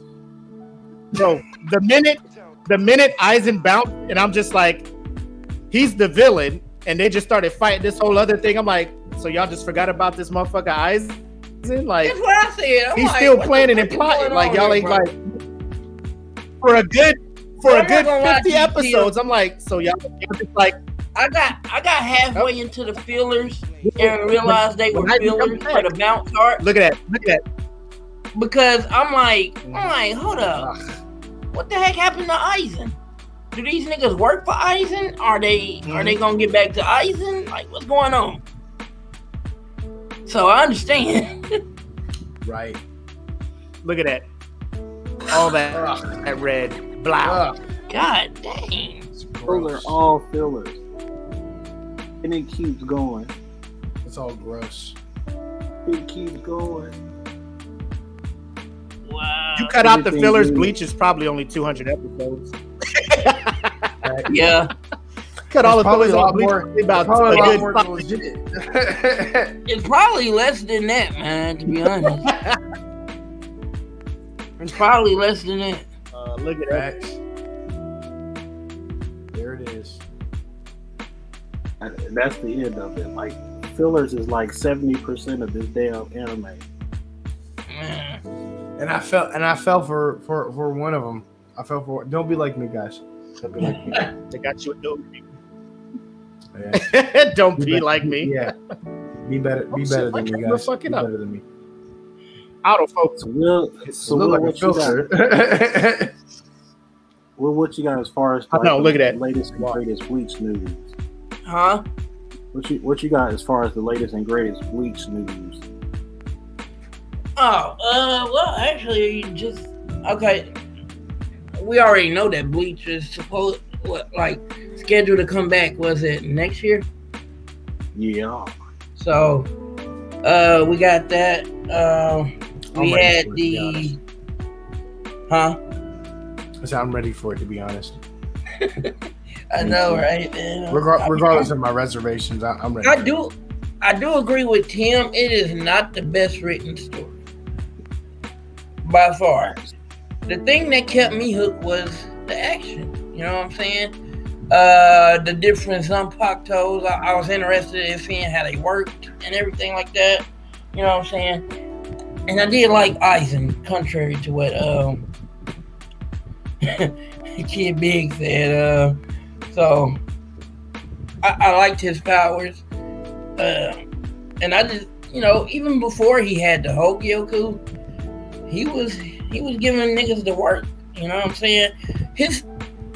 Bro, the minute the minute Aizen bounced, and I'm just like, he's the villain, and they just started fighting this whole other thing. I'm like, so y'all just forgot about this motherfucker Aizen? Like That's what I said. I'm he's like, still planning and plotting. Like y'all ain't like for a good for I'm a good gonna lie to 50 episodes. I'm like, so y'all, y'all just like I got I got halfway into the fillers and realized they were When I become fillers for the bounce part look at that, look at that. because I'm like I'm mm. like hold up what the heck happened to Aizen? Do these niggas work for Aizen? Are they are they mm. gonna get back to Aizen? Like what's going on? So I understand. (laughs) Right. Look at that. All that that red. Blah. God dang. it's Those are all fillers. And it keeps going. It's all gross. It keeps going. Wow. You cut out the everything fillers. good. Bleach is probably only 200 episodes. (laughs) Yeah. Cut all the Probably fillers a lot more. it's About Probably a a lot good more five- legit. (laughs) It's probably less than that, man, to be honest. (laughs) it's probably less than that. Uh, look at that. There it is. And That's the end of it. Like fillers is like seventy percent of this damn anime. And I felt, and I fell for for for one of them. I fell for. Don't be like me, guys. Don't be like me. (laughs) They got you a dope. Yeah. (laughs) Don't be like me. Yeah. Be better. Be Oh, better my than me, camera guys. fucking be up. better than me. Autofocus. So Will, It's so look Will, like a what you got? filter. (laughs) Will, what you got as far as I know, the look at that. latest and greatest Bleach news? Huh? What you what you got as far as the latest and greatest Bleach news? Oh, uh, well, actually, just okay. We already know that Bleach is supposed, what, like, scheduled to come back. Was it next year? Yeah, So, uh, we got that. Uh, we had it, the, huh? I said, I'm ready for it to be honest. (laughs) I know, right? Man? Regar- regardless of my reservations, I, I'm ready. I do, I do agree with Tim. It is not the best written story by far. The thing that kept me hooked was the action. You know what I'm saying? Uh, the different Zanpakutos. I, I was interested in seeing how they worked and everything like that. You know what I'm saying? And I did like Aizen, contrary to what um (laughs) Kid Big said. Uh, so I, I liked his powers. Uh, and I just, you know, even before he had the Hogyoku, he was he was giving niggas the work. You know what I'm saying? His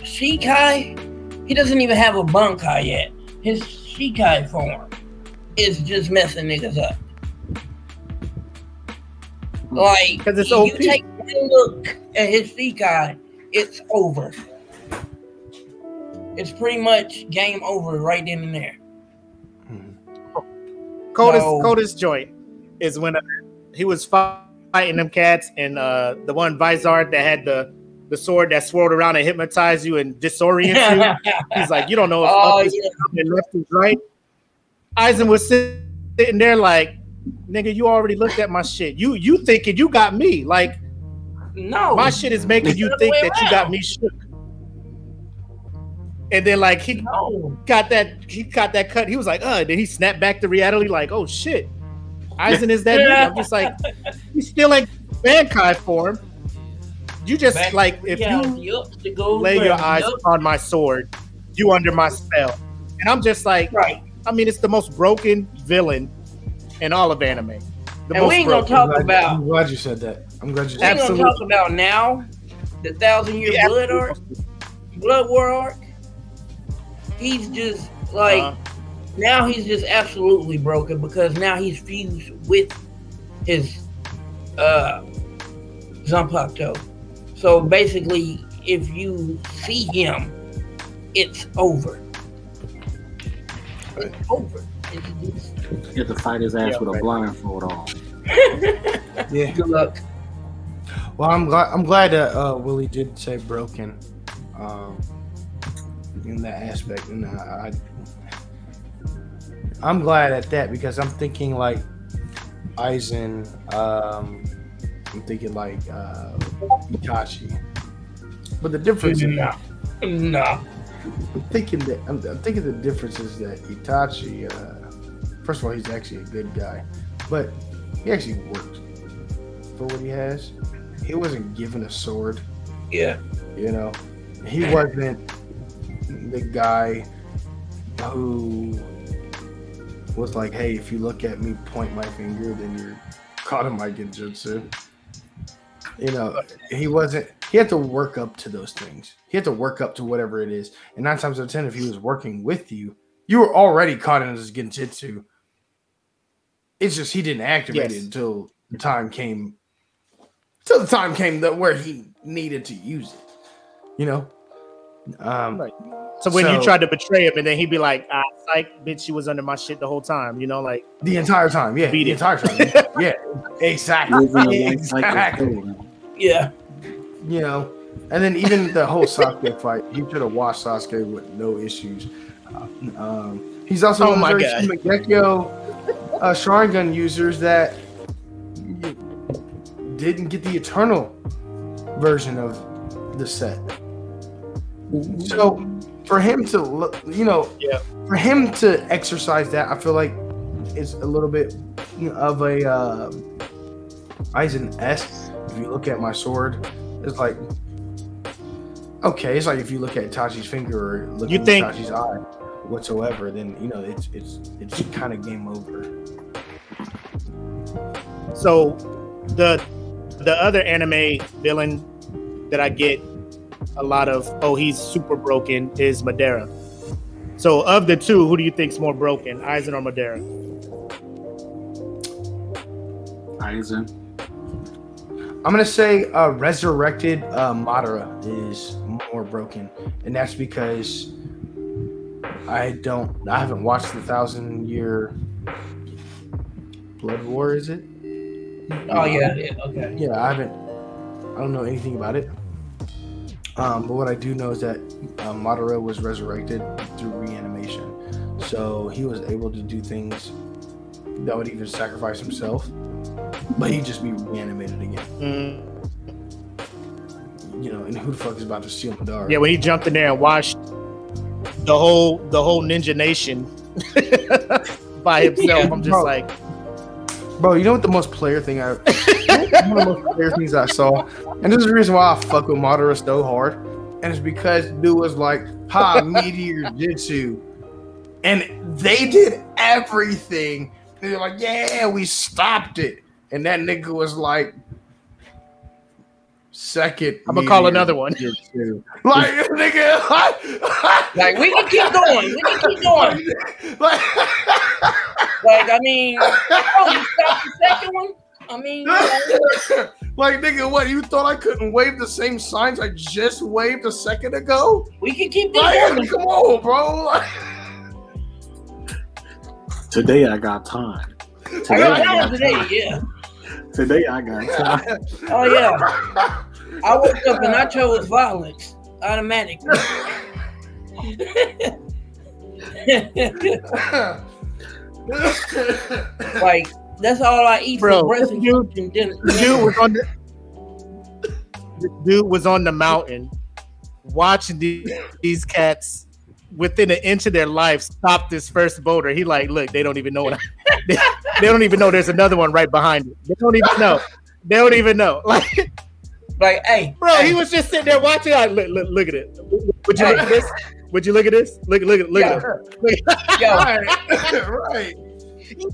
Shikai, he doesn't even have a Bankai yet. His Shikai form is just messing niggas up. Like, 'Cause it's you OP. take one look at his Shikai, it's over. It's pretty much game over right then and there. Coldest, No. coldest joint is when uh, he was fighting them cats, and uh, the one Vizard that had the the sword that swirled around and hypnotized you and disorient you. (laughs) He's like, you don't know if Oh, up yeah. up and left is right. Aizen was sitting there like, nigga, you already looked at my shit. You you thinking you got me? Like No, my shit is making you think that you got me shook. And then like he no. got that he got that cut. He was like, uh, then he snapped back to reality, like, oh shit. Aizen is that nigga. I'm just like, (laughs) he still ain't Bankai form. You just Back like if Yeah, you yup, the lay your eyes yup. upon my sword, you under my spell. And I'm just like, right. I mean, it's the most broken villain in all of anime. The And most we ain't gonna talk I'm glad, about- I'm glad you said that. I'm glad you We said ain't gonna talk about now the thousand year Yeah, blood arc, blood war arc. He's just like Uh, now he's just absolutely broken because now he's fused with his uh Zanpakuto. So basically, if you see him, it's over. It's over. It's just- You have to fight his ass Yeah, with a right. blindfold on. (laughs) Yeah. Good luck. Well, I'm glad. I'm glad that uh, Willie did say broken, um, in that aspect, and I, I, I'm glad at that because I'm thinking like Aizen. Um, I'm thinking like uh, Itachi. But the difference, is, No. No. I'm thinking that I'm, I'm thinking the difference is that Itachi. Uh, first of all, he's actually a good guy, but he actually works for what he has. He wasn't given a sword. Yeah. You know, he wasn't the guy who was like, "Hey, if you look at me, point my finger, then you're caught in my genjutsu." You know, he wasn't. he had to work up to those things. He had to work up to whatever it is. And nine times out of ten, if he was working with you, you were already caught in his genjutsu. It's just he didn't activate Yes. it until the time came. Till the time came that where he needed to use it. You know. Um, Right. So when you tried to betray him, and then he'd be like, "Ah, psych, bitch, you was under my shit the whole time," you know, like the entire time, yeah, Beat the it. entire time, (laughs) yeah, exactly, Living a life like a exactly. Yeah. you know. And then even the whole Sasuke fight, he should have watched Sasuke with no issues. Um, he's also Oh one my of those God. very few Mangekyo uh, Sharingan users that didn't get the eternal version of the set. So for him to, look, you know, Yeah. for him to exercise that, I feel like it's a little bit of a uh, Aizen S. If you look at my sword, it's like okay. It's like if you look at Tachi's finger or look You at think- Tachi's eye, whatsoever, then you know it's it's it's kind of game over. So the the other anime villain that I get a lot of oh he's super broken is Madara. So of the two, who do you think's more broken, Aizen or Madara? Aizen. I'm gonna say uh, resurrected uh, Madara is more broken, and that's because I don't, I haven't watched the Thousand Year Blood War. Is it? Oh yeah. yeah okay. Yeah, I haven't. I don't know anything about it. Um, but what I do know is that uh, Madara was resurrected through reanimation, so he was able to do things that would even sacrifice himself, but he'd just be reanimated again. Mm, You know, and who the fuck is about to steal Madara? yeah, when he jumped in there and watched the whole the whole Ninja Nation (laughs) by himself, I'm just Bro. like, Bro, you know what the most player thing I (laughs) one of the most player things I saw, and this is the reason why I fuck with Madara so hard, and it's because dude was like, "Ha, meteor jitsu," and they did everything. And they're like, "Yeah, we stopped it," and that nigga was like, second. I'm gonna call another one. (laughs) (laughs) Like nigga, like, (laughs) Like we can keep going. We can keep going. like, Like I mean, oh, you stopped the second one. I mean, you like nigga, what you thought I couldn't wave the same signs I just waved a second ago? we can keep this Like, going. come on, bro. Like, Today I got time. I Today got I time today. time. Yeah. Today I got (laughs) time. Oh yeah. I woke up and I chose violence automatically. (laughs) like that's all I eat Bro, for breakfast dude- lunch, and dinner. dude was on the the dude was on the mountain watching the, these cats within an inch of their life stop this first boulder. He like, look, they don't even know what I, (laughs) they, they don't even know there's another one right behind it. They don't even know. They don't even know. (laughs) Like, Like, hey, bro, hey, he was just sitting there watching. Like, look, look, look at it. Would you look at this? Would you look at this? Look, look, at look at it. Look (laughs) at yo, right, right.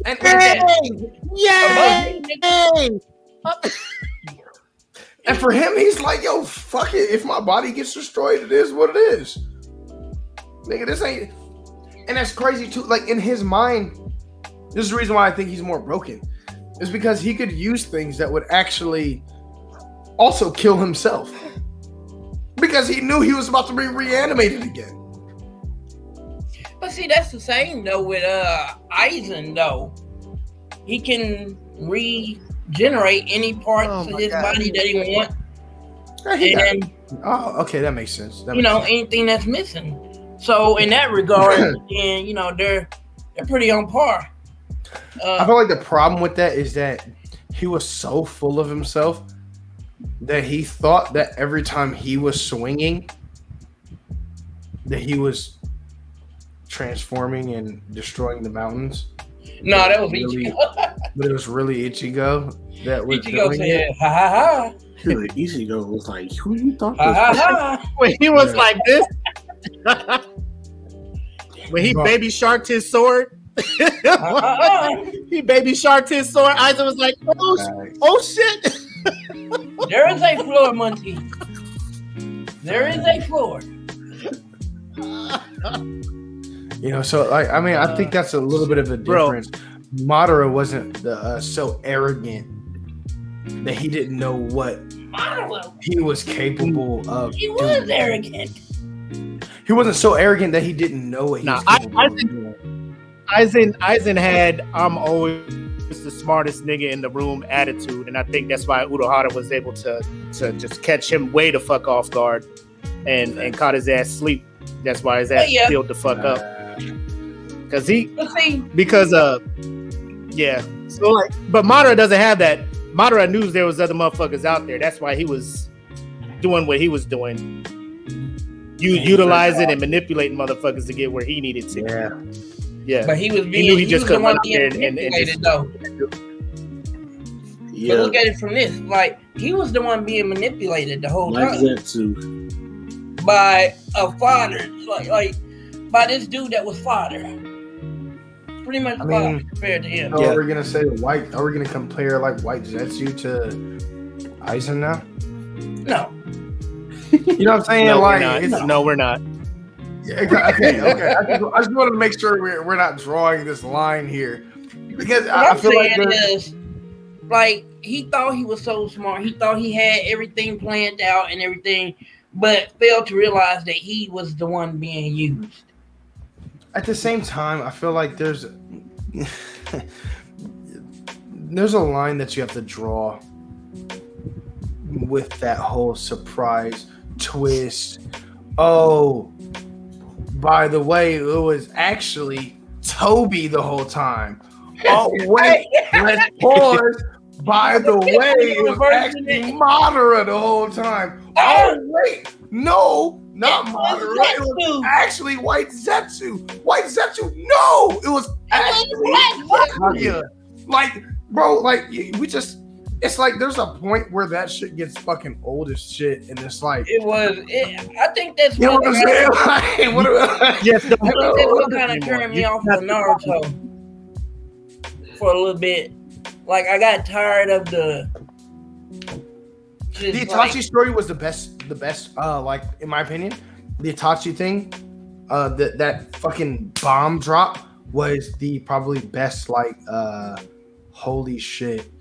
And, it. Yay! and for him, he's like, yo, fuck it. If my body gets destroyed, it is what it is. Nigga, this ain't. And that's crazy too. Like in his mind, this is the reason why I think he's more broken. Is because he could use things that would actually also kill himself. Because he knew he was about to be reanimated again. but see, that's the same though with uh Aizen though. He can regenerate any parts Oh of his God. body that he wants, Yeah, he and oh, okay, that makes sense. That you makes know sense. anything that's missing. So in that regard, (coughs) and you know they're they're pretty on par. I Uh, feel like the problem with that is that he was so full of himself that he thought that every time he was swinging, that he was transforming and destroying the mountains. no, that was really, Ichigo. (laughs) but it was really Ichigo that was Ichigo doing it. "Ha ha ha, Really, Ichigo was like, who you thought ha ha ha." (laughs) when he was Yeah. like this. (laughs) when he baby sharked his sword. (laughs) he baby sharked his sword. Isaac was like, oh, sh- oh shit. (laughs) There is a floor monkey. There is a floor. You know, so like I mean, I think that's a little bit of a Bro. difference. Madara wasn't uh, so arrogant that he didn't know what Madara, he was capable of. he was doing. arrogant. He wasn't so arrogant that he didn't know what he Nah, was I- capable I of think- doing. Aizen Aizen had I'm always the smartest nigga in the room attitude, and I think that's why Urahara was able to to just catch him way the fuck off guard and and caught his ass sleep. That's why his ass Yeah. peeled the fuck up because he because uh yeah so like but Madara doesn't have that. Madara knew there was other motherfuckers out there. That's why he was doing what he was doing. You utilizing and manipulating motherfuckers to get where he needed to. Yeah. Yeah. but he was being knew he he just was the couldn't one run being there and- and- and manipulated just- though. Yeah, But look at it from this, like he was the one being manipulated the whole like time Zetsu. by a father, like like by this dude that was father. Pretty much I father mean, compared to him. So Yeah. are we gonna say white? Are we gonna compare like White Zetsu to Aizen now? No, You know what I'm saying? No, we're like, not. it's- No, we're not. Yeah, okay, okay. (laughs) I just, I just wanted to make sure we're, we're not drawing this line here because what I, I I'm feel like saying there's- is, like he thought he was so smart. He thought he had everything planned out and everything, but failed to realize that he was the one being used. at the same time, I feel like there's (laughs) there's a line that you have to draw with that whole surprise twist. Oh, by the way, it was actually Tobi the whole time. Oh (laughs) wait, let's pause. By the way, it was actually Madara the whole time. Oh wait, no, not Madara. It was actually White Zetsu. White Zetsu. No, it was actually. Like, bro, like we just. It's like there's a point where that shit gets fucking old as shit, and it's like, It was. It, I think that's you know what, what I'm saying? (laughs) Like, what, (laughs) Yes, I think that's what kind of turned me off of Naruto for a little bit. Like I got tired of the. the just Itachi like- story was the best, the best, uh, like in my opinion, the Itachi thing, uh, that that fucking bomb drop was the probably best, like, uh, holy shit,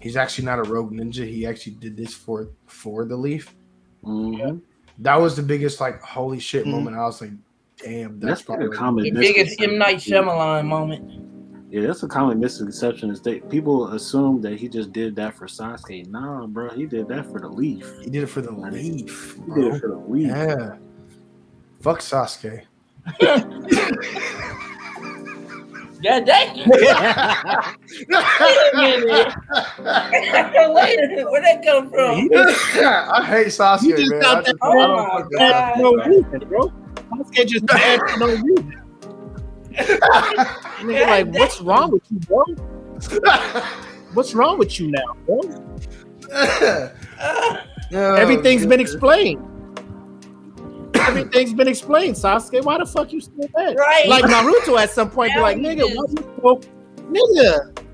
he's actually not a rogue ninja. He actually did this for for the leaf. Mhm. That was the biggest, like, holy shit Mhm. moment. I was like, damn, That's that's like a probably common the biggest M Night misconception. Shyamalan moment. Yeah, that's a common misconception. Is that people assume that he just did that for Sasuke? Nah, bro, he did that for the leaf. he did it for the leaf. He did it for the leaf. Yeah. Fuck Sasuke. (laughs) God (laughs) dang. (laughs) Wait a minute. (laughs) Wait a minute. Where'd that come from? I hate Sasuke, You just man. got I that- just- Oh I don't my fucking- God. no reason, bro. Sasuke just bad for no reason. Nigga, like, what's wrong with you, bro? What's wrong with you now, bro? Oh, Everything's been explained. Everything's been explained, Sasuke. Why the fuck you still mad? Right. Like Naruto at some point, be like, nigga, he what you so, nigga,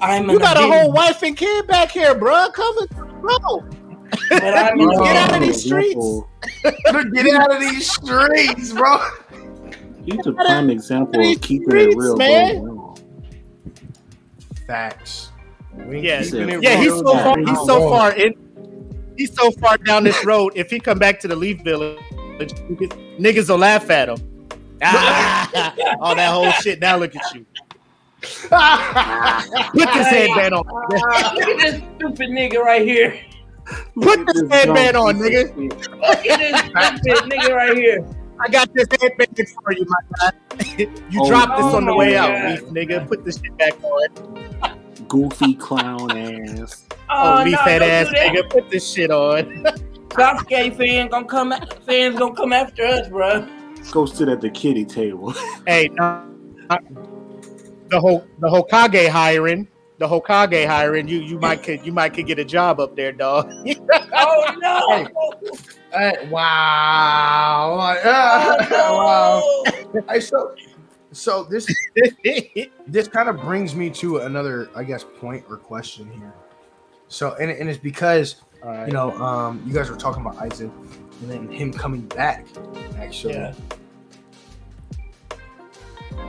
I'm you got a an whole wife and kid back here, bro. Come and bro. But I'm Get an out of these streets. example- (laughs) Get out of these streets, bro. He's a prime example of keeping streets, it real. man. going wrong. Facts. We Yeah, keeping Yeah, he's so far. He's so far in. He's so far down this road. If he come back to the Leaf Village, niggas will laugh at him. Ah, all that whole shit. Now look at you. Put this headband on. Look at this stupid nigga right here. Put this headband on, nigga. Look at this stupid nigga right here. I got this headband for you, my guy. you Oh, dropped this oh on the way God. out, Leaf nigga. Put this shit back on. Goofy clown ass. Oh, uh, Oh, Leaf no, head ass nigga. Put this shit on. (laughs) Sasuke fans gonna come. Fans gonna come after us, bro. Go sit at the kitty table. (laughs) hey, no, not- the whole the Hokage hiring. The Hokage hiring you, you might could you might could get a job up there, dog. (laughs) Oh no! Hey, wow. Oh, wow. Hey, so, so this this kind of brings me to another, I guess, point or question here. So, and, and it's because you know, um, you guys were talking about Isaac and then him coming back. Actually, Yeah.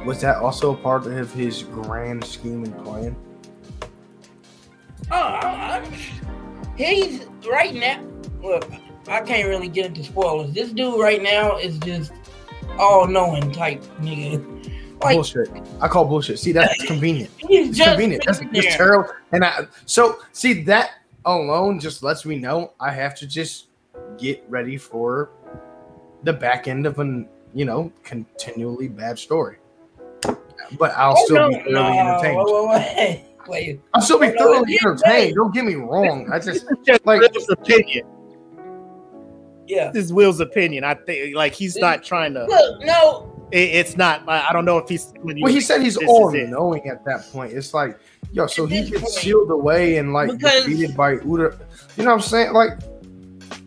was that also a part of his grand scheme and plan? Oh, I, I, he's right now. Look, I can't really get into spoilers. This dude right now is just all knowing type nigga. Like bullshit. I call bullshit. See, that's (laughs) convenient. It's convenient. That's just terrible. And I so see that alone just lets me know I have to just get ready for the back end of an you know continually bad story. But I'll Oh, still no, be thoroughly no, entertained. Wait, wait, wait. wait. I'll still be Oh, no, thoroughly yeah, entertained. Don't get me wrong. I just (laughs) Just Like- Will's opinion. Yeah. This is Will's opinion. I think like he's not trying to. Look, no. It, it's not. I I don't know if he's. telling well, he said he's this all knowing at that point. It's like, yo, so he gets point- sealed away and like Because- defeated by Uda. You know what I'm saying? Like,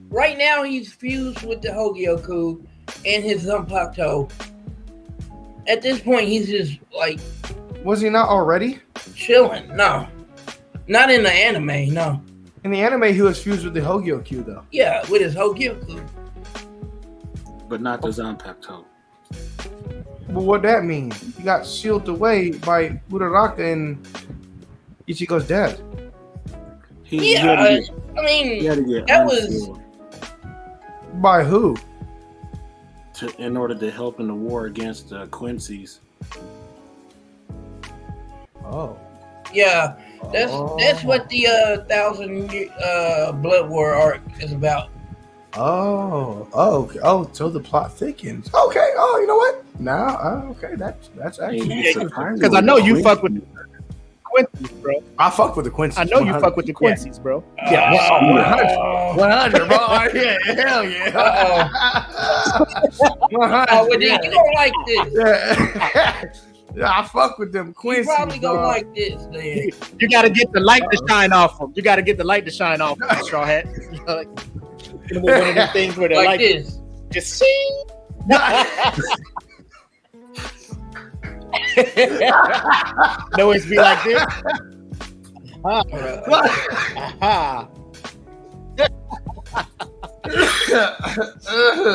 Right now, he's fused with the Hogyoku and his Zanpakuto. At this point, he's just like was he not already? chilling. No, not in the anime. No. In the anime, he was fused with the Hogyoku though. Yeah, with his Hogyoku. but not the Zanpakuto. But what that mean? He got sealed away by Urahara and Ichigo's dad. He, he Yeah, had to get, I mean, he had to get that was- By who? to, in order to help in the war against the Quincy's. Oh. yeah, that's that's Oh. what the uh, thousand uh, blood war arc is about. Oh, oh, okay. oh! So the plot thickens. Okay. Oh, you know what? Now, uh, okay, that's that's actually. Hey, surprisingly, Because I know you the fuck with Quincy's- Quincy's, bro. I fuck with the Quincy. I know you fuck with the Quincy's, bro. Yeah, Uh, 100. One hundred, bro. (laughs) Yeah, hell yeah. (laughs) One Oh, well, hundred. then you don't like this. Yeah. (laughs) yeah, I fuck with them You Quincy. probably don't like this, then. You got to get the light to shine off them. You got to get the light to shine off them, straw hat. You know, like, one of them things where the Like light this. just see. no, it's be like this. Aha.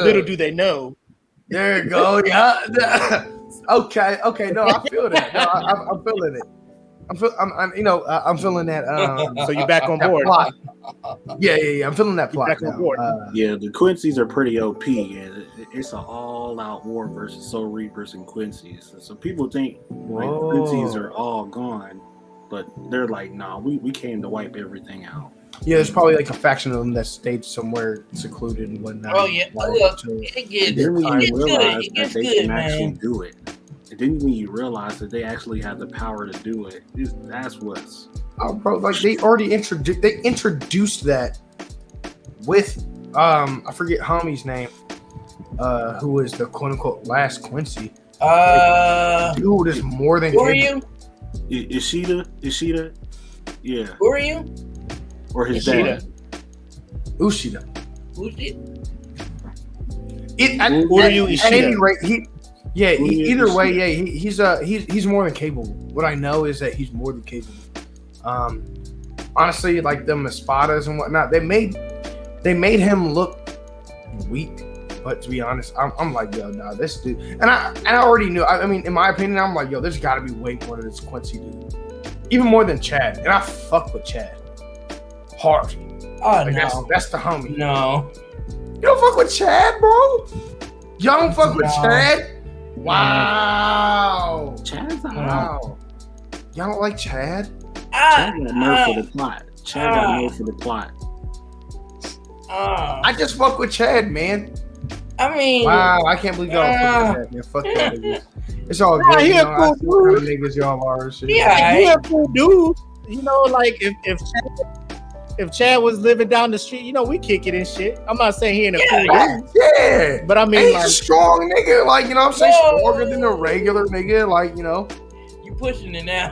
Little do they know. There you go. Yeah. (laughs) okay. Okay. No, I feel that. No, I, I'm, I'm feeling it. I'm, feel, I'm, I'm, you know, uh, I'm feeling that. Um, (laughs) So you're back on board. plot. Yeah, yeah, yeah. I'm feeling that You plot. back on board. Uh, Yeah, the Quincy's are pretty OP, and it's an all-out war versus Soul Reapers and Quincy's. So people think like the Quincy's are all gone, but they're like, nah, we, we came to wipe everything out. yeah, there's probably like a faction of them that stayed somewhere secluded and whatnot. Oh, yeah. Like, Look, to- It gets, And then when it you gets good. realize It that they good, can actually do it, and then when you realize that they actually have the power to do it, it's, that's what's Oh, bro, like they already introduced they introduced that with um I forget homie's name, uh, who was the quote unquote last Quincy. Uh, Dude is more than who are able- you? I- Ishida, Ishida, yeah, Who are you? or his Ishida. dad. Ushida. Who's it? It, at, Who are at- you, At Ishida? any rate, he yeah. He, either way, yeah. He, he's uh he's he's more than capable. What I know is that he's more than capable. Um, honestly, like them espadas and whatnot, they made they made him look weak. But to be honest, I'm, I'm like, yo, nah, this dude, and I and I already knew. I, I mean, in my opinion, I'm like, yo, there's got to be way more to this Quincy dude, even more than Chad. And I fuck with Chad hard. Oh Like that's no, that's the homie. no. You don't fuck with Chad, bro. Y'all don't fuck with Chad. Wow. Chad's a Wow. Y'all don't like Chad? Ah, Chad got nerve for ah, the plot. Chad got nerve for the plot. ah. I just fuck with Chad, man. I mean, Wow, I can't believe y'all don't Ah. fuck with Chad, man. Fuck y'all niggas. It's all Nah, good. he You a know, I cool see what kind of dude. niggas y'all are. Yeah. Like, you a cool dude. You know, like if if Chad, if Chad was living down the street, you know, we kick it and shit. I'm not saying he ain't a Yeah, cool Yeah, but I mean, he's like, a strong nigga, like you know what I'm saying, Whoa. stronger than a regular nigga, like you know, you pushing it now.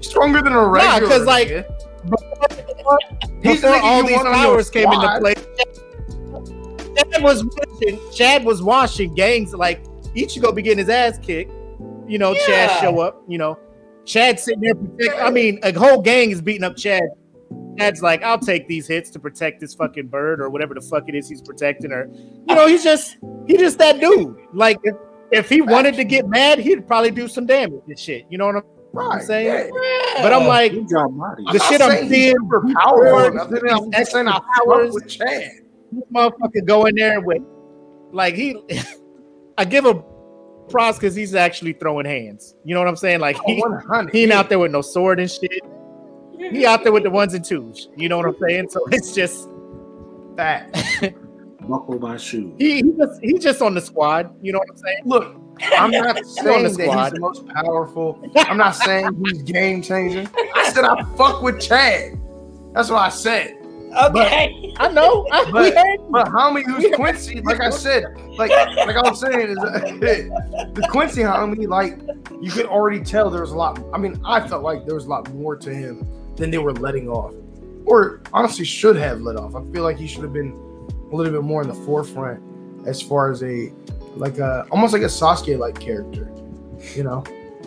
stronger than a regular. Nah, regular. 'cause, like, nigga. He's the all these want powers came into play. Chad was watching. Chad was washing gangs like Ichigo be getting his ass kicked. You know, Chad show up. You know, Chad sitting there protect. I mean, a whole gang is beating up Chad. Dad's like, I'll take these hits to protect this fucking bird or whatever the fuck it is he's protecting, or you know, he's just he just that dude. Like if, if he wanted to get mad, he'd probably do some damage and shit. You know what I'm Right. saying? yeah. But I'm like, You drop the shit I'm seeing, super powerful. Bird, Nothing. I'm just saying I extra powers. with Chad. this motherfucker go in there with like he (laughs) I give him props because he's actually throwing hands. You know what I'm saying? Like oh, he, 100. he ain't out there with no sword and shit. He out there with the ones and twos. You know what I'm saying? So (laughs) it's just that. Buckle my shoes. he he just he's just on the squad. You know what I'm saying? Look, I'm not (laughs) on saying the that he's the most powerful. I'm not saying he's game changing. I said I fuck with Chad. That's what I said. Okay. I know. I, we But- heard But homie who's Quincy, like I said, like like I was saying, is (laughs) the Quincy homie, like you could already tell there was a lot. I mean, I felt like there was a lot more to him than they were letting off, or honestly should have let off. I feel like he should have been a little bit more in the forefront as far as a like a almost like a Sasuke like character, you know,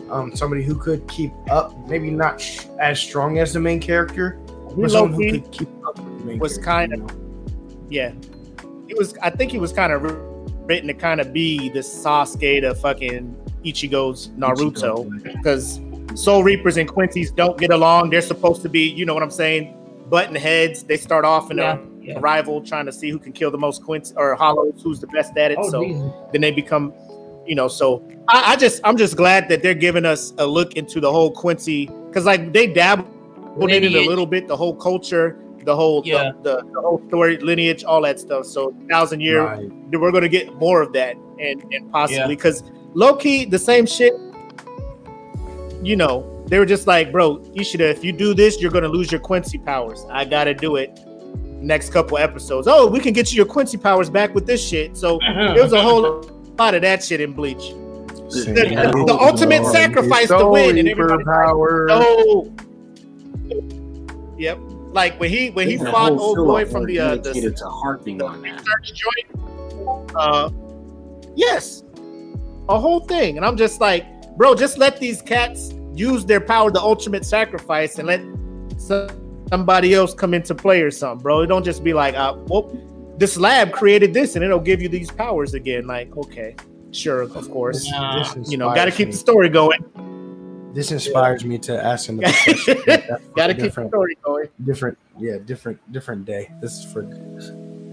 um, somebody who could keep up, maybe not sh- as strong as the main character, but someone who could keep up with the main was kind you of- know? yeah. He was I think he was kind of written to kind of be the Sasuke to fucking Ichigo's Naruto. because Soul Reapers and Quincy's don't get along. They're supposed to be, you know what I'm saying, button heads. They start off in Yeah, a yeah. rival trying to see who can kill the most Quincy or Hollows, who's the best at it. Oh, so Jesus. then they become, you know. So I, I just, I'm just glad that they're giving us a look into the whole Quincy because like they dabbled in it a little bit, the whole culture, the whole, Yeah. the, the, the whole story, lineage, all that stuff. So thousand year Right. we're gonna get more of that and and possibly because low key the same shit. You know, they were just like, bro, Ishida, if you do this, you're gonna lose your Quincy powers. I gotta do it. Next couple episodes. Oh, we can get you your Quincy powers back with this shit. So Uh-huh. there was a whole lot of that shit in Bleach. The, the- the ultimate sacrifice to win, and everybody power. Oh, yep. Like when he when he The fought old boy from was the uh, the dedicated to harping on that. joint. Uh, yes, a whole thing, and I'm just like, bro, just let these cats use their power, the ultimate sacrifice, and let somebody else come into play or something, bro. It don't just be like, uh, well, this lab created this, and it'll give you these powers again. Like, okay, sure, of course, Nah. You know, got to keep me. the story going. This inspires me to ask him the (laughs) question. Got to keep the different, story going. different, yeah, different, different day. This is for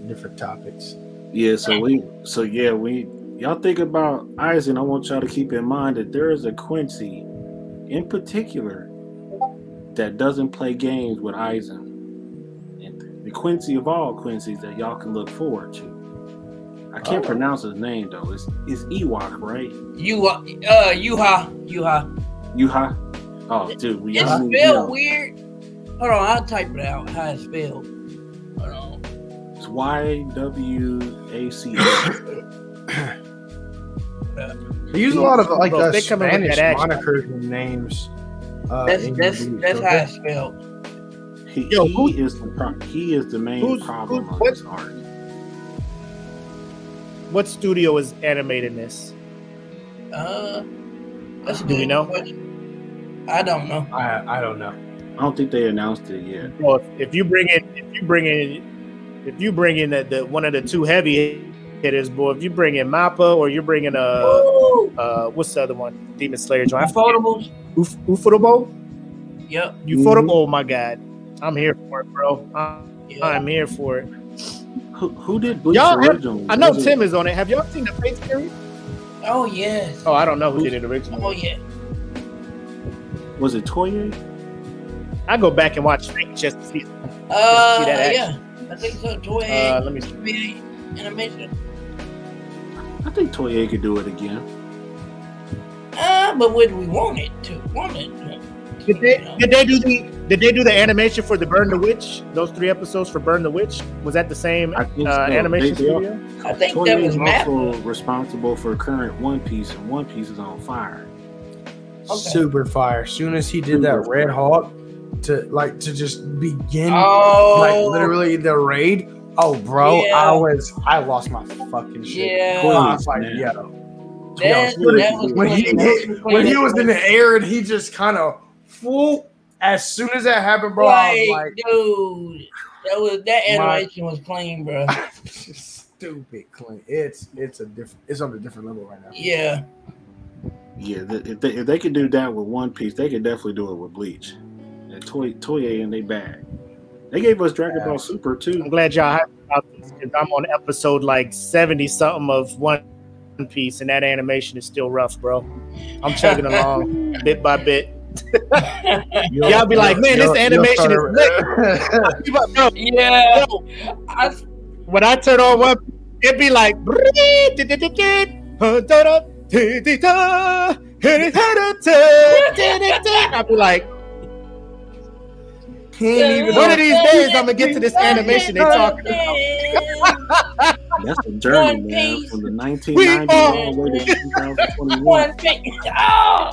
different topics. Yeah, so we, so yeah, we, y'all think about Aizen. I want y'all to keep in mind that there is a Quincy, in particular, that doesn't play games with Aizen, and the Quincy of all Quincy's that y'all can look forward to. I can't Oh. pronounce his name though. It's it's Ewok, right? You uh uh Yuha Yuha. Yuha. Oh, dude, we It's spelled need know. weird. Hold on, I'll type it out. How it's spelled. Hold on. It's Y W A C. (laughs) They use a lot of like Bro, uh, they come in Spanish monikers and names. Uh, That's that's that's so how it's spelled. He, Yo, he who- is the pro- he is the main who's- problem who- on what- this arc. What studio is animating this? Uh, that's a Do we good know? question. I don't know. I I don't know. I don't think they announced it yet. Well, if, if you bring in, if you bring in, if you bring in the, the one of the two heavy hitters, boy, if you bring in Mappa or you're bringing a Ooh, uh what's the other one? Demon Slayer joint. Affordables. Uf- Ufotable? Yep. Ufotable. Oh my god, I'm here for it, bro. I'm, Yeah. I'm here for it. Who, who did Bleach Y'all have- originally? I know Was Tim is on it. Have y'all seen the Fate series? Oh yeah. Oh, I don't know who did it originally. Oh yeah. Was it Toei? I go back and watch Fate just to see. Uh, see that yeah. I think so. Toy Uh, let me see. animation. I think Toei could do it again. Uh, but would we want it to? Want it? To, Did they, did they do the did they do the animation for the Burn the Witch? Those three episodes for Burn the Witch was that the same I think uh, so. animation They- they studio? I think Toei that was is Mappa. also responsible for current One Piece, and One Piece is on fire. Okay. Super fire. As soon as he did that Red fire. Hawk to like to just begin Oh, like literally the raid. Oh, bro, Yeah. I was I lost my fucking shit. Yeah. I was like, Man. yo. That, Yo, that was when he hit, was when he was in the air and he just kind of whoop, as soon as that happened, bro, I was like, like, dude, that was that My- animation was clean, bro. (laughs) stupid clean. It's it's a different. It's on a different level right now. Yeah, Yeah, if they, if they could do that with One Piece, they could definitely do it with Bleach. And Toy Toei in they bag. They gave us Dragon Yeah. Ball Super too. I'm glad y'all hyped about this because I'm on episode like 70 something of One Piece, and that animation is still rough, bro. I'm chugging (laughs) along bit by bit. (laughs) Y'all be like, man, this animation is lit. Bro, yeah. yo, I, when I turn on one, it'd be like. I'd be like, Can't even. one of these days, I'm gonna get to this animation they talking about. (laughs) That's a journey, One man, Piece. from the 1990s all the way to 2021. One thing. Oh,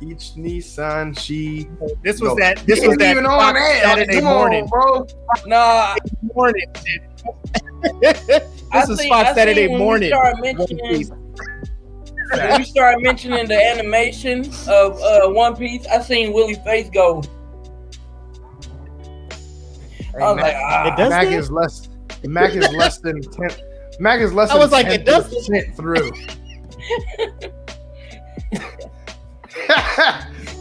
Each Nissan, she. This was No. that. This was that even on that. Saturday Come on, morning. bro. nah, Morning. shit. (laughs) I this is seen- Fox I Saturday seen when we morning. started One mentioning- Piece. when you start mentioning the animation of uh, One Piece, I seen Willie face go. Hey, I Mac, like. It does Mac that? is less. Mac is less than ten. Mac is less I than was like, it does 10% through. (laughs)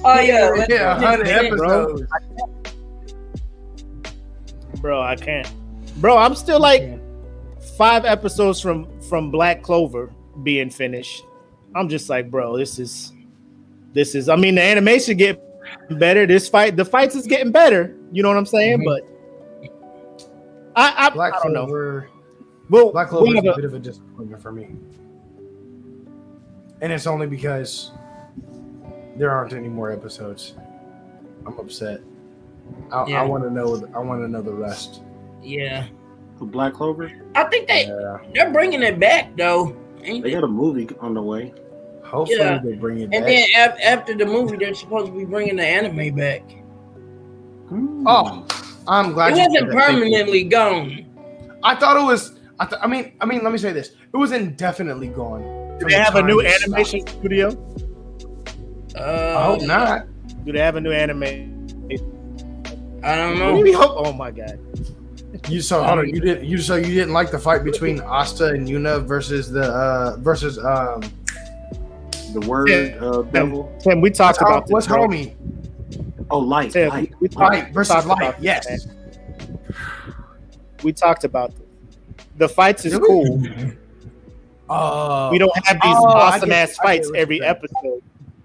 Oh yeah, let's- yeah, hundred episodes. bro. I can't, bro. I'm still like five episodes from from Black Clover being finished. I'm just like, bro, this is this is. I mean, the animation get better. This fight, the fights is getting better. You know what I'm saying? Mhm. But I, I, Black I don't know. Clover. Well, Black Clover is a a- bit of a disappointment for me, and it's only because there aren't any more episodes. I'm upset. I, Yeah. I want to know. I want to know the rest. Yeah, For Black Clover, I think they Yeah. they're bringing it back though. Ain't they they? got a movie on the way. Hopefully Yeah. they bring it And back. then af- after the movie, they're supposed to be bringing the anime back. Hmm. Oh, I'm glad. It you wasn't that. Thank you. permanently gone. I thought it was. I, th- I mean, I mean, let me say this: it was indefinitely gone. do they the have a new it stopped. animation studio? Uh, I hope not. Do they have a new anime? I don't know. Maybe hope. Oh my god. You so hold on. You didn't. You so you didn't like the fight between Asta and Yuno versus the uh versus um. The word Yeah. uh, devil. Tim, we talked What's, about this. what's bro. homie? Oh, light, Tim, light. we talked, Light versus light. about this, Yes. man. We talked about this. The fights is Did cool. (laughs) Uh, We don't have these Oh, awesome get- ass fights every saying. episode.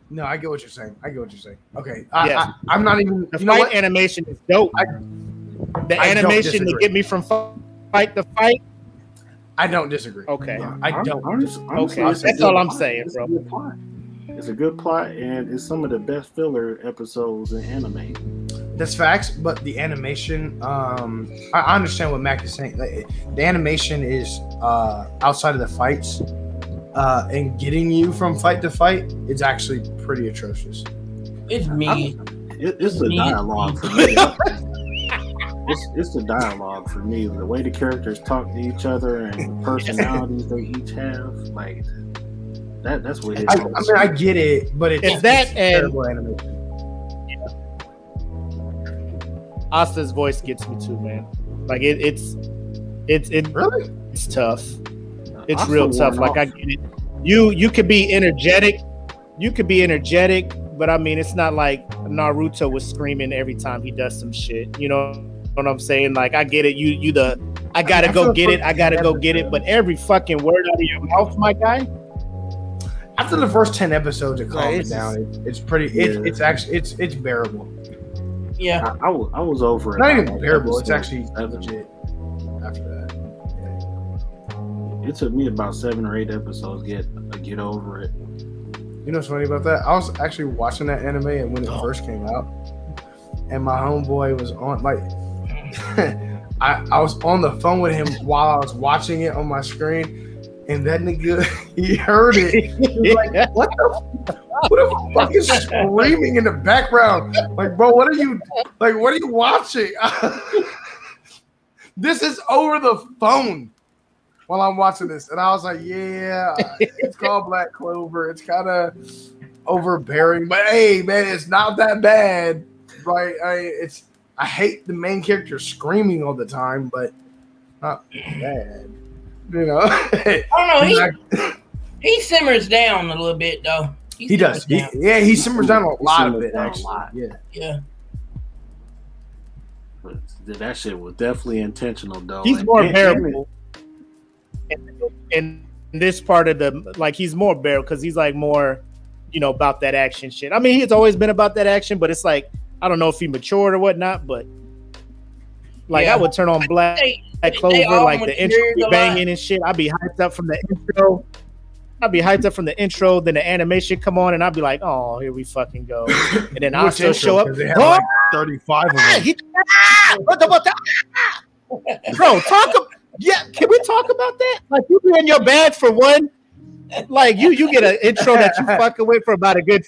No, I get what you're saying. I get what you're saying. Okay, I, Yes. I, am not even. The You know fight what? animation is dope. I- the I animation to get me from fight to fight. I don't disagree. Okay. I don't. Honest- honestly, Okay, it's a that's all I'm saying, bro. A good plot. It's a good plot, and it's some of the best filler episodes in anime. That's facts, but the animation, um, I, I understand what Mac is saying. Like, The animation is uh, outside of the fights, uh, and getting you from fight to fight it's actually pretty atrocious. It's me. It, it's the dialogue for me. (laughs) it's, it's the dialogue for me. The way the characters talk to each other and the (laughs) personalities they each have, like that. That's what it I. I mean, I get it, but it's, It's that and- terrible animation. Asta's voice gets me too, man. Like it, it's it's it, Really? it's tough. It's I'm real tough. worn Like I get it. You you could be energetic. You could be energetic, but I mean it's not like Naruto was screaming every time he does some shit. You know what I'm saying? Like I get it. You you the I gotta I go get it. I gotta go get it. But every fucking word out of your mouth, my guy. After the first ten episodes, it Right, calmed it's down. It, it's pretty. It, Yeah. It's actually it's it's bearable. Yeah. I, I, was, I was over it. Not even bearable. It's actually seven. legit. After that, It took me about seven or eight episodes to get get over it. you know what's funny about that? I was actually watching that anime, and when it Oh. first came out, and my homeboy was on like. (laughs) I, I was on the phone with him while I was watching it on my screen, and that nigga (laughs) he heard it. He was like, (laughs) "What the? What the fuck is screaming in the background? Like, bro, what are you like? What are you watching? (laughs) this is over the phone while I'm watching this, and I was like, yeah, it's called Black Clover. It's kind of overbearing, but hey, man, it's not that bad. right? I it's I hate the main character screaming all the time, but not bad. You know, (laughs) I don't know. He, he simmers down a little bit though. He, does. He, yeah, he simmers down a lot of it actually. Yeah. Yeah. But that shit was definitely intentional, though. He's And- more and- bearable. In, in this part of the like, he's more bearable because he's like more, you know, about that action shit. I mean, he's always been about that action, but it's like I don't know if he matured or whatnot, but like Yeah. I would turn on Black They, Black they Clover, like the intro be banging and shit. I'd be hyped up from the intro. I'd be hyped up from the intro, then the animation come on, and I'd be like, "Oh, here we fucking go!" And then (laughs) I'll Which still intro? show up. They have Oh, like 35 of ah, them. ah, what the- what the- Bro, talk. ab- Yeah, can we talk about that? Like you be in your bag for one, like you you get an intro that you (laughs) fucking with for about a good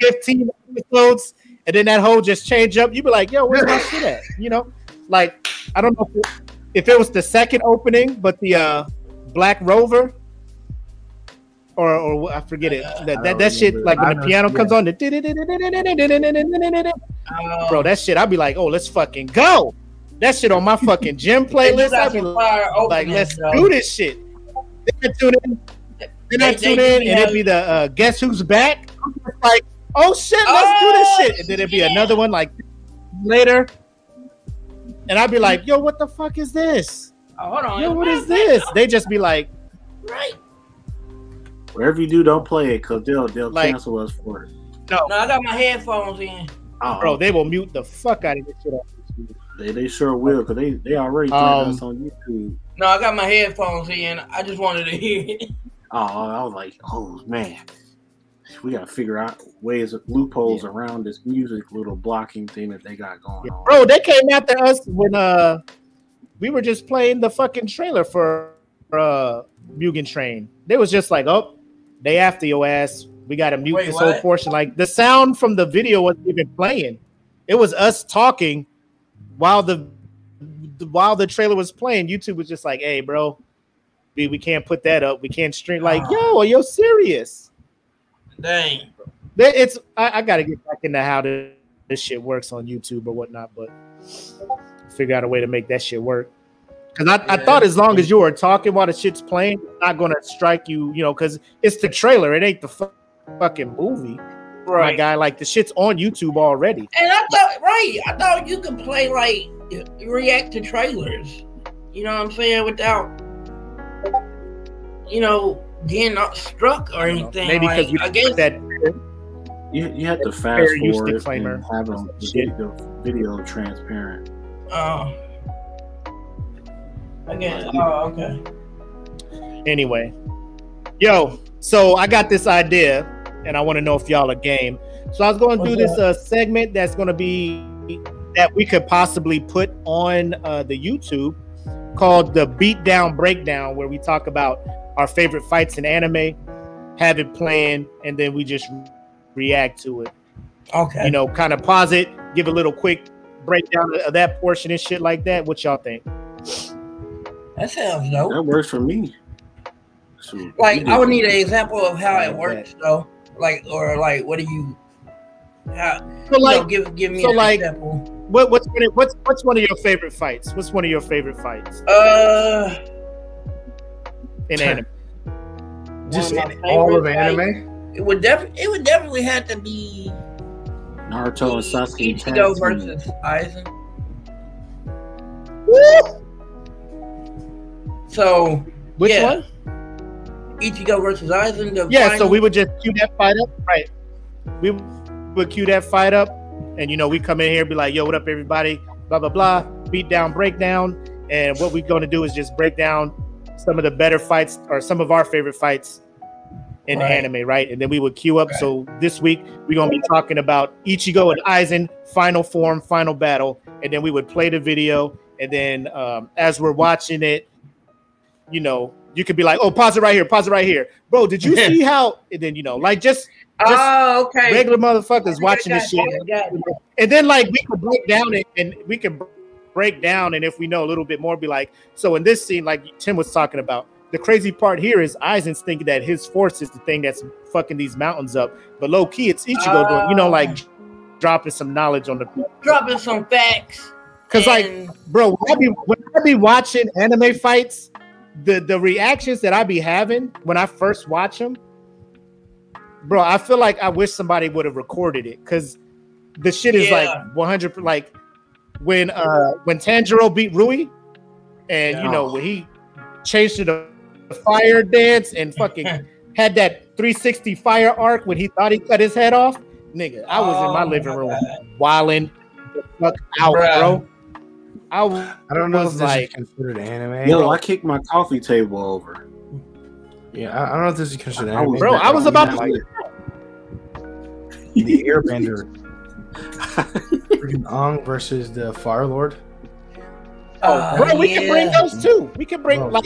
fifteen episodes, and then that whole just change up. You be like, "Yo, where's my shit at?" You know, like I don't know if it, if it was the second opening, but the uh Black Rover. Or, or I forget it. That that, that shit, like when the piano comes on, the Um, bro, that shit, I'd be like, oh, let's fucking go. That shit on my fucking gym playlist. I'd be like, let's do this shit. Then I tune in, then I tune in, and it'd be the uh, guess who's back. Like, oh shit, let's do Oh, this shit. And then it'd be another one like later, and I'd be like, yo, what the fuck is this? Oh, hold on. Yo, what is this? They just be like, Right. Whatever you do, don't play it because they'll they'll Like- cancel us for it. No, no, I got my headphones in. Oh, bro, they will mute the fuck out of this shit. they, they sure will because they they already threatened Um, us on YouTube. No, I got my headphones in. I just wanted to hear it. Oh, I was like, oh man, we gotta figure out ways of loopholes around this music little blocking thing that they got going on. Bro, they came after us when uh we were just playing the fucking trailer for uh Mugen Train. They was just like, oh, they after your ass. We gotta mute Wait, this what? whole portion. Like the sound from the video wasn't even playing. It was us talking while the while the trailer was playing. YouTube was just like, hey, bro, we, we can't put that up. We can't stream. Like, yo, are you serious? Dang. There- It's I, I gotta get back into how this, this shit works on YouTube or whatnot, but figure out a way to make that shit work. Cause I, I thought as long as you were talking while the shit's playing, it's not gonna strike you, you know, because it's the trailer, it ain't the fu- fucking movie. My Right. guy, like the shit's on YouTube already. And I thought, right, I thought you could play like react to trailers. You know what I'm saying? Without, you know, getting not struck or anything. Maybe like, because you I guess that You, you have to fast forward disclaimer. and have them the video, video transparent. Oh. I guess. Oh, okay. anyway. Yo, so I got this idea, and I want to know if y'all are game. So I was going to do this uh, segment that's going to be that we could possibly put on uh, the YouTube called the Beatdown Breakdown, where we talk about our favorite fights in anime, have it playing, and then we just react to it. Okay. You know, kind of pause it, give a little quick breakdown of that portion and shit like that. What y'all think? that sounds dope. That works for me. Shoot, Like, I would need an example of how it works, though. Like, or like, what do you? How? So you like, know, give give me so an like- example. What, what's one of, what's what's one of your favorite fights? What's one of your favorite fights Uh, in anime? Just in all of favorite anime. it would def it would definitely have to be Naruto and Sasuke Ichigo team. versus Aizen. So Which yeah. one? Ichigo versus Aizen. The Yeah, so we would just cue that fight up, right? We would cue that fight up, and you know we come in here and be like, "Yo, what up, everybody?" Blah blah blah. Beat down, breakdown, and what we're going to do is just break down some of the better fights or some of our favorite fights in Right. anime, right? And then we would queue up. So this week we're gonna be talking about Ichigo and Aizen final form, final battle, and then we would play the video, and then um, as we're watching it, you know, you could be like, "Oh, pause it right here, pause it right here, bro. Did you (laughs) see how?" And then you know, like just oh okay. regular motherfuckers watching this shit, and then like we could break down it, and we could break down, and if we know a little bit more, be like, so in this scene, like Tim was talking about, the crazy part here is Aizen's thinking that his force is the thing that's fucking these mountains up, but low key it's Ichigo doing, you know, like oh. dropping some knowledge on the dropping some facts. Cause like, bro, when I, be, when I be watching anime fights, the the reactions that I be having when I first watch them, bro, I feel like I wish somebody would have recorded it because the shit is yeah. like 100 like when uh when Tanjiro beat Rui, and yeah. you know when he changed to the fire dance and fucking (laughs) had that 360 fire arc when he thought he cut his head off. Nigga, I was oh in my oh living room wilding the fuck out, Bruh. bro. I, I don't know if this like, is considered anime. Yo, I kicked my coffee table over. Yeah, I, I don't know if this is considered anime. Bro, I was about to like the Airbender. (laughs) Aang versus the Fire Lord. Oh, bro, we yeah. can bring those too. We can bring bro, like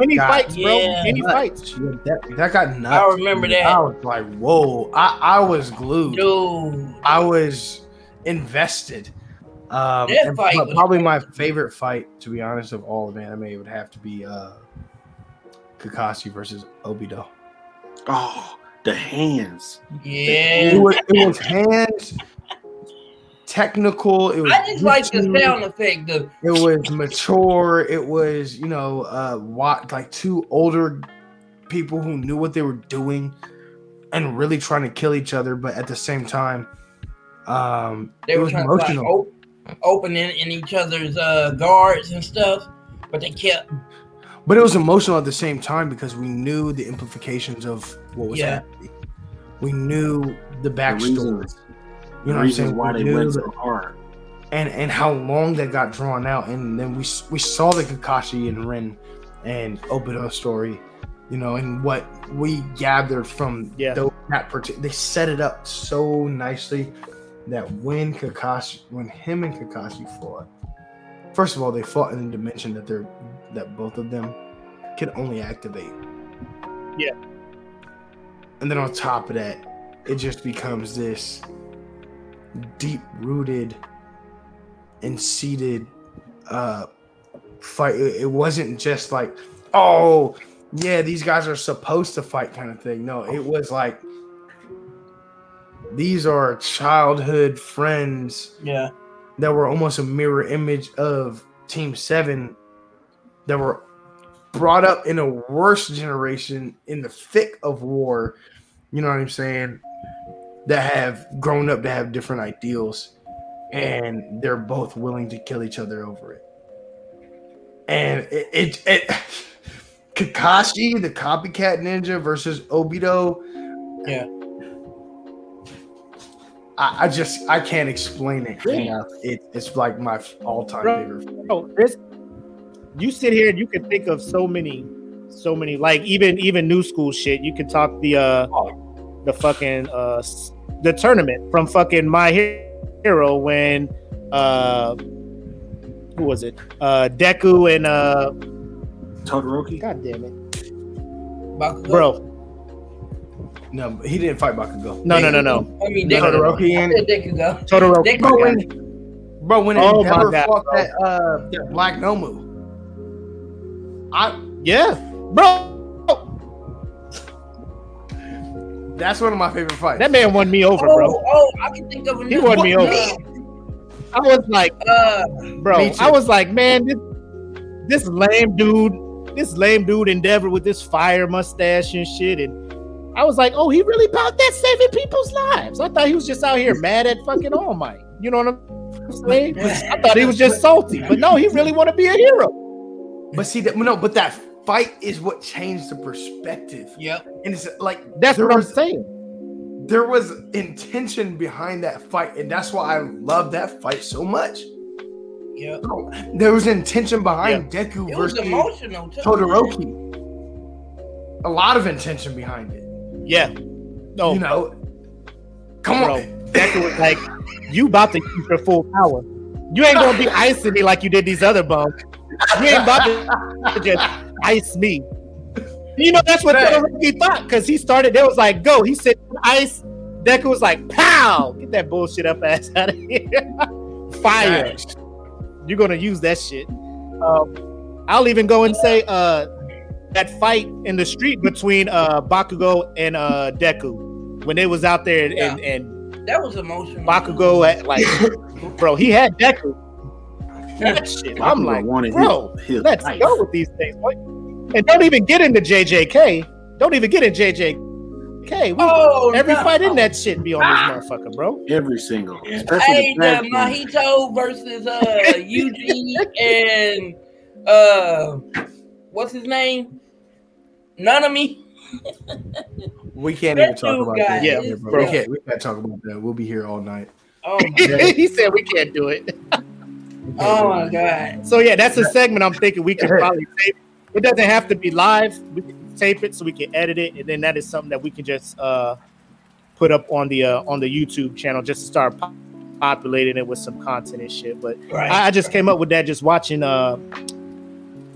any fights, bro. Yeah. Any fights. That, that got nuts. I remember that. I was like, whoa. I, I was glued. Dude. I was invested. Um, and, probably my favorite fight, to be honest, of all of anime would have to be uh, Kakashi versus Obito. Oh, the hands. Yeah. It was, it was hands technical. It was I just like the sound effect. Though. It was mature. It was you know uh what like two older people who knew what they were doing and really trying to kill each other, but at the same time, um, they it was emotional. To, like, opening in each other's uh, guards and stuff, but they kept. But it was emotional at the same time because we knew the implications of what was yeah. happening. We knew the backstory. You know what I'm saying? Why we they went so hard. And and how long that got drawn out, and then we we saw the Kakashi and Rin and Obito story, you know, and what we gathered from yeah. those, that particular. They set it up so nicely that when Kakashi, when him and Kakashi fought, first of all, they fought in a dimension that they're that both of them can only activate. Yeah. And then on top of that, it just becomes this deep rooted and seated uh fight. It wasn't just like, oh, yeah, these guys are supposed to fight kind of thing. No, it was like these are childhood friends. Yeah. That were almost a mirror image of Team Seven that were brought up in a worse generation in the thick of war. You know what I'm saying? That have grown up to have different ideals and they're both willing to kill each other over it. And it, it, it (laughs) Kakashi, the copycat ninja versus Obito. Yeah. I, I just I can't explain it enough. It, it's like my all time favorite. Oh, this you sit here and you can think of so many, so many like even even new school shit. You can talk the uh the fucking uh the tournament from fucking My Hero when uh who was it? Uh Deku and uh Todoroki. God damn it. Bakugo. Bro, no, he didn't fight Bakugo. No, no, no, no. I mean, Todoroki and Deku Todoroki. Bro, when, bro, when oh Endeavor God, fought bro. that, uh, that Black Nomu. I yeah, bro. That's one of my favorite fights. That man won me over, oh, bro. Oh, I can think of He won me over. I was like, uh, bro, I was like, man, this this lame dude, this lame dude Endeavor with this fire mustache and shit, and I was like, oh, he really about that saving people's lives. I thought he was just out here mad at fucking All Might. You know what I'm saying? I thought he was just salty, but no, he really want to be a hero. But see that no, but that fight is what changed the perspective. Yep. And it's like that's what was, I'm saying. There was intention behind that fight, and that's why I love that fight so much. Yeah. Oh, there was intention behind yep. Deku it versus Todoroki. A lot of intention behind it. Yeah. No. You know, come bro, on. Deku was like, you about to use your full power. You ain't gonna be (laughs) icing me like you did these other bums. You ain't about to (laughs) just ice me. You know, that's what he thought because he started, there was like, go. He said, ice. Deku was like, pow, get that bullshit up ass out of here. (laughs) Fire. You're gonna use that shit. Um, I'll even go and say, uh, that fight in the street between uh Bakugo and uh Deku when they was out there yeah. and, and that was emotional. Bakugo, at, like, (laughs) bro, he had Deku. That shit. I'm like, wanted bro, his, his let's life. go with these things. What? And don't even get into JJK. Don't even get in JJK. We, Oh, every no. fight in that shit be on this motherfucker, bro. Every single, Hey, especially the the. Mahito versus uh Yuji and uh what's his name? Nanami. (laughs) We can't That even talk about that. Yeah, here, bro. bro. We can't. We can't talk about that. We'll be here all night. Oh my, (laughs) he said we can't do it. oh my god. So yeah, that's a segment I'm thinking we could probably tape. It doesn't have to be live. We can tape it so we can edit it, and then that is something that we can just uh, put up on the uh, on the YouTube channel just to start po- populating it with some content and shit. But Right. I, I just came up with that just watching. Uh,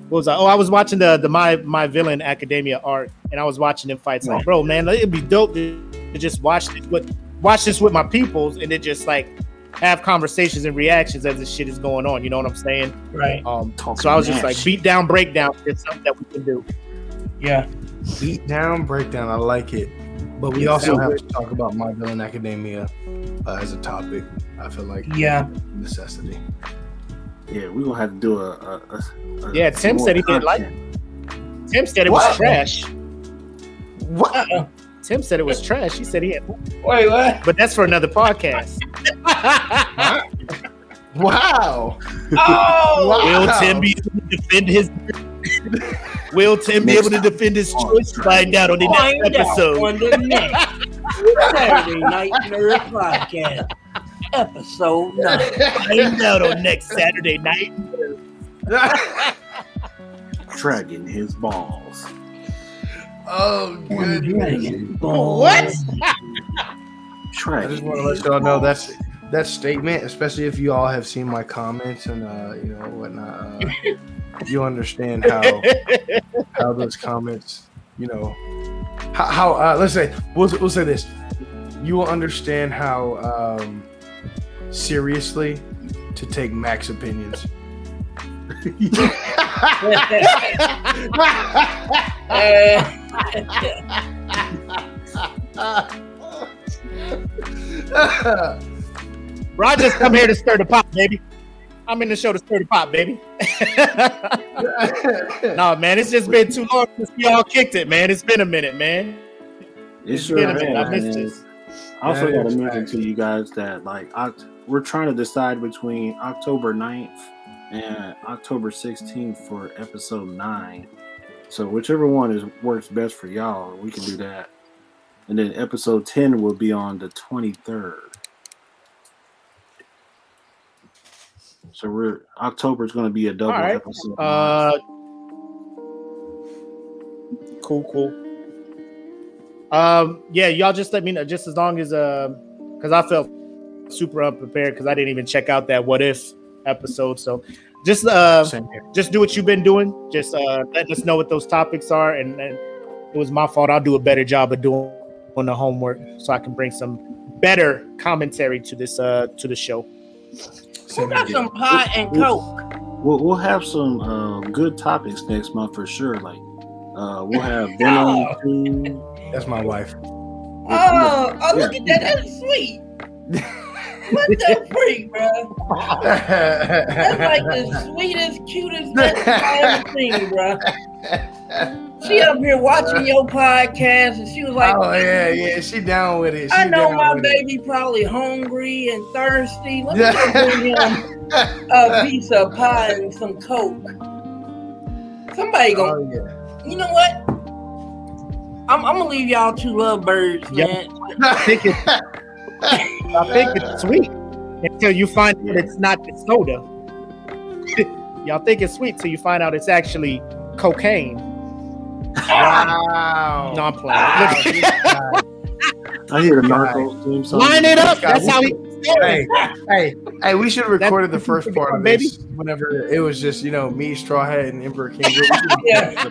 what was I? Oh, I was watching the the my my villain Academia art, and I was watching them fights. Like, bro, man, it'd be dope to, to just watch this with watch this with my peoples, and then just like have conversations and reactions as this shit is going on. You know what I'm saying? right. Um, Talking so I was just like, beat down, breakdown is something that we can do. Yeah. Beat down, breakdown. I like it. But we also have to talk about My Villain Academia uh, as a topic. I feel like Yeah. necessity. Yeah, we're gonna have to do a. a, a- a Yeah, Tim said he more didn't like content. Tim said it What? was trash. What? Uh-uh. Tim said it was trash. He said he had, Wait, what? but that's for another podcast. (laughs) Wow. Oh, Wow. Will Tim be able to defend his? (laughs) Will Tim be able to defend his choice? Find out on the find next out episode. on the next Saturday Night Nerd Podcast, episode nine. Find out on next Saturday night. dragging his balls. Oh, goodness. What? I just want to let y'all know that's that statement, especially if you all have seen my comments and uh, you know whatnot. Uh, (laughs) you understand how how those comments, you know, how, how uh, let's say we'll, we'll say this. You will understand how um, seriously to take Mac's opinions. (laughs) Rogers come here to stir the pot, baby. I'm in the show to stir the pot, baby. (laughs) no, man, it's just been too long since we all kicked it, man. It's been a minute, man. It It's sure been a has, minute. I missed this. I also That got to mention to you guys that like Oct- we're trying to decide between October 9th and October 16th for episode 9. So whichever one is works best for y'all, we can do that. And then episode 10 will be on the 23rd. So we're October is going to be a double All right. episode. Uh, cool, cool. Um, yeah, y'all just let me know just as long as uh, because I felt super unprepared because I didn't even check out that what if episode. So just uh, just do what you've been doing. Just uh, letting us know what those topics are, and, and it was my fault. I'll do a better job of doing on the homework so I can bring some better commentary to this uh to the show. Who Same got some pot and coke? We'll, we'll have some uh, good topics next month for sure. Like uh, we'll have Venom (laughs) 2. That's my wife. Oh, oh, look at that. That's sweet. (laughs) What the freak, bro? That's like the sweetest, cutest thing I ever seen, bro. She up here watching your podcast, and she was like, oh yeah, yeah, she down with it. She I know my with it. baby probably hungry and thirsty. Let me go bring (laughs) him a piece of pie and some coke. Somebody go. Oh yeah. You know what? I'm, I'm gonna leave y'all two lovebirds, Yep. man. I (laughs) think it's (laughs) I think it's sweet until you find out it's not the soda. (laughs) Y'all think it's sweet till you find out it's actually cocaine. Wow. No, I'm playing. Wow, Look- this guy. I hear the Narcos theme song. Line it up. That's how he. hey, hey, hey, we should have recorded the first part of baby. this whenever it was just, you know, me, Straw Hat, and Emperor King. (laughs) Yeah.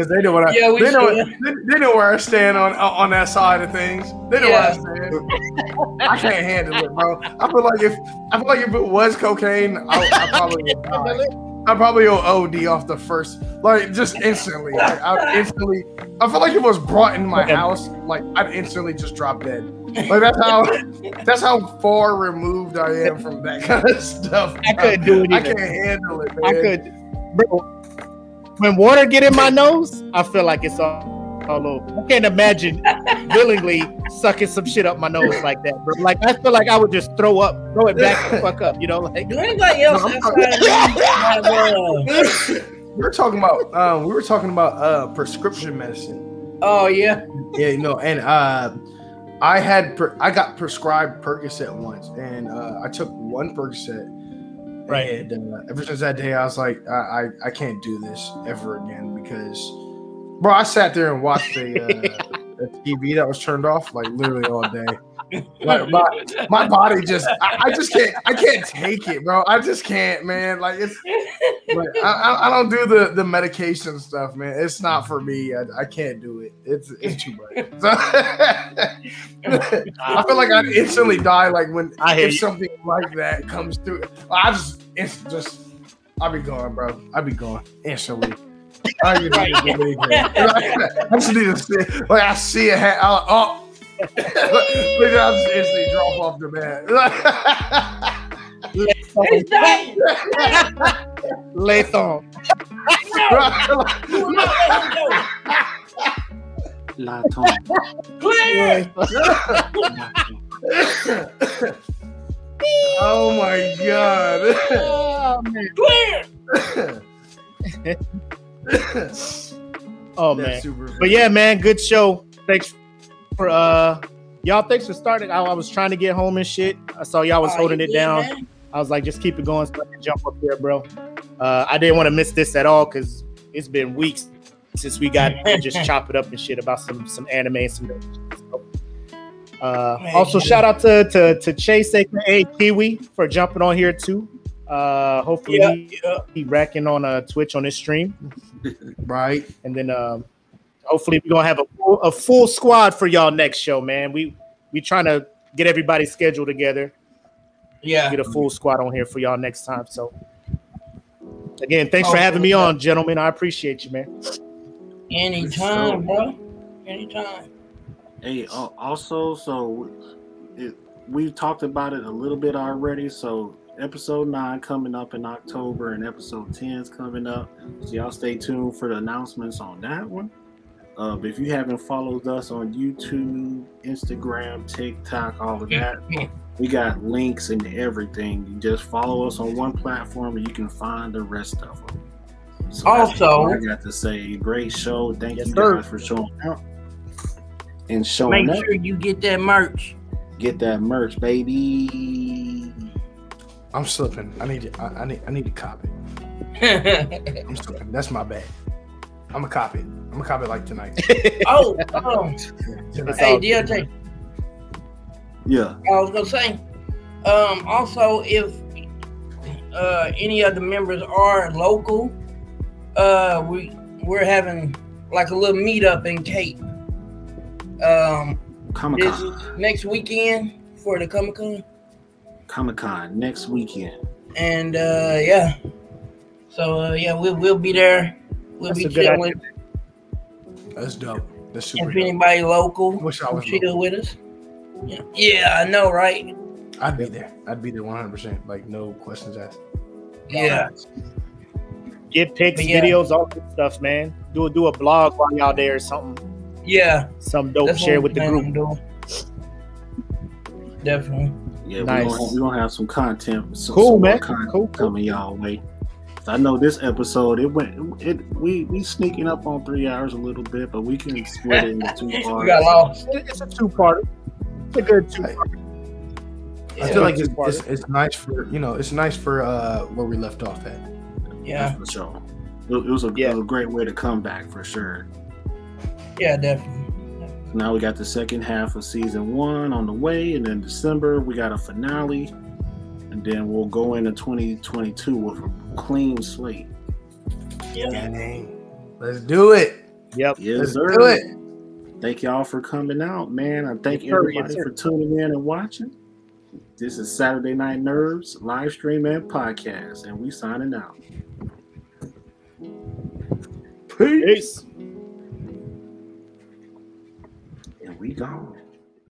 Because they know what I Yeah, we they know should. they, they know where I stand on on that side of things. They know where I stand. I can't handle it, bro. I feel like if I feel like if it was cocaine, I, I probably would die. I probably will OD off the first, like just instantly. Like, I instantly. I feel like if it was brought in my Okay. house, like I'd instantly just drop dead. Like that's how that's how far removed I am from that (laughs) kind of stuff. I couldn't do it I can't handle it, man. I could, bro. When water get in my nose, I feel like it's all, all over. I can't imagine willingly sucking some shit up my nose like that, bro. Like I feel like I would just throw up, throw it back the fuck up. You know, like Do anybody else No, I'm outside of me have, We (laughs) were talking about um, we were talking about uh, prescription medicine. Oh yeah. Yeah, you know, and uh, I had per- I got prescribed Percocet once, and uh, I took one Percocet. Right. And uh, ever since that day, I was like, I, I I can't do this ever again because, bro, I sat there and watched the, uh, (laughs) the TV that was turned off like literally all day. Like my, my body just I, I just can't I can't take it, bro. I just can't, man. Like it's like, I, I don't do the the medication stuff, man. It's not for me. I, I can't do it. It's it's too much. So, (laughs) I feel like I'd instantly die. Like when if you. something like that comes through, I just it's just I'll be gone, bro. I'll be gone instantly. I don't even need to do. (laughs) I just need to see. Like I see a hat. I'll, oh. Look, I'll just instantly drop off the bed. It's not. Latham. Do not let him go. La Tom. Clear. oh my god. Oh man. Clear. Oh man. super But yeah, man, good show. Thanks for uh y'all. Thanks for starting. I, I was trying to get home and shit. I saw y'all was Oh, holding it good, down. man? I was like, just keep it going so I can jump up here, bro. Uh, I didn't want to miss this at all because it's been weeks since we got to just (laughs) chop it up and shit about some some anime and some. Uh, also, shout out to, to to Chase aka Kiwi for jumping on here too. Uh, hopefully Yeah, he, yeah. he racking on uh, Twitch on his stream, (laughs) right. and then um, hopefully we're gonna have a full, a full squad for y'all next show, man. We we trying to get everybody's schedule together Yeah. get a full squad on here for y'all next time. So again, thanks for having me on, gentlemen. I appreciate you, man. Anytime, bro. Anytime. Hey, uh, also, so it, we talked about it a little bit already. So episode nine coming up in October, and episode ten is coming up. So y'all stay tuned for the announcements on that one. Uh, if you haven't followed us on YouTube, Instagram, TikTok, all of that, (laughs) we got links and everything. You just follow us on one platform, and you can find the rest of them. So Also- I got to say, great show. Thank Yes, you sir. guys for showing up and showing Make up. sure you get that merch. Get that merch, baby. I'm slipping. I need to, I, I need I need to copy. (laughs) I'm slipping. That's my bad. I'm a copy. I'm a copy like tonight. (laughs) oh, oh. (laughs) Tonight. Hey, DLJ. Yeah. I was gonna say. Um, also, if uh, any of the members are local, uh, we we're having like a little meetup in Cape. Um, Comic Con. next weekend for the Comic Con, Comic Con next weekend. and uh, yeah. So uh, yeah, we'll we'll be there. We'll That's be a good chilling. That's dope. That's super If dope. anybody local, Wish I come was chill local. with us. Yeah. yeah, I know, right? I'd be there. I'd be there 100. percent Like no questions asked. Yeah. Get pics, yeah. videos, all that stuff, man. Do do a blog while y'all there or something. Yeah. Some dope That's share with the group. Definitely. Yeah, Nice. we're, gonna, we gonna have some content. Some, Cool, some man. Content Cool, cool. coming y'all way. I know this episode it went it we we sneaking up on three hours a little bit, but we can split it into two (laughs) We parts. got lost. It's a two part. It's a good two part. I Yeah. feel like it's, it's it's nice for you know it's nice for uh where we left off at. Yeah. for sure. It, it was a Yeah. it was a great way to come back for sure. Yeah, definitely. Now we got the second half of season one on the way, and then December we got a finale, and then we'll go into 2022 with a clean slate. Yeah. Let's do it. Yep. Yes, Let's sir. do it. Thank y'all for coming out, man. I thank Yes, sir. Yes, everybody sir. for tuning in and watching. This is Saturday Night Nerds live stream and podcast, and we signing out. Peace. And we gone.